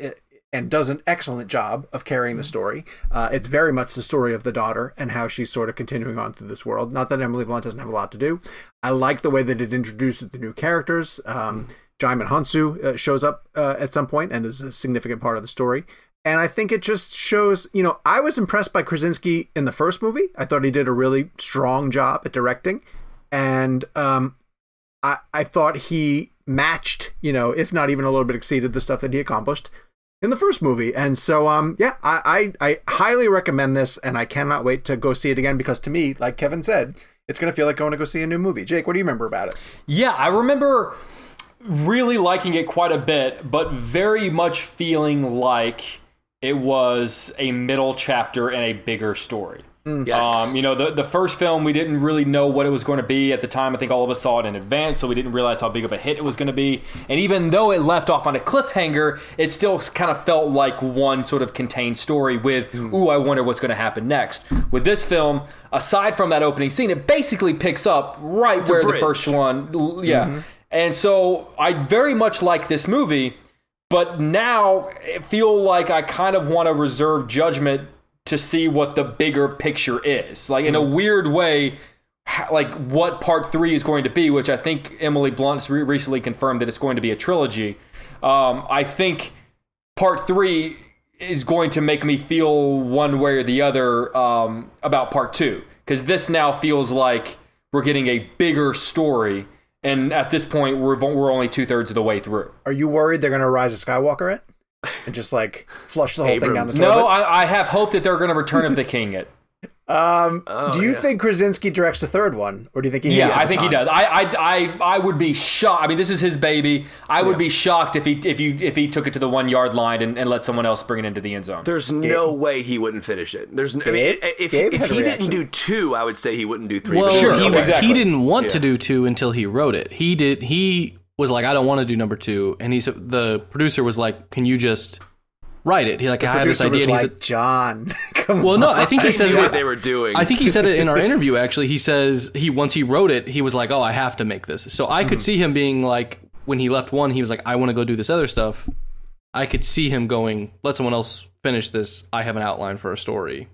and does an excellent job of carrying the story. Uh, it's very much the story of the daughter and how she's sort of continuing on through this world. Not that Emily Blunt doesn't have a lot to do. I like the way that it introduced the new characters. Um, Djimon Hounsou uh, shows up uh, at some point and is a significant part of the story. And I think it just shows, you know, I was impressed by Krasinski in the first movie. I thought he did a really strong job at directing. And um, I, I thought he matched, you know, if not even a little bit exceeded the stuff that he accomplished in the first movie. And so, um, yeah, I, I, I highly recommend this, and I cannot wait to go see it again because to me, like Kevin said, it's going to feel like I going to go see a new movie. Jake, what do you remember about it? Yeah, I remember really liking it quite a bit, but very much feeling like it was a middle chapter in a bigger story. Mm. Yes. Um, you know, the the first film we didn't really know what it was going to be at the time. I think all of us saw it in advance, so we didn't realize how big of a hit it was going to be. And even though it left off on a cliffhanger, it still kind of felt like one sort of contained story with, mm. ooh, I wonder what's going to happen next. With this film, aside from that opening scene, it basically picks up right a where the first one, l- yeah. Mm-hmm. And so I very much like this movie, but now I feel like I kind of want to reserve judgment to see what the bigger picture is. Like in a weird way, like what part three is going to be, which I think Emily Blunt's re- recently confirmed that it's going to be a trilogy. Um, I think part three is going to make me feel one way or the other um, about part two because this now feels like we're getting a bigger story, and at this point we're we're only two thirds of the way through. Are you worried they're going to rise a Skywalker it and just like flush the whole thing down the No. I, I have hope that they're going to Return of the King it. Um, Oh, do you yeah. think Krasinski directs the third one, or do you think he? Yeah, needs I think he does. I, I, I, I would be shocked. I mean, this is his baby. I would be shocked if he, if you, if he took it to the one yard line and, and let someone else bring it into the end zone. There's no way he wouldn't finish it. There's, n- I mean, if, Gabe if had a he reaction. didn't do two, I would say he wouldn't do three. Well, Sure, he, okay. exactly. he didn't want to do two until he wrote it. He did. He was like, I don't want to do number two, and he's the producer was like, Can you just write it? He like, I had this idea. And he like, said, John, come Well, on. no, I think he said what they were doing. I think he said it in our interview. Actually, he says he once he wrote it, he was like, "Oh, I have to make this." So I could mm-hmm. see him being like, when he left one, he was like, "I want to go do this other stuff." I could see him going, "Let someone else finish this. I have an outline for a story."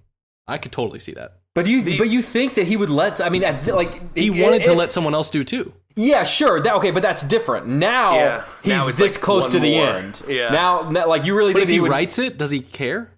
I could totally see that. But you, but you think that he would let? I mean, at, like He if- wanted to if- let someone else do too. Yeah, sure. That, okay, but that's different. Now Yeah. he's Now this like close one to the more. end. Yeah. Now, now, like you really But think if he would, writes it, does he care?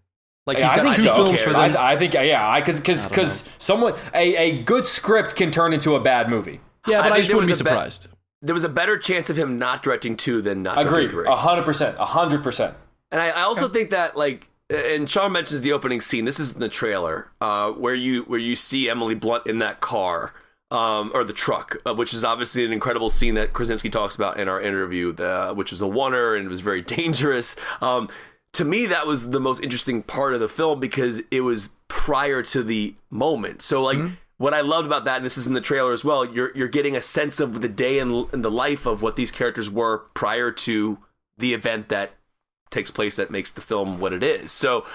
Like Yeah, he's I think two so. films for this. I, I think yeah, I because because because someone a, a good script can turn into a bad movie. yeah, but I I, think just there wouldn't be was a bet- surprised. there was a better chance of him not directing two than not Agree, directing three. a hundred percent, a hundred percent. And I, I also think that like, and Sean mentions the opening scene. This is in the trailer uh, where you where you see Emily Blunt in that car. Um, or the truck, uh, which is obviously an incredible scene that Krasinski talks about in our interview, the, which was a oner and it was very dangerous. Um, to me, that was the most interesting part of the film because it was prior to the moment. So, like, what I loved about that, and this is in the trailer as well, you're you're getting a sense of the day and the life of what these characters were prior to the event that takes place that makes the film what it is. So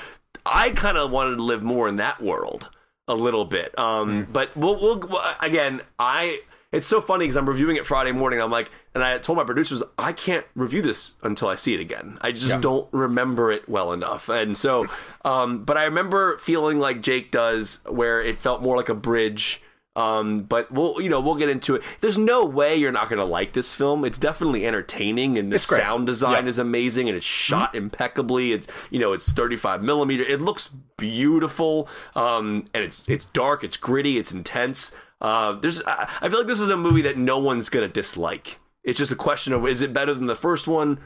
I kind of wanted to live more in that world a little bit. Um, But we'll, we'll again, I. It's so funny because I'm reviewing it Friday morning. I'm like, and I told my producers, I can't review this until I see it again. I just don't remember it well enough. And so, um, but I remember feeling like Jake does, where it felt more like a bridge. Um, but we'll, you know, we'll get into it. There's no way you're not going to like this film. It's definitely entertaining, and the sound design is amazing, and it's shot impeccably. It's, you know, it's 35 millimeter. It looks beautiful, um, and it's it's dark, it's gritty, it's intense. Uh, there's, I, I feel like this is a movie that no one's going to dislike. It's just a question of is it better than the first one?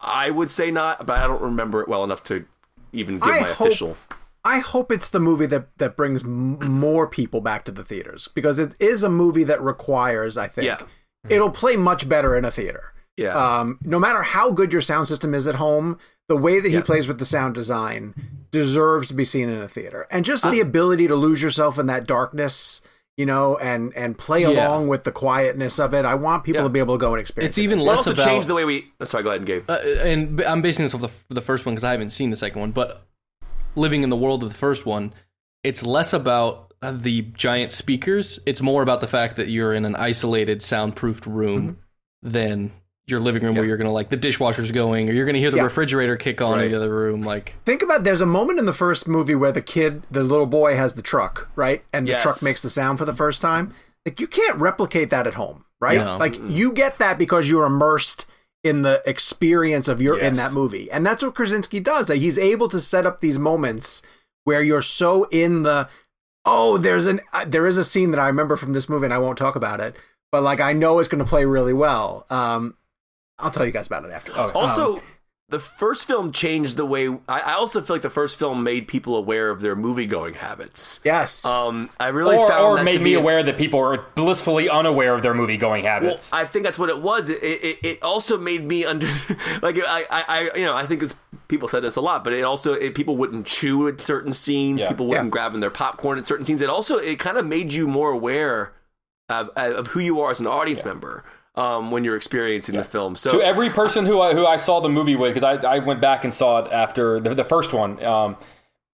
I would say not, but I don't remember it well enough to even give I my hope- official. I hope it's the movie that that brings m- more people back to the theaters because it is a movie that requires. I think Yeah. it'll play much better in a theater. Yeah. Um, no matter how good your sound system is at home, the way that he Yeah. plays with the sound design deserves to be seen in a theater. And just Uh, the ability to lose yourself in that darkness, you know, and and play Yeah. along with the quietness of it. I want people Yeah. to be able to go and experience. It's it. even It less also about changed the way we. oh, sorry, go ahead, Gabe. uh, and I'm basing this off the, the first one because I haven't seen the second one, but living in the world of the first one, it's less about uh, the giant speakers. It's more about the fact that you're in an isolated, soundproofed room than your living room where you're gonna like the dishwasher's going or you're gonna hear the Yeah. refrigerator kick on in the other room. Like Think about there's a moment in the first movie where the kid, the little boy, has the truck, right? And the Yes. truck makes the sound for the first time. Like you can't replicate that at home, right? No. Like you get that because you're immersed in the experience of your in that movie. And that's what Krasinski does. Like, he's able to set up these moments where you're so in the oh, there's an uh, there is a scene that I remember from this movie and I won't talk about it, but like I know it's going to play really well. Um I'll tell you guys about it afterwards. Also, Um, the first film changed the way. I, I also feel like the first film made people aware of their movie going habits. yes. Um, I really or found or that to made me be a- aware that people are blissfully unaware of their movie going Well, habits. I think that's what it was. It, it, it also made me under like I, I, I you know I think it's people said this a lot, but it also it, people wouldn't chew at certain scenes. Yeah. People wouldn't grab in their popcorn at certain scenes. It also it kind of made you more aware of, of who you are as an audience member um, when you're experiencing the film. So to every person who I, who I saw the movie with, because I, I went back and saw it after the, the first one. Um,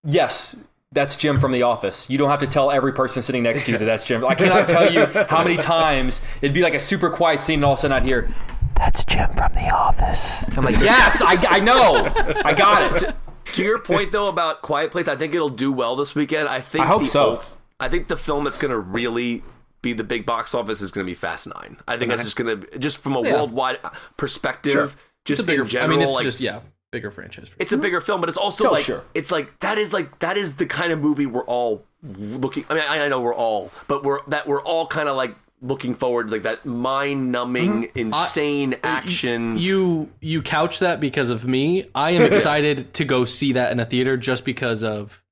yes, that's Jim from The Office. You don't have to tell every person sitting next to you that that's Jim. I cannot tell you how many times it'd be like a super quiet scene, and all of a sudden I'd hear, "That's Jim from The Office." I'm like, "Yes, I, I know, I got it." to your point though about Quiet Place, I think it'll do well this weekend. I think I hope the so. ult- I think the film that's going to really be the big box office is going to be Fast Nine. I think that's just going to just from a worldwide perspective, Sure. just It's a bigger. in general. I mean, it's like, just yeah, bigger franchise. it's a bigger film, but it's also Oh, like sure. it's like that is like that is the kind of movie we're all looking. I mean, I, I know we're all, but we're that we're all kind of like looking forward, like that mind-numbing, mm-hmm. insane action. You you couch that because of me. I am excited to go see that in a theater just because of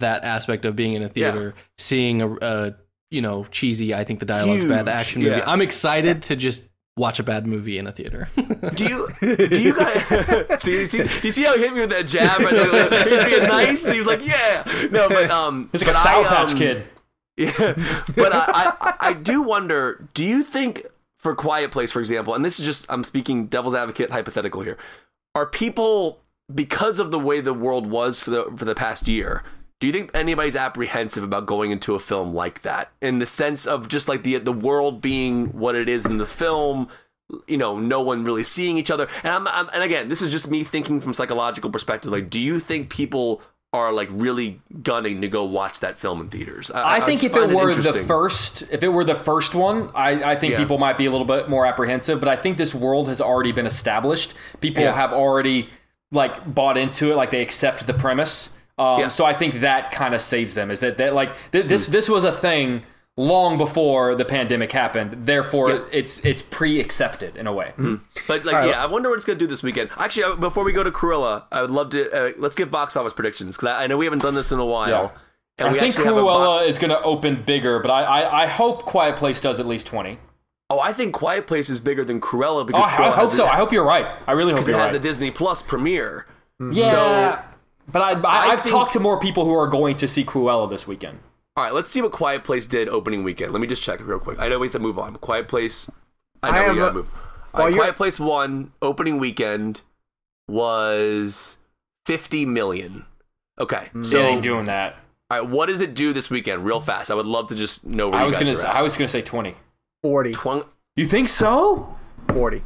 that aspect of being in a theater, seeing a, a you know cheesy. I think the dialogue's bad action movie. yeah. I'm excited to just watch a bad movie in a theater. do you do you guys see, see you see how he hit me with that jab right there? He was being nice. He was like, "Yeah, no," but um, It's like a but Sour I, Patch um, Kid. Yeah, but I, I I do wonder. Do you think for Quiet Place, for example, and this is just I'm speaking devil's advocate hypothetical here, are people because of the way the world was for the for the past year? Do you think anybody's apprehensive about going into a film like that in the sense of just like the the world being what it is in the film? You know, no one really seeing each other, and I'm, I'm and again, this is just me thinking from psychological perspective. Like, do you think people are like really gunning to go watch that film in theaters? I think just if it were the first, if it were the first one, I, I think Yeah. people might be a little bit more apprehensive. But I think this world has already been established. People Yeah. have already like bought into it, like they accept the premise. Um, Yeah. So I think that kind of saves them. Is that that like th- this Hmm. this was a thing long before the pandemic happened. Therefore, Yeah. it's it's pre-accepted in a way. But like, yeah, I wonder what it's gonna do this weekend. Actually, uh, before we go to Cruella, I would love to uh, let's get box office predictions because I, I know we haven't done this in a while. Yeah. And I we think actually have a bo- Cruella is going to open bigger, but I, I I hope Quiet Place does at least twenty. oh, I think Quiet Place is bigger than Cruella Oh, because I, Cruella I hope has so. The, I hope you're right. I really hope because it you're has right. the Disney Plus premiere. Yeah, So- but I, I, I I've think- talked to more people who are going to see Cruella this weekend. All right, let's see what Quiet Place did opening weekend. Let me just check real quick. I know we have to move on. Quiet Place. I know I we have gotta a- move. Oh, all while right, Quiet Place one opening weekend was fifty million. Okay, hmm. so it ain't doing that. all right, what does it do this weekend? Real fast. I would love to just know where I you was guys gonna are say, at. I was gonna say twenty. 40. Twang- You think so? 40.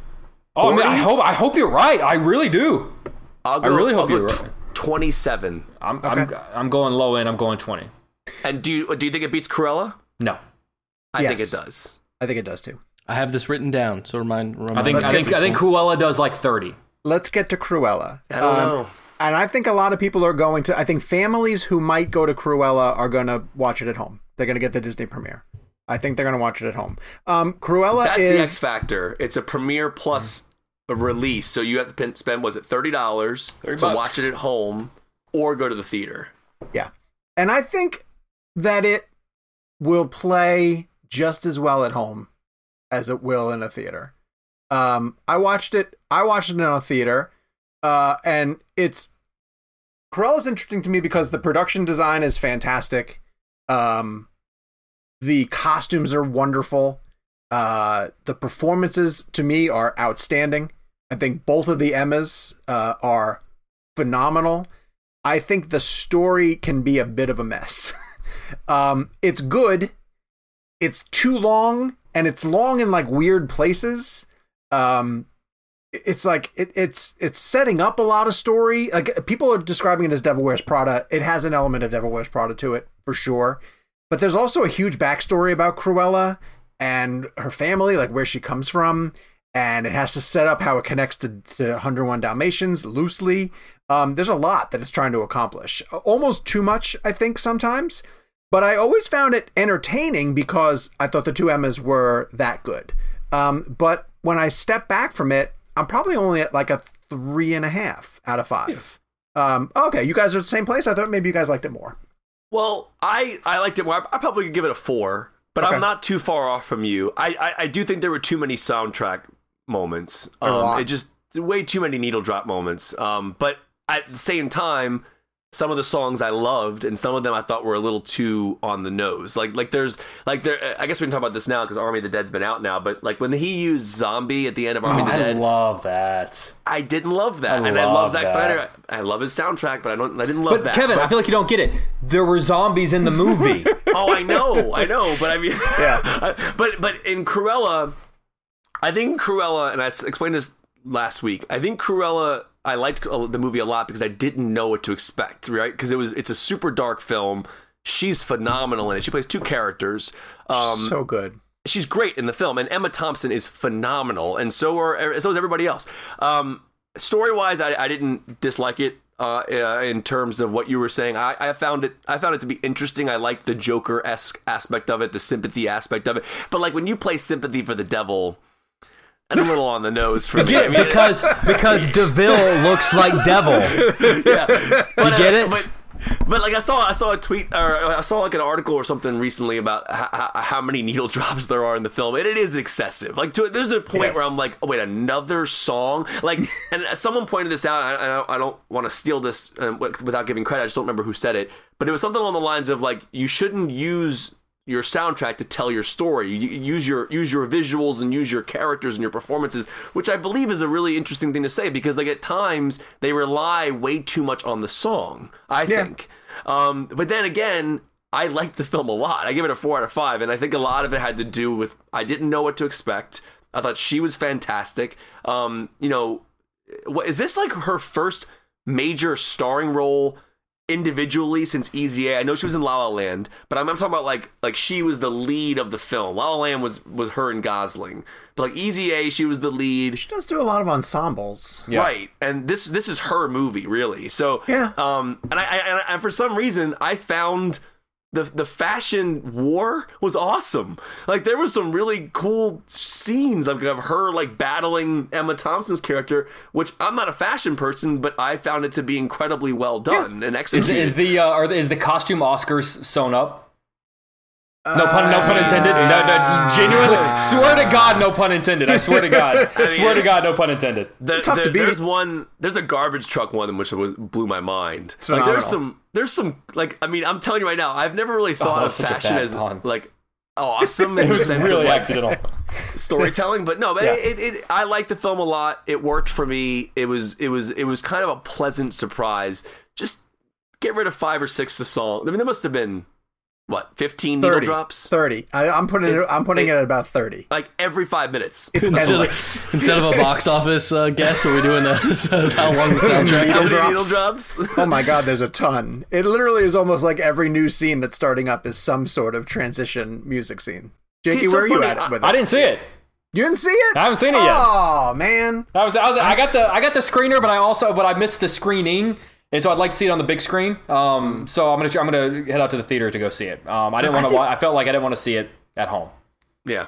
Oh, I, mean, I hope I hope you're right. I really do. I'll I really hope I'll go you're tw- right. Twenty-seven. I'm I'm I'm going low end. I'm going twenty. And do you do you think it beats Cruella? No, I think it does. I think it does too. I have this written down, so remind. remind I think. I think I think Cruella does like thirty. Let's get to Cruella. I don't Um, know. And I think a lot of people are going to. I think families who might go to Cruella are going to watch it at home. They're going to get the Disney premiere. I think they're going to watch it at home. Um, Cruella is. That's the X factor. It's a premiere plus a release, so you have to spend was it thirty dollars to bucks. watch it at home or go to the theater. yeah, and I think that it will play just as well at home as it will in a theater. Um, I watched it. I watched it in a theater, uh, and it's Cruella's interesting to me because the production design is fantastic. Um, the costumes are wonderful. Uh, the performances to me are outstanding. I think both of the Emmas uh, are phenomenal. I think the story can be a bit of a mess. um, it's good. It's too long, and it's long in like weird places. Um, it's like it, it's it's setting up a lot of story. Like people are describing it as Devil Wears Prada. It has an element of Devil Wears Prada to it for sure. But there's also a huge backstory about Cruella and her family, like where she comes from, and it has to set up how it connects to, to 101 Dalmatians loosely. Um, there's a lot that it's trying to accomplish. Almost too much, I think, sometimes. But I always found it entertaining because I thought the two Emmas were that good. Um, but when I step back from it, I'm probably only at like a three and a half out of five. Um, okay, you guys are the same place. I thought maybe you guys liked it more. Well, I I liked it more. I, I probably could give it a four, but Okay. I'm not too far off from you. I, I I do think there were too many soundtrack moments. There were a Um, it just way too many needle drop moments. Um, but at the same time, some of the songs I loved, and some of them I thought were a little too on the nose. Like like there's like there. I guess we can talk about this now because Army of the Dead's been out now. But like when he used "Zombie" at the end of Army of the I Dead, I love that. I didn't love that, I and I love love Zack that. Snyder. I love his soundtrack, but I don't. I didn't love But that. Kevin, I feel like you don't get it. There were zombies in the movie. oh, I know, I know, but I mean, yeah. but but in Cruella, I think Cruella, and I explained this last week. I think Cruella. I liked uh, the movie a lot because I didn't know what to expect, right? Because it was it's a super dark film. She's phenomenal in it. She plays two characters. Um, so good. she's great in the film, and Emma Thompson is phenomenal, and so are so is everybody else. Um, story wise, I, I didn't dislike it. Uh, uh, in terms of what you were saying, I, I found it. I found it to be interesting. I liked the Joker esque aspect of it, the sympathy aspect of it. But like when you play sympathy for the devil, a little on the nose for me. I mean, because because De Vil looks like devil. yeah. But, You get uh, it? But, but like I saw, I saw a tweet or I saw like an article or something recently about how, how many needle drops there are in the film, and it is excessive. Like to there's a point Yes. where I'm like, oh wait, another song. Like, and someone pointed this out. and I, I don't, I don't want to steal this um, without giving credit. I just don't remember who said it, but it was something along the lines of like, you shouldn't use your soundtrack to tell your story. You use your use your visuals and use your characters and your performances, which I believe is a really interesting thing to say because like at times they rely way too much on the song. I Yeah. think, um, but then again. I liked the film a lot. I give it a four out of five, and I think a lot of it had to do with I didn't know what to expect. I thought she was fantastic. Um, you know, what is this like her first major starring role individually since Easy A. I know she was in La La Land, but I'm, I'm talking about like like she was the lead of the film. La La Land was was her and Gosling, but like Easy A, she was the lead. She does do a lot of ensembles. Yeah. Right, and this this is her movie, really. So Yeah. um, and I, I and, and for some reason I found the the fashion war was awesome. Like there was some really cool scenes of, of her like battling Emma Thompson's character, which I'm not a fashion person, but I found it to be incredibly well done and Is, executed. is the uh, are the, is the costume Oscars sewn up? No pun, no pun intended. No, no, genuinely, swear to God, no pun intended. I swear to God, mean, swear to God, no pun intended. The- tough the- to beat. There's one. There's a garbage truck one which was blew my mind. Like there's some. There's some. Like I mean, I'm telling you right now. I've never really oh, thought that of was such a fashion as pun. like awesome in the sense really of like accidental. storytelling. But no, but Yeah. it, it, it, I liked the film a lot. It worked for me. It was. It was. It was kind of a pleasant surprise. Just get rid of five or six of song. I mean, there must have been what 15 needle drops. 30. I, I'm putting it, I'm putting it at about 30. Like every five minutes. It's Instead endless. of, instead of a box office uh, guess, are we doing the, how long the soundtrack Needle many is? needle drops. drops? Oh my god, there's a ton. It literally is almost like every new scene that's starting up is some sort of transition music scene. Jakey, it's so where are you funny. at with it? I didn't see it. You didn't see it? I haven't seen it yet. Oh man. I was, I was, I got the, I got the screener, but I also, but I missed the screening, and so I'd like to see it on the big screen. Um, so I'm gonna, I'm gonna head out to the theater to go see it. Um, I didn't want to, I felt like I didn't want to see it at home. Yeah.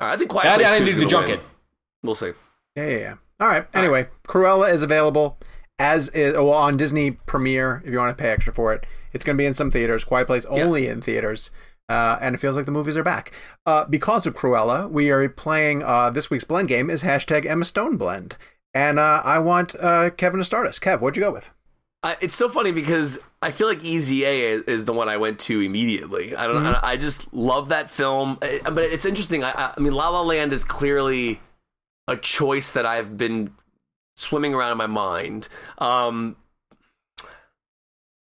All right, I think Quiet I, I Place didn't 2 do is the gonna junket. win. We'll see. Yeah, yeah, yeah. All right. Anyway, Cruella is available as is, well, on Disney Premiere if you want to pay extra for it. It's going to be in some theaters. Quiet Place only in theaters. Uh, and it feels like the movies are back. Uh, because of Cruella, we are playing uh, this week's blend game is hashtag Emma Stone blend. And uh, I want uh, Kevin to start us. Kev, what'd you go with? I, it's so funny because I feel like Easy A is, is the one I went to immediately. I don't know. I, I just love that film. Eh, But it's interesting. I, mean, La La Land is clearly a choice that I've been swimming around in my mind. Um,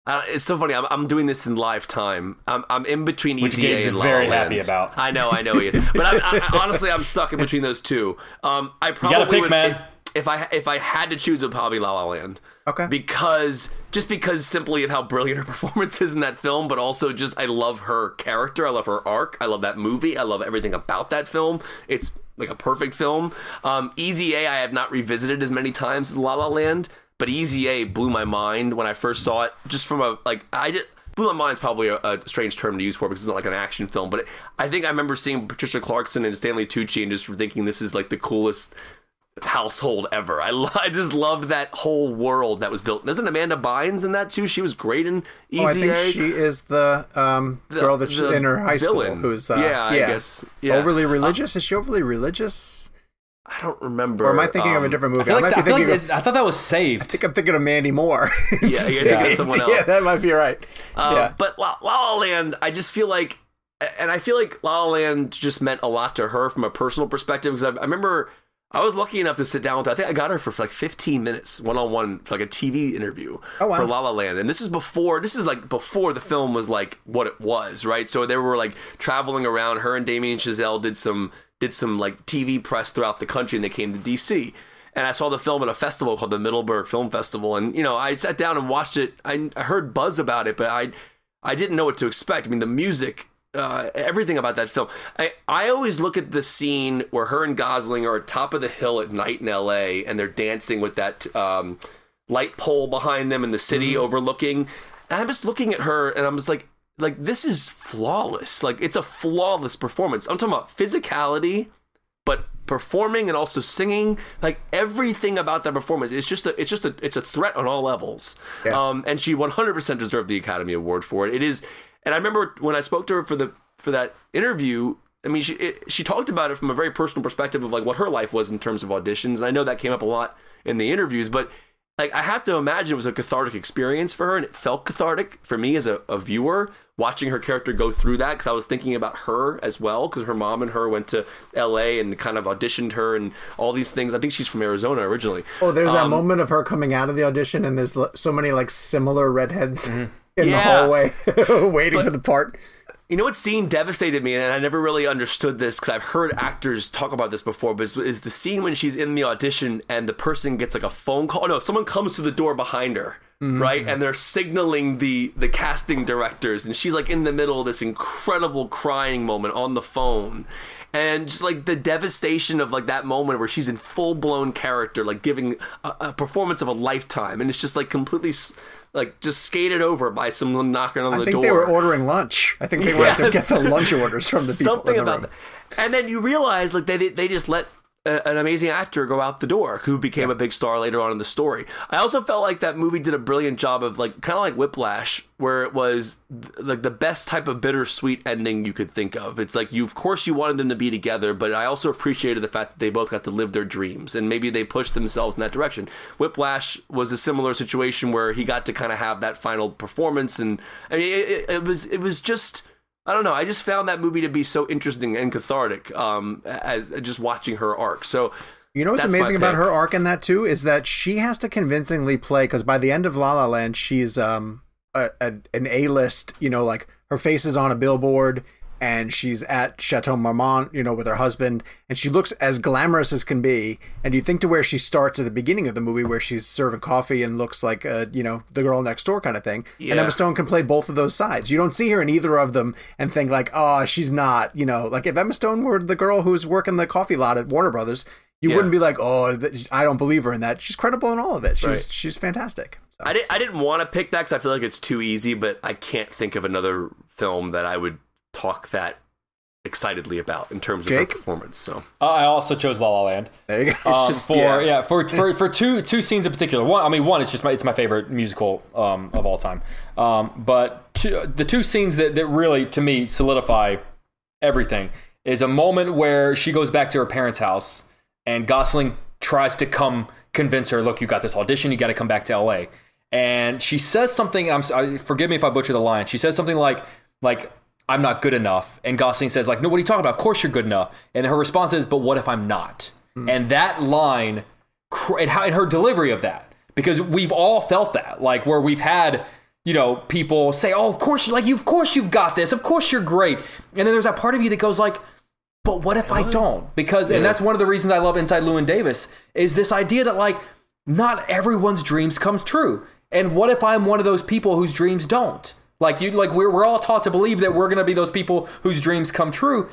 it's so funny. I'm, I'm doing this in live time. I'm, I'm in between Which Easy A and La La Land. very happy about. I know, I know he is. But I, I, honestly, I'm stuck in between those two. Um, I probably gotta pick, would, man. If I if I had to choose, it would probably La La Land Okay. because just because simply of how brilliant her performance is in that film, but also just I love her character, I love her arc, I love that movie, I love everything about that film. It's like a perfect film. Um, Easy A, I have not revisited as many times as La La Land, but Easy A blew my mind when I first saw it. Just from a like, I just blew my mind is probably a, a strange term to use for it because it's not like an action film, but it, I think I remember seeing Patricia Clarkson and Stanley Tucci and just thinking this is like the coolest household ever. I, lo- I just loved that whole world that was built. Isn't Amanda Bynes in that too? She was great in Easy Oh, I think A. she is the um, The- girl that's the in her high villain. school who's uh, Yeah, I guess. Yeah. overly religious. is she overly religious? I don't remember. Or am I thinking of a um, different movie? I, like, might I, be feel like of. I thought that was saved. I think I'm thinking of Mandy Moore. Yeah, you're thinking of someone else. yeah, that might be right. Um, yeah. But La, La La Land, I just feel like, and I feel like La La Land just meant a lot to her from a personal perspective because I, I remember I was lucky enough to sit down with her. I think I got her for like 15 minutes one on one for like a TV interview Oh, wow. for La La Land. And this is before, this is like before the film was like what it was, right? So they were like traveling around. Her and Damien Chazelle did some, did some like TV press throughout the country and they came to DC. And I saw the film at a festival called the Middleburg Film Festival. And, you know, I sat down and watched it. I, I heard buzz about it, but I, I didn't know what to expect. I mean, the music, uh, everything about that film. I, I always look at the scene where her and Gosling are at top of the hill at night in L.A. and they're dancing with that um, light pole behind them in the city overlooking. And I'm just looking at her and I'm just like, like this is flawless. Like it's a flawless performance. I'm talking about physicality, but performing and also singing like everything about that performance it's just a it's just a it's a threat on all levels Yeah. um and she 100% deserved the academy award for it it is and i remember when i spoke to her for the for that interview i mean she it, she talked about it from a very personal perspective of like what her life was in terms of auditions and i know that came up a lot in the interviews but like I have to imagine it was a cathartic experience for her, and it felt cathartic for me as a, a viewer watching her character go through that because I was thinking about her as well because her mom and her went to L.A. and kind of auditioned her and all these things. I think she's from Arizona originally. Oh, there's that Um, moment of her coming out of the audition, and there's so many like similar redheads in the Yeah. hallway waiting for the part. You know what scene devastated me, and I never really understood this because I've heard actors talk about this before. But is, is the scene when she's in the audition and the person gets like a phone call? No, someone comes to the door behind her, mm-hmm. right, and they're signaling the the casting directors, and she's like in the middle of this incredible crying moment on the phone. And just like the devastation of like that moment where she's in full blown character, like giving a, a performance of a lifetime, and it's just like completely, like just skated over by someone knocking on I the think door. they were ordering lunch. I think they went to get the lunch orders from the people. Something in the about room. that. And then you realize like they they just let a, an amazing actor go out the door who became a big star later on in the story. I also felt like that movie did a brilliant job of like kind of like Whiplash where it was th- like the best type of bittersweet ending you could think of. It's like you of course you wanted them to be together, but I also appreciated the fact that they both got to live their dreams and maybe they pushed themselves in that direction. Whiplash was a similar situation where he got to kind of have that final performance and I mean it, it, it was it was just I don't know. I just found that movie to be so interesting and cathartic um, as just watching her arc. So You know what's That's amazing about her arc in that too is that she has to convincingly play because by the end of La La Land, she's um a, a, an A list. You know, like her face is on a billboard and she's at Chateau Marmont, you know, with her husband, and she looks as glamorous as can be. And you think to where she starts at the beginning of the movie, where she's serving coffee and looks like a, you know, the girl next door kind of thing. And Emma Stone can play both of those sides. You don't see her in either of them and think like, oh, she's not, you know, like if Emma Stone were the girl who's working the coffee lot at Warner Brothers, you Yeah. wouldn't be like, oh, I don't believe her in that. She's credible in all of it. She's Right. she's fantastic. So. I didn't I didn't want to pick that because I feel like it's too easy, but I can't think of another film that I would talk that excitedly about in terms of Jake? her performance. So Uh, I also chose La La Land. There you go. Um, just- for yeah. yeah, for, for for two two scenes in particular. One, I mean, one it's just my it's my favorite musical um, of all time. Um, but two, the two scenes that that really to me solidify everything is a moment where she goes back to her parents' house and Gosling tries to come convince her, look, you got this audition, you got to come back to L.A. And she says something. I'm I, forgive me if I butcher the line. She says something like like. I'm not good enough. And Gosling says, like, no, what are you talking about? Of course you're good enough. And her response is, but what if I'm not? Hmm. And that line, and, how, and her delivery of that, because we've all felt that, like where we've had, you know, people say, oh, of course, you like you, of course you've got this, of course you're great. And then there's that part of you that goes like, but what if I don't? Because, and that's one of the reasons I love Inside Llewyn Davis is this idea that like not everyone's dreams come true. And what if I'm one of those people whose dreams don't? Like you, like we're we're all taught to believe that we're gonna be those people whose dreams come true,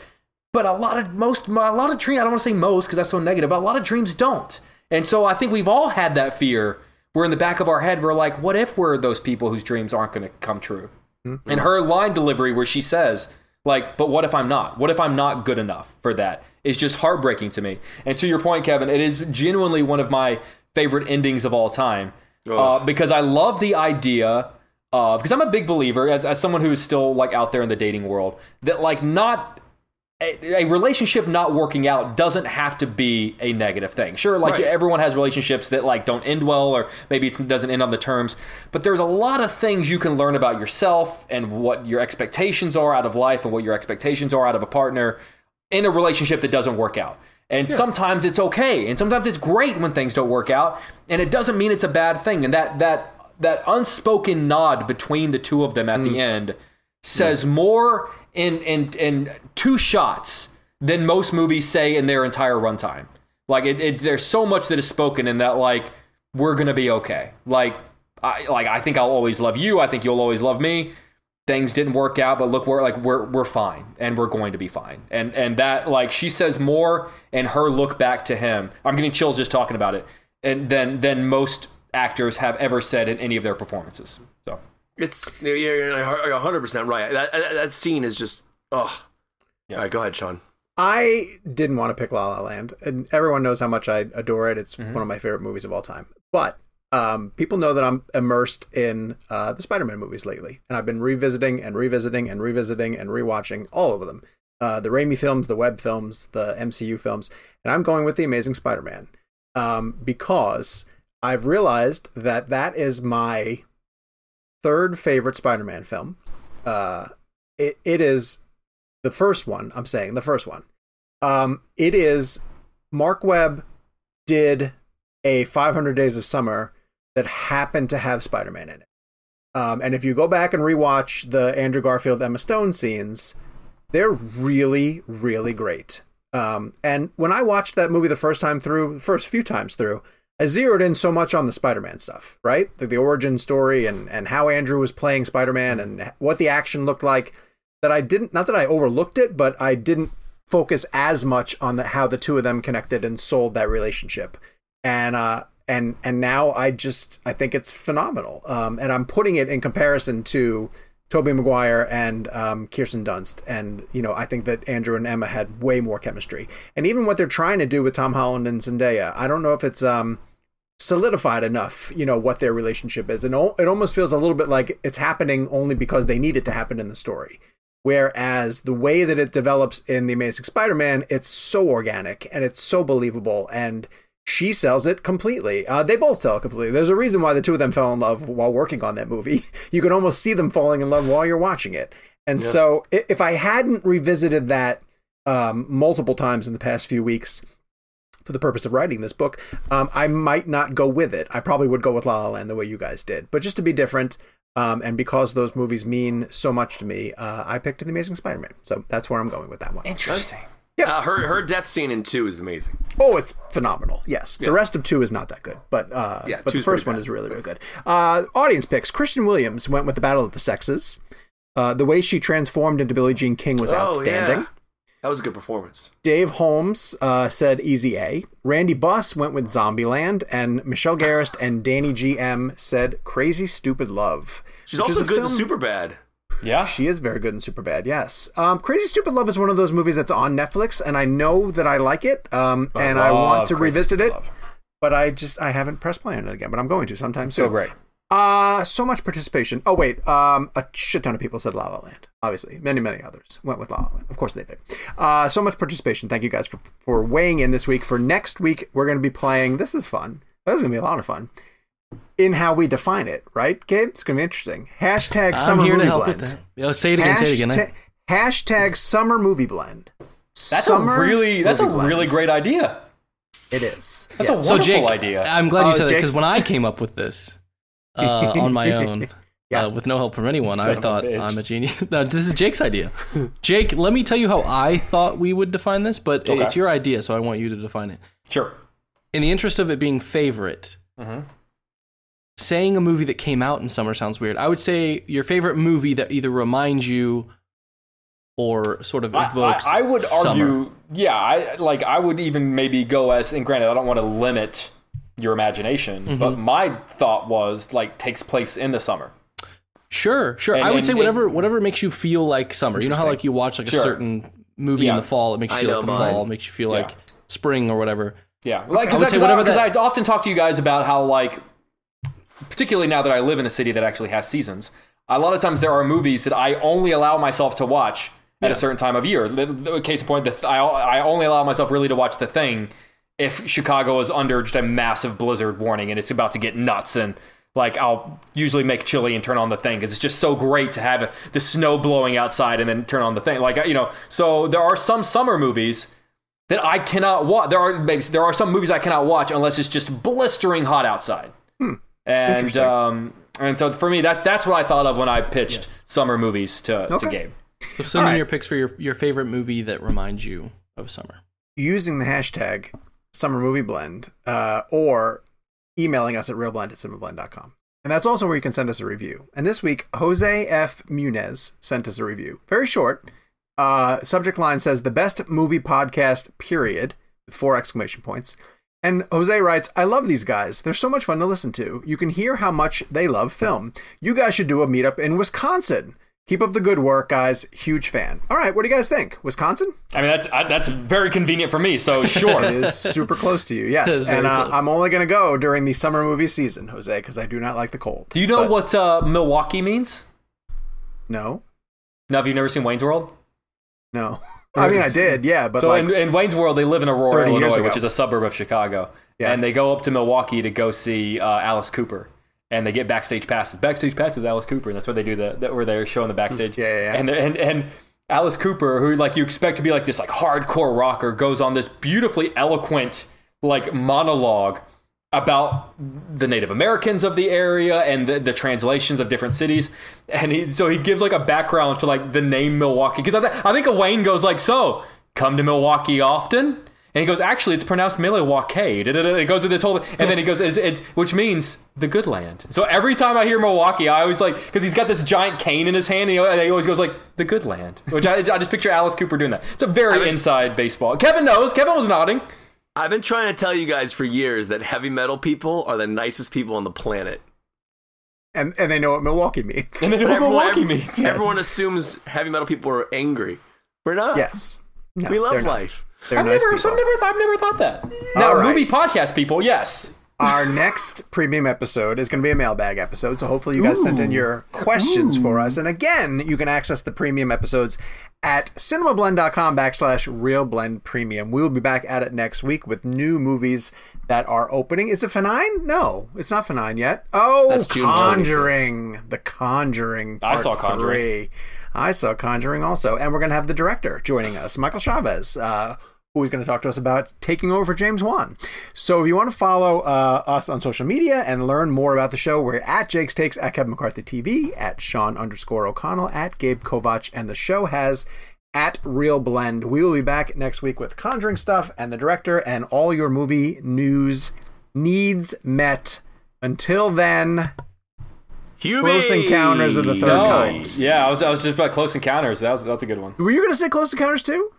but a lot of most a lot of dreams. I don't want to say most because that's so negative, but a lot of dreams don't. And so I think we've all had that fear. We're in the back of our head we're like, what if we're those people whose dreams aren't going to come true? And her line delivery where she says, like, but what if I'm not? What if I'm not good enough for that? Is just heartbreaking to me. And to your point, Kevin, it is genuinely one of my favorite endings of all time uh, because I love the idea of because I'm a big believer as, as someone who is still like out there in the dating world that like not a relationship not working out doesn't have to be a negative thing. Sure, like Right. everyone has relationships that like don't end well, or maybe it doesn't end on the terms. But there's a lot of things you can learn about yourself and what your expectations are out of life, and what your expectations are out of a partner in a relationship that doesn't work out. And sometimes it's okay, and sometimes it's great when things don't work out, and it doesn't mean it's a bad thing. And that that that unspoken nod between the two of them at the mm. end says more in in in two shots than most movies say in their entire runtime. Like it, it there's so much that is spoken in that like we're gonna be okay. Like I like I think I'll always love you. I think you'll always love me. Things didn't work out, but look, we're like we're we're fine, and we're going to be fine. And and that like she says more in her look back to him. I'm getting chills just talking about it, and then than most actors have ever said in any of their performances. So It's you're, you're 100 percent right. That, that that scene is just oh. All right, go ahead, Sean. I didn't want to pick La La Land, and everyone knows how much I adore it. It's one of my favorite movies of all time. But um, people know that I'm immersed in uh, the Spider-Man movies lately, and I've been revisiting and revisiting and revisiting and rewatching all of them. Uh, the Raimi films, the Webb films, the MCU films, and I'm going with the Amazing Spider-Man um, because I've realized that that is my third favorite Spider-Man film. Uh, it it is the first one. I'm saying the first one. Um, it is Marc Webb did a 500 Days of Summer that happened to have Spider-Man in it. Um, and if you go back and rewatch the Andrew Garfield Emma Stone scenes, they're really, really great. Um, and when I watched that movie the first time through, the first few times through, I zeroed in so much on the Spider-Man stuff, right? The, the origin story and and how Andrew was playing Spider-Man and what the action looked like. That I didn't, not that I overlooked it, but I didn't focus as much on the how the two of them connected and sold that relationship. And uh, and and now I just I think it's phenomenal. Um, and I'm putting it in comparison to Tobey Maguire and um, Kirsten Dunst, and you know I think that Andrew and Emma had way more chemistry. And even what they're trying to do with Tom Holland and Zendaya, I don't know if it's um solidified enough. You know what their relationship is, and it almost feels a little bit like it's happening only because they need it to happen in the story. Whereas the way that it develops in the Amazing Spider-Man, it's so organic and it's so believable and she sells it completely. Uh, they both sell it completely. There's a reason why the two of them fell in love while working on that movie. You can almost see them falling in love while you're watching it. And so, if I hadn't revisited that um, multiple times in the past few weeks for the purpose of writing this book, um, I might not go with it. I probably would go with La La Land the way you guys did. But just to be different, um, and because those movies mean so much to me, uh, I picked The Amazing Spider-Man. So that's where I'm going with that one. interesting. Uh, her her death scene in two is amazing. Oh, it's phenomenal. Yes. The rest of two is not that good, but uh, Yeah, but the first one bad. is really, really good. Uh, audience picks. Christian Williams went with the Battle of the Sexes. Uh, the way she transformed into Billie Jean King was outstanding. Oh, yeah. That was a good performance. Dave Holmes uh, said Easy A. Randy Buss went with Zombieland, and Michelle Garrist and Danny GM said Crazy Stupid Love. She's also good in film- Super Bad. Yeah. She is very good in Superbad, yes. Um, Crazy Stupid Love is one of those movies that's on Netflix, and I know that I like it, um, and I want to Crazy revisit Stupid it, Love. but I just I haven't pressed play on it again. But I'm going to sometime soon. So great. Uh, so much participation. Oh wait, um, a shit ton of people said La La Land. Obviously, many many others went with La La Land. Of course they did. Uh, so much participation. Thank you guys for for weighing in this week. For next week, we're going to be playing. This is fun. This is going to be a lot of fun. In how we define it, right, Gabe? It's going to be interesting. Hashtag I'm summer here to movie help blend. with that. Yo, say it again. Say it again. Hashtag, hashtag summer movie blend. That's Summer a really that's a blend. really great idea. It is. That's Yeah. a So wonderful Jake, idea. I'm glad Oh, you it's said that because when I came up with this uh, on my own, Yeah. uh, with no help from anyone, Son I thought bitch. I'm a genius. no, this is Jake's idea. Jake, let me tell you how I thought we would define this, but Okay. it's your idea, so I want you to define it. Sure. In the interest of it being favorite, Mm-hmm. Saying a movie that came out in summer sounds weird. I would say your favorite movie that either reminds you or sort of evokes. I, I would summer. argue, yeah, I like I would even maybe go as and granted, I don't want to limit your imagination, Mm-hmm. but my thought was like takes place in the summer. Sure, sure. And- I would and- say and- whatever whatever makes you feel like summer. You know how like you watch like a certain movie in the fall, it makes you feel like the mine. fall, it makes you feel Yeah. like spring or whatever. Yeah, like because would I, I, whatever 'cause that- I often talk to you guys about how like, particularly now that I live in a city that actually has seasons, a lot of times there are movies that I only allow myself to watch at a certain time of year. The, the case in point, the, th- I, I only allow myself really to watch The Thing if Chicago is under just a massive blizzard warning and it's about to get nuts and like I'll usually make chili and turn on the thing because it's just so great to have the snow blowing outside and then turn on the thing. Like you know, so there are some summer movies that I cannot watch. There are maybe there are some movies I cannot watch unless it's just blistering hot outside. Hmm. And um and so for me that's that's what I thought of when I pitched summer movies to to Okay. Gabe. So send All in right. your picks for your, your favorite movie that reminds you of summer. Using the hashtag summer movie blend uh, or emailing us at realblend at cinemablend.com. And that's also where you can send us a review. And this week, Jose F. Munez sent us a review. Very short. Uh, subject line says, the best movie podcast, period, with four exclamation points. And Jose writes, I love these guys. They're so much fun to listen to. You can hear how much they love film. You guys should do a meetup in Wisconsin. Keep up the good work, guys. Huge fan. All right, what do you guys think? Wisconsin? I mean that's I, that's very convenient for me. So sure. It is super close to you, yes. And uh. I'm only going to go during the summer movie season, Jose, because I do not like the cold. Do you know But- what uh, Milwaukee means? No, Now, have you never seen Wayne's World? no. I mean, I did, yeah, but so like, in, in Wayne's World, they live in Aurora, Illinois, which is a suburb of Chicago. Yeah. And they go up to Milwaukee to go see uh, Alice Cooper. And they get backstage passes. Backstage passes with Alice Cooper, and that's where they do the that where they're showing the backstage. Yeah, yeah, yeah. And and and Alice Cooper, who like you expect to be like this like hardcore rocker, goes on this beautifully eloquent like monologue about the Native Americans of the area and the, the translations of different cities. And he, so he gives like a background to like the name Milwaukee. Because I, th- I think Wayne goes like, so come to Milwaukee often? And he goes, actually, it's pronounced Milwaukee. It goes to this whole, and then he goes, it's, it's, which means the good land. So every time I hear Milwaukee, I always like, because he's got this giant cane in his hand, and he, and he always goes like, the good land. Which I, I just picture Alice Cooper doing that. It's a very inside baseball. Kevin knows. Kevin was nodding. I've been trying to tell you guys for years that heavy metal people are the nicest people on the planet. and and they know what Milwaukee means. And then But what Milwaukee every- means. Everyone assumes heavy metal people are angry. We're not. yes, No, we love life. I've nice never, people. I've never, I've never thought that. Now, All right. movie podcast people, yes. Our next premium episode is going to be a mailbag episode, so hopefully you guys sent in your questions for us. And again, you can access the premium episodes at cinemablend.com backslash real blend premium. We will be back at it next week with new movies that are opening. Is it F9? No, it's not F9 yet. Oh, That's Conjuring. The Conjuring. I saw Conjuring. Three. I saw Conjuring also. And we're going to have the director joining us, Michael Chaves. Uh, who is going to talk to us about taking over for James Wan. So if you want to follow uh, us on social media and learn more about the show, we're at Jake's Takes, at Kevin McCarthy TV, at Sean underscore O'Connell, at Gabe Kovach, and the show has at Real Blend. We will be back next week with Conjuring stuff and the director and all your movie news needs met. Until then, Hubie! Close Encounters of the Third No. Kind. Yeah, I was, I was just about Close Encounters. That was, that's a good one. were you going to say Close Encounters too?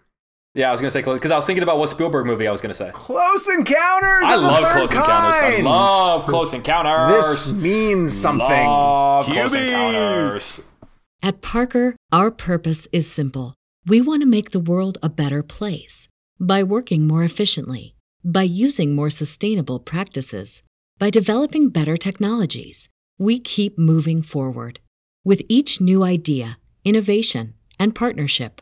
Yeah, I was gonna say Close because I was thinking about what Spielberg movie I was gonna say. Close Encounters. I of the love Third Close Encounters. I love Close Encounters. This means something. Love Close Hubie! Encounters. At Parker, our purpose is simple. We want to make the world a better place by working more efficiently, by using more sustainable practices, by developing better technologies. We keep moving forward. With each new idea, innovation, and partnership,